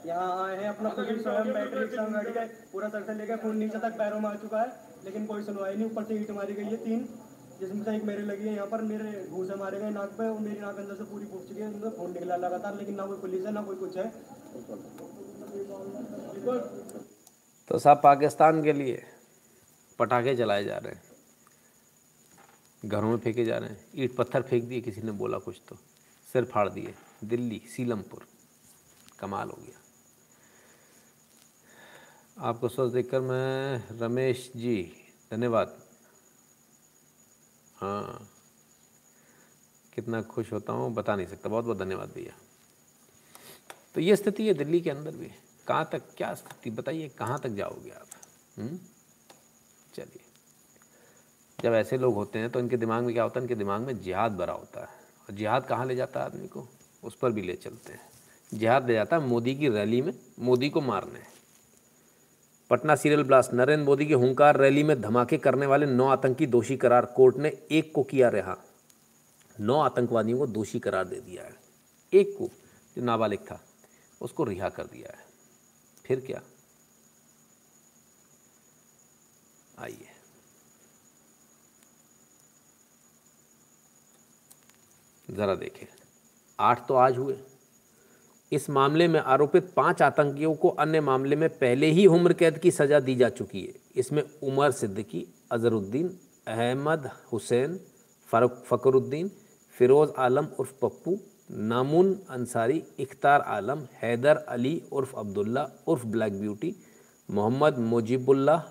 I: यहाँ आए हैं, अपना पुलिस स्वयं बैटरी रिक्शा बैठ गए पूरा सर से लेकर खून नीचे तक पैरों में आ चुका है, लेकिन कोई सुनवाई नहीं, ऊपर से ईट मारी गई है तीन, जिसमें से एक मेरे लगी है यहाँ पर, मेरे घूसे मारे गए नाक पे, और मेरी नाक अंदर से पूरी फूट चुकी है उनका खून निकला लगातार, लेकिन ना कोई पुलिस है, ना कोई कुछ है।
A: तो साहब पाकिस्तान के लिए पटाखे चलाए जा रहे हैं, घरों में फेंके जा रहे हैं, ईट पत्थर फेंक दिए, किसी ने बोला कुछ तो सिर फाड़ दिए, दिल्ली, सीलमपुर, कमाल हो गया। आपको सोच देखकर मैं रमेश जी, धन्यवाद। हाँ कितना खुश होता हूँ, बता नहीं सकता। बहुत बहुत धन्यवाद भैया। तो ये स्थिति है दिल्ली के अंदर भी। कहाँ तक, क्या स्थिति, बताइए, कहाँ तक जाओगे आप? हम्म? चलिए। जब ऐसे लोग होते हैं तो इनके दिमाग में क्या होता है? इनके दिमाग में जिहाद भरा होता है। और जिहाद कहाँ ले जाता है आदमी को? उस पर भी ले चलते हैं। जिहाद ले जाता है मोदी की रैली में, मोदी को मारने। पटना सीरियल ब्लास्ट, नरेंद्र मोदी की हुंकार रैली में धमाके करने वाले नौ आतंकी दोषी करार, कोर्ट ने एक को किया रहा। नौ आतंकवादियों को दोषी करार दे दिया है। एक को, जो नाबालिग था, उसको रिहा कर दिया है। फिर क्या? आइए। ज़रा देखें। आठ तो आज हुए। इस मामले में आरोपित पाँच आतंकियों को अन्य मामले में पहले ही उम्र कैद की सज़ा दी जा चुकी है। इसमें उमर सिद्दीकी अजहरुद्दीन अहमद हुसैन फ़करुद्दीन, फ़िरोज़ आलम उर्फ़ पप्पू, नामुन अंसारी, इख्तार आलम, हैदर अली उर्फ़ अब्दुल्ला उर्फ़ ब्लैक ब्यूटी, मोहम्मद मुजीबुल्लाह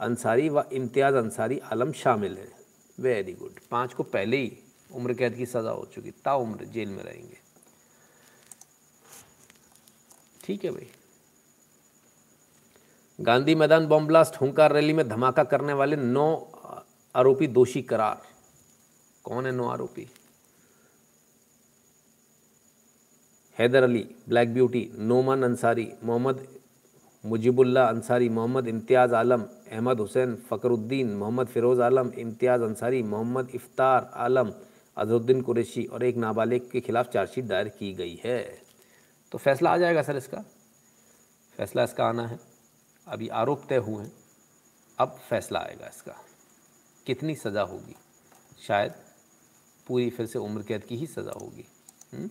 A: अंसारी व इम्तियाज़ अंसारी आलम शामिल हैं। Very good. पाँच को पहले ही उम्र कैद की सज़ा हो चुकी। ताउम्र जेल में रहेंगे। ठीक है भाई। गांधी मैदान बॉम्ब ब्लास्ट हुंकार रैली में धमाका करने वाले नौ आरोपी दोषी करार। कौन है नौ आरोपी? हैदर अली ब्लैक ब्यूटी नोमान अंसारी, मोहम्मद मुजीबुल्ला अंसारी, मोहम्मद इम्तियाज़ आलम, अहमद हुसैन फ़करुद्दीन मोहम्मद फ़िरोज़ आलम, इम्तियाज़ अंसारी, मोहम्मद इफ्तार आलम अजहरुद्दीन कुरैशी और एक नाबालिग के खिलाफ चार्जशीट दायर की गई है। तो फैसला आ जाएगा सर इसका। फैसला इसका आना है। अभी आरोप तय हुए हैं। अब फैसला आएगा इसका। कितनी सज़ा होगी? शायद पूरी फिर से उम्र कैद की ही सज़ा होगी। हुँ?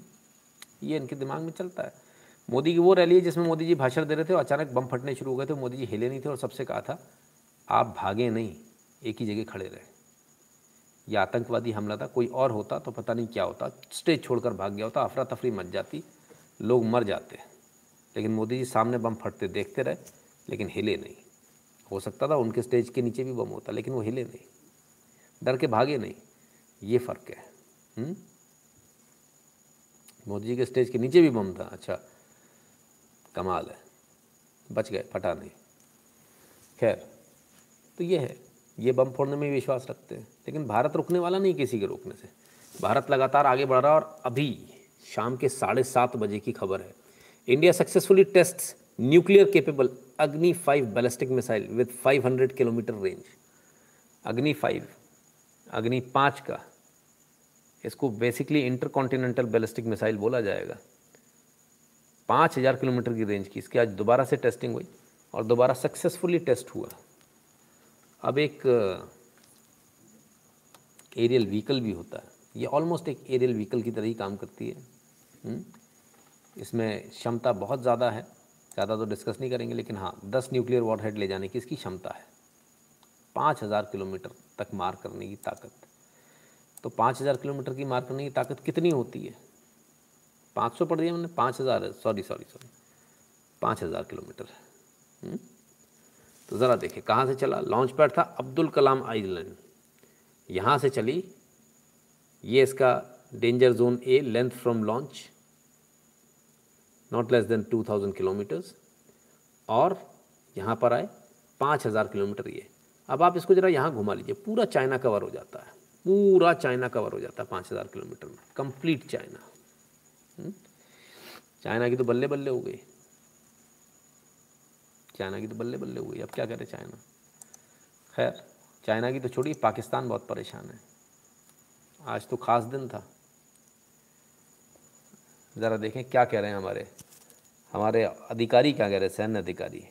A: ये इनके दिमाग में चलता है। मोदी की वो रैली है जिसमें मोदी जी भाषण दे रहे थे और अचानक बम फटने शुरू हो गए थे। मोदी जी हिले नहीं थे और सबसे कहा था, आप भागे नहीं, एक ही जगह खड़े रहे। यह आतंकवादी हमला था। कोई और होता तो पता नहीं क्या होता। स्टेज छोड़कर भाग गया होता अफरा तफरी मच जाती। लोग मर जाते लेकिन मोदी जी सामने बम फटते देखते रहे, लेकिन हिले नहीं। हो सकता था उनके स्टेज के नीचे भी बम होता, लेकिन वो हिले नहीं। डर के भागे नहीं। ये फ़र्क है। हुँ? मोदी जी के स्टेज के नीचे भी बम था। अच्छा कमाल है। बच गए, फटा नहीं। खैर तो ये है। ये बम फोड़ने में विश्वास रखते हैं। लेकिन भारत रुकने वाला नहीं किसी के रोकने से। भारत लगातार आगे बढ़ रहा है और अभी शाम के साढ़े सात बजे की खबर है। India successfully test nuclear capable Agni five ballistic missile with 500 kilometre range. Agni five, Agni पाँच का, इसको basically inter intercontinental ballistic missile बोला जाएगा। पाँच हज़ार किलोमीटर की रेंज की, इसकी आज दोबारा से टेस्टिंग हुई और दोबारा सक्सेसफुली टेस्ट हुआ। अब एक एरियल व्हीकल भी होता है। ये ऑलमोस्ट एक एरियल व्हीकल की तरह ही काम करती हुँ? इसमें क्षमता बहुत ज़्यादा है। ज़्यादा तो डिस्कस नहीं करेंगे, लेकिन हाँ दस न्यूक्लियर वॉरहेड ले जाने की इसकी क्षमता है। पाँच हज़ार किलोमीटर तक मार करने की ताकत। तो पाँच हज़ार किलोमीटर की मार करने की ताकत कितनी होती है? पाँच सौ पढ़ दिया मैंने पाँच हज़ार सॉरी सॉरी सॉरी पाँच हज़ार किलोमीटर है। तो ज़रा देखिए, कहाँ से चला? लॉन्च पैड था अब्दुल कलाम आइलैंड यहाँ से चली। ये इसका danger zone a length from launch not less than 2000 kilometres और यहाँ पर आए 5000 किलोमीटर ये। अब आप इसको ज़रा यहाँ घुमा लीजिए, पूरा चाइना कवर हो जाता है। पूरा चाइना कवर हो जाता है 5000 किलोमीटर में। Complete China. चाइना की तो बल्ले बल्ले हो गई। चाइना की तो बल्ले बल्ले हो गई। अब क्या करे चाइना? खैर, चाइना की तो छोड़िए, पाकिस्तान बहुत परेशान है। आज तो खास दिन था। ज़रा देखें क्या कह रहे हैं हमारे हमारे अधिकारी क्या कह रहे हैं सैन्य अधिकारी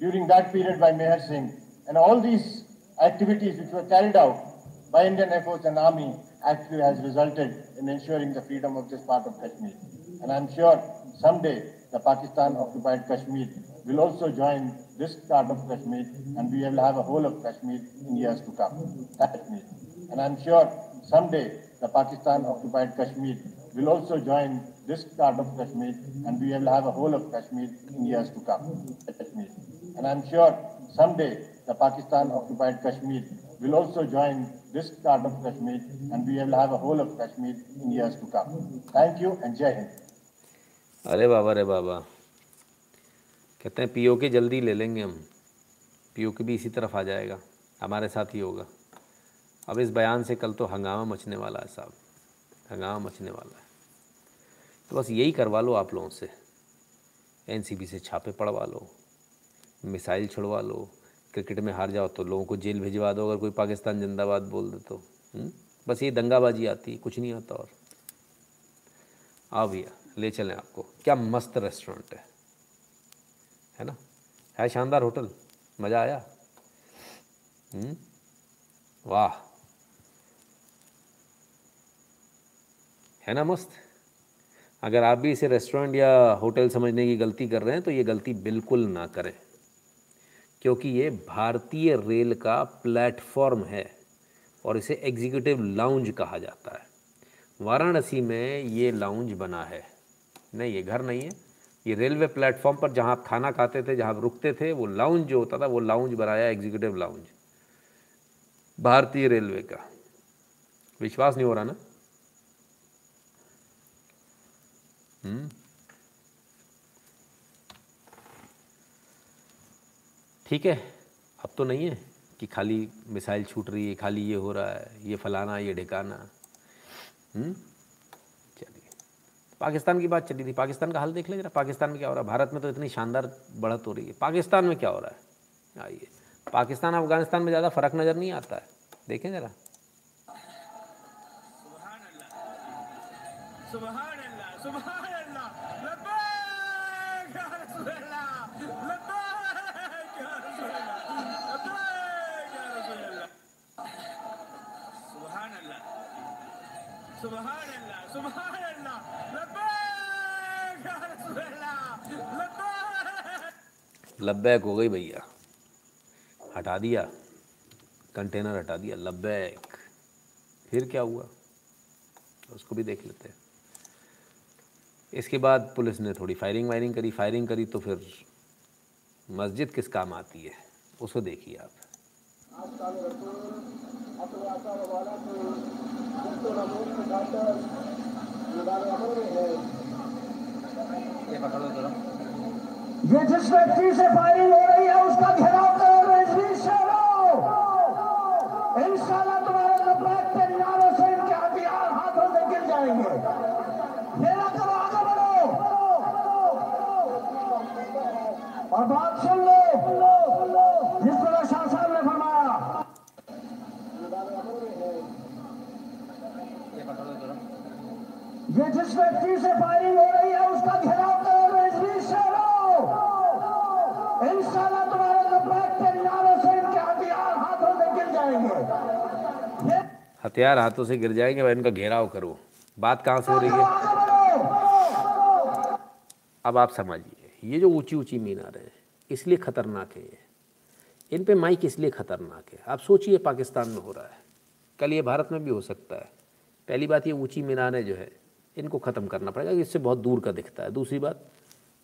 J: during that period by Meher Singh. And all these activities which were carried out by Indian Air Force and Army actually has resulted in ensuring the freedom of this part of Kashmir. And I'm sure someday the Pakistan occupied Kashmir will also join this part of Kashmir and we will have a whole of Kashmir in years to come. Kashmir. And I'm sure someday the Pakistan occupied Kashmir will also join this part of Kashmir and we will have a whole of Kashmir in years to come. Kashmir. And I'm sure someday the Pakistan occupied Kashmir will also join this part of Kashmir and we will have a whole of Kashmir in years to come. Thank you and Jai Hind.
A: अरे बाबा अरे बाबा। कहते हैं, PO के जल्दी ले लेंगे हम। PO के भी इसी तरफ़ आ जाएगा। हमारे साथ ही होगा। अब इस बयान से कल तो हंगामा मचने वाला है साहब। हंगामा मचने वाला है। तो बस यही करवा लो आप लोगों से। एनसीबी से छापे पड़वा लो। मिसाइल छुड़वा लो। क्रिकेट में हार जाओ तो लोगों को जेल भिजवा दो, अगर कोई पाकिस्तान जिंदाबाद बोल दे तो। हुँ? बस ये दंगाबाजी आती कुछ नहीं आता और। आओ भैया। ले चलें आपको। क्या मस्त रेस्टोरेंट है। है ना? है शानदार होटल। मज़ा आया। वाह। है ना मस्त? अगर आप भी इसे रेस्टोरेंट या होटल समझने की गलती कर रहे हैं तो ये गलती बिल्कुल ना करें। क्योंकि ये भारतीय रेल का प्लेटफॉर्म है और इसे एग्जीक्यूटिव लाउंज कहा जाता है। वाराणसी में ये लाउंज बना है। नहीं, ये घर नहीं है। ये रेलवे प्लेटफॉर्म पर जहाँ आप खाना खाते थे, जहाँ आप रुकते थे, वो लाउंज जो होता था, वो लाउंज बनाया एग्जीक्यूटिव लाउंज भारतीय रेलवे का। विश्वास नहीं हो रहा ना? हम्म। ठीक है, अब तो नहीं है कि खाली मिसाइल छूट रही है, खाली ये हो रहा है, ये फलाना, ये ढिकाना। चलिए पाकिस्तान की बात चली थी। पाकिस्तान का हाल देख लें जरा। पाकिस्तान में क्या हो रहा है? भारत में तो इतनी शानदार बढ़त हो रही है। पाकिस्तान में क्या हो रहा है? आइए। पाकिस्तान, अफ़गानिस्तान में ज़्यादा फ़र्क नज़र नहीं आता है? देखें ज़रा। लब्बैक हो गई भैया। हटा दिया। कंटेनर हटा दिया। लब्बैक। फिर क्या हुआ? उसको भी देख लेते हैं। इसके बाद पुलिस ने थोड़ी फायरिंग वायरिंग करी। फायरिंग करी तो फिर मस्जिद किस काम आती है? उसको देखिए आप।
C: ये जिस व्यक्ति से फायरिंग हो रही है, उसका घेराव करो रिजवी शहरों इंशाल्लाह तुम्हारे लबैक के नारों से इनके हथियार हाथों से गिर जाएँगे। घेरा करो, आगे बढ़ो। और बात सुन लो, जिस तरह शाह साहब ने फरमाया, ये जिस व्यक्ति से फायरिंग हो रही हथियार हाथों से गिर जाएँगे
A: भाई इनका घेराव करो। बात कहाँ से हो रही है? अब आप समझिए, ये जो ऊँची ऊँची मीनार है, इसलिए ख़तरनाक है ये। इन पे माइक इसलिए ख़तरनाक है। आप सोचिए, पाकिस्तान में हो रहा है। कल ये भारत में भी हो सकता है। पहली बात, ये ऊँची मीनारें जो है, इनको ख़त्म करना पड़ेगा इससे बहुत दूर का दिखता है। दूसरी बात,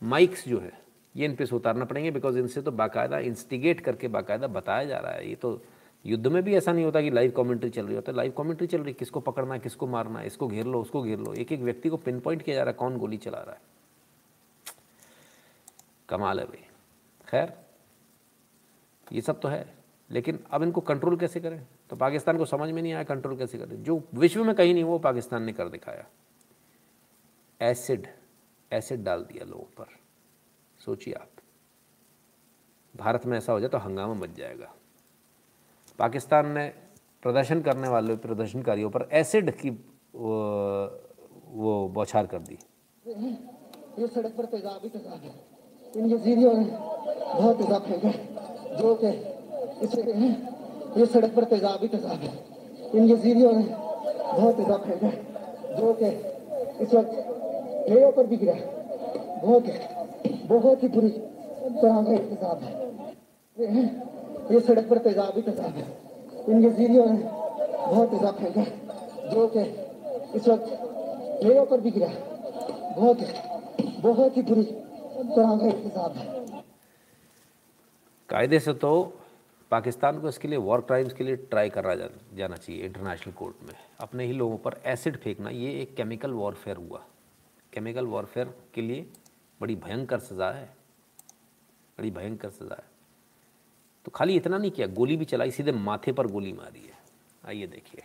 A: माइक्स जो है, ये इन पे से उतारना पड़ेंगे बिकॉज़ इनसे तो बाकायदा इंस्टिगेट करके बाकायदा बताया जा रहा है। ये तो युद्ध में भी ऐसा नहीं होता कि लाइव कमेंट्री चल रही होता है। लाइव कमेंट्री चल रही किसको पकड़ना किसको मारना इसको घेर लो, उसको घेर लो। एक एक व्यक्ति को पिन पॉइंट किया जा रहा है कौन गोली चला रहा है। कमाल है भाई। खैर, ये सब तो है, लेकिन अब इनको कंट्रोल कैसे करें? तो पाकिस्तान को समझ में नहीं आया कंट्रोल कैसे करें? जो विश्व में कहीं नहीं वो पाकिस्तान ने कर दिखाया। एसिड एसिड डाल दिया लोगों पर। सोचिए आप। भारत में ऐसा हो जाए तो हंगामा मच जाएगा। पाकिस्तान ने प्रदर्शन करने वाले प्रदर्शनकारियों पर एसिड की वो, बौछार कर दी।
C: ये सड़क पर तेजाब ही। तेजाब इन यजीदियों ने बहुत तेजाब फेंका जो कि इसे ये सड़क पर तेजाब ही तेजाब है। इन यजीदियों ने बहुत तेजाब फेंका जो कि इस वक्त लेयों पर भी गिरा। बहुत बहुत ही बुरी तरह का तेजाब है ये- सड़क पर तेजाब ही तेजाब है। इन यजीदियों ने बहुत तेजाब फेंका है, जो कि इस वक्त लेयों पर भी गिरा बहुत बहुत ही बुरी तरह का इंतज़ाम है।
A: कायदे से तो पाकिस्तान को इसके लिए वॉर क्राइम्स के लिए ट्राई करा जा, जाना चाहिए इंटरनेशनल कोर्ट में। अपने ही लोगों पर एसिड फेंकना ये एक केमिकल वॉरफेयर हुआ। केमिकल वॉरफेयर के लिए बड़ी भयंकर सज़ा है। बड़ी भयंकर सज़ा है। तो खाली इतना नहीं किया गोली भी चलाई सीधे माथे पर गोली मारी है आइए देखिए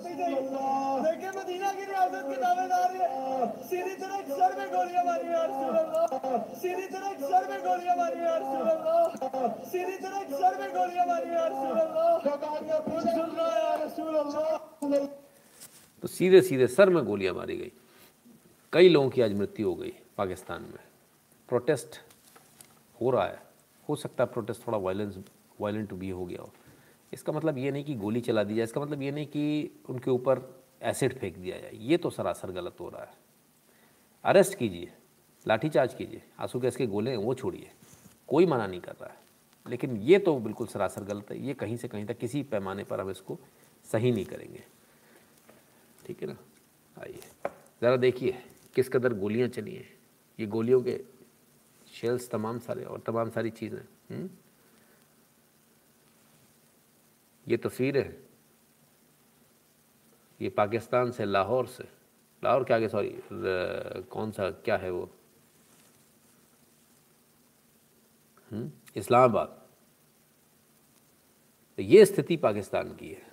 I: देखिए मदीना की रियासत के दावेदार ने सीधी तरह सर में गोलियाँ मारी यार
A: तो सीधे सीधे सर में गोलियाँ मारी गई। कई लोगों की आज मृत्यु हो गई पाकिस्तान में। प्रोटेस्ट हो रहा है। हो सकता है प्रोटेस्ट थोड़ा वायलेंस वायलेंट भी हो गया हो। इसका मतलब ये नहीं कि गोली चला दी जाए, इसका मतलब ये नहीं कि उनके ऊपर एसिड फेंक दिया जाए। ये तो सरासर गलत हो रहा है। अरेस्ट कीजिए, लाठीचार्ज कीजिए। आँसू गैस के गोले वो छोड़िए। कोई मना नहीं कर रहा है। लेकिन ये तो बिल्कुल सरासर गलत है। ये कहीं से कहीं तक किसी पैमाने पर हम इसको सही नहीं करेंगे। ठीक है ना? आइए। ज़रा देखिए, किस कदर गोलियाँ चली हैं। ये गोलियों के शेल्स तमाम सारे और तमाम सारी चीज़ें हम्म? ये तस्वीर है। ये पाकिस्तान से, लाहौर से। लाहौर के आगे सॉरी कौन सा, क्या है वो? हम्म? इस्लामाबाद। तो ये स्थिति पाकिस्तान की है।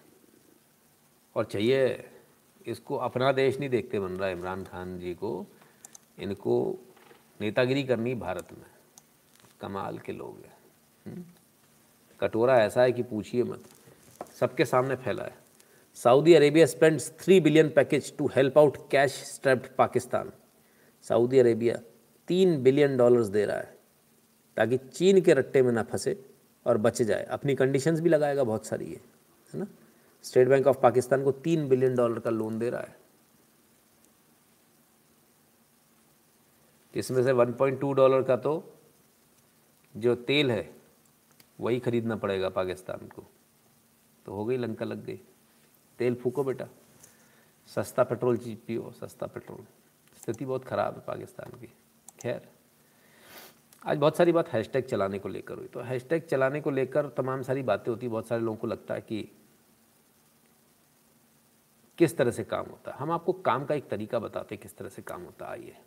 A: और चाहिए इसको अपना देश नहीं देखते बन रहा है इमरान खान जी को। इनको नेतागिरी करनी भारत में। कमाल के लोग हैं। हम्म? कटोरा ऐसा है कि पूछिए मत। सबके सामने फैला है। Saudi Arabia spends three billion package to help out cash strapped Pakistan. Saudi Arabia तीन बिलियन डॉलर्स दे रहा है ताकि चीन के रट्टे में ना फंसे और बच जाए। अपनी कंडीशंस भी लगाएगा बहुत सारी ये, है ना? स्टेट बैंक ऑफ़ पाकिस्तान को तीन बिलियन डॉलर का लोन दे रहा है। इसमें से 1.2 डॉलर का तो जो तेल है, वही खरीदना पड़ेगा पाकिस्तान को। तो हो गई, लंका लग गई। तेल फूको बेटा। सस्ता पेट्रोल चीज़ पियो, सस्ता पेट्रोल। स्थिति बहुत ख़राब है पाकिस्तान की। खैर, आज बहुत सारी बात हैशटैग चलाने को लेकर हुई। तो हैशटैग चलाने को लेकर तमाम सारी बातें होती, बहुत सारे लोगों को लगता है कि किस तरह से काम होता है? हम आपको काम का एक तरीका बताते हैं, किस तरह से काम होता है। आइए।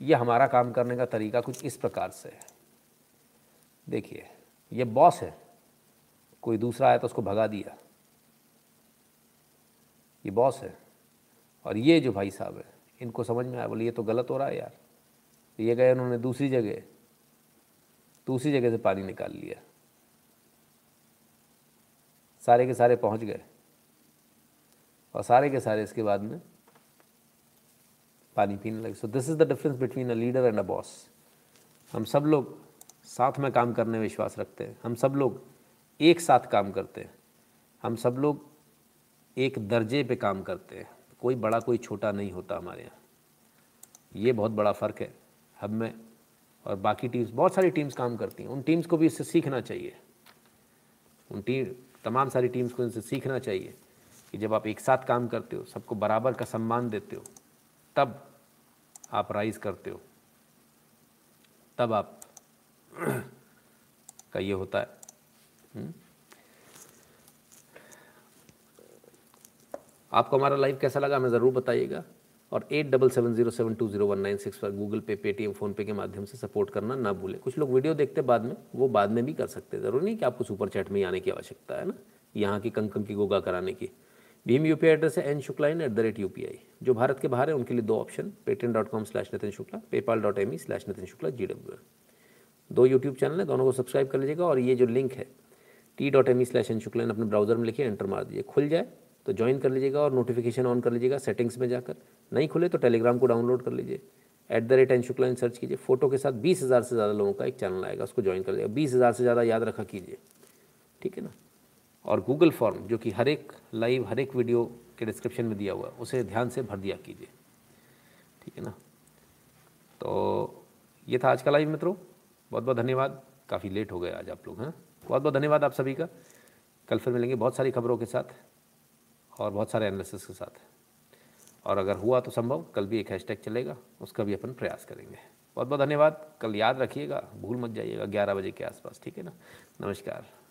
A: ये हमारा काम करने का तरीका कुछ इस प्रकार से है। देखिए, ये बॉस है। कोई दूसरा आया तो उसको भगा दिया। ये बॉस है। और ये जो भाई साहब है, इनको समझ में आया, बोले, ये तो गलत हो रहा है यार। ये गए, उन्होंने दूसरी जगह दूसरी जगह से पानी निकाल लिया। सारे के सारे पहुँच गए। और सारे के सारे इसके बाद में पानी पीने लगे। So this is the difference between a leader and a boss हम सब लोग साथ में काम करने में विश्वास रखते हैं। हम सब लोग एक साथ काम करते हैं। हम सब लोग एक दर्जे पे काम करते हैं। कोई बड़ा, कोई छोटा नहीं होता हमारे यहाँ। ये बहुत बड़ा फ़र्क है हम में। और बाकी टीम्स बहुत सारी टीम्स काम करती हैं। उन टीम्स को भी इससे सीखना चाहिए। उन टीम तमाम सारी टीम्स को इनसे सीखना चाहिए। कि जब आप एक साथ काम करते हो, सबको बराबर का सम्मान देते हो, तब आप राइज करते हो। तब आप का ये होता है। हुँ? आपको हमारा लाइव कैसा लगा हमें ज़रूर बताइएगा और eight double seven zero seven two zero one nine six पर गूगल पे पेटीएम फ़ोनपे के माध्यम से सपोर्ट करना ना भूलें। कुछ लोग वीडियो देखते बाद में, वो बाद में भी कर सकते हैं। ज़रूरी नहीं कि आपको सुपर चैट में ही आने की आवश्यकता है ना, यहाँ की कंकन की गोगा कराने की। भीम यू पी एड्रेस है N Shukla in at the rate U P I जो भारत के बाहर है, उनके लिए दो option Paytm dot com slash Nitin Shukla PayPal dot M E slash Nitin Shukla G W दो यूट्यूब चैनल है, दोनों को सब्सक्राइब कर लीजिएगा और ये जो लिंक है T dot M E slash N Shukla अपने ब्राउज़र में लिखिए एंटर मार दीजिए। खुल जाए तो ज्वाइन कर लीजिएगा और नोटिफिकेशन ऑन कर लीजिएगा सेटिंग्स में जाकर। नहीं खुले तो टेलीग्राम को डाउनलोड कर लीजिए। At the rate N Shukla in search कीजिए। फ़ोटो के साथ बीस हज़ार से ज़्यादा लोगों का एक चैनल आएगा, उसको ज्वाइन कर लीजिएगा बीस हज़ार से ज़्यादा याद रखा कीजिए। ठीक है ना? और गूगल फॉर्म जो कि हर एक लाइव हर एक वीडियो के डिस्क्रिप्शन में दिया हुआ है, उसे ध्यान से भर दिया कीजिए। ठीक है ना? तो ये था आज का लाइव मित्रों। बहुत बहुत धन्यवाद। काफ़ी लेट हो गए आज आप लोग, हैं? बहुत बहुत धन्यवाद आप सभी का। कल फिर मिलेंगे बहुत सारी खबरों के साथ और बहुत सारे एनालिसिस के साथ। और अगर हुआ तो संभव, कल भी एक हैशटैग चलेगा, उसका भी अपन प्रयास करेंगे। बहुत बहुत धन्यवाद। कल याद रखिएगा, भूल मत जाइएगा, ग्यारह बजे के आसपास, ठीक है ना? नमस्कार।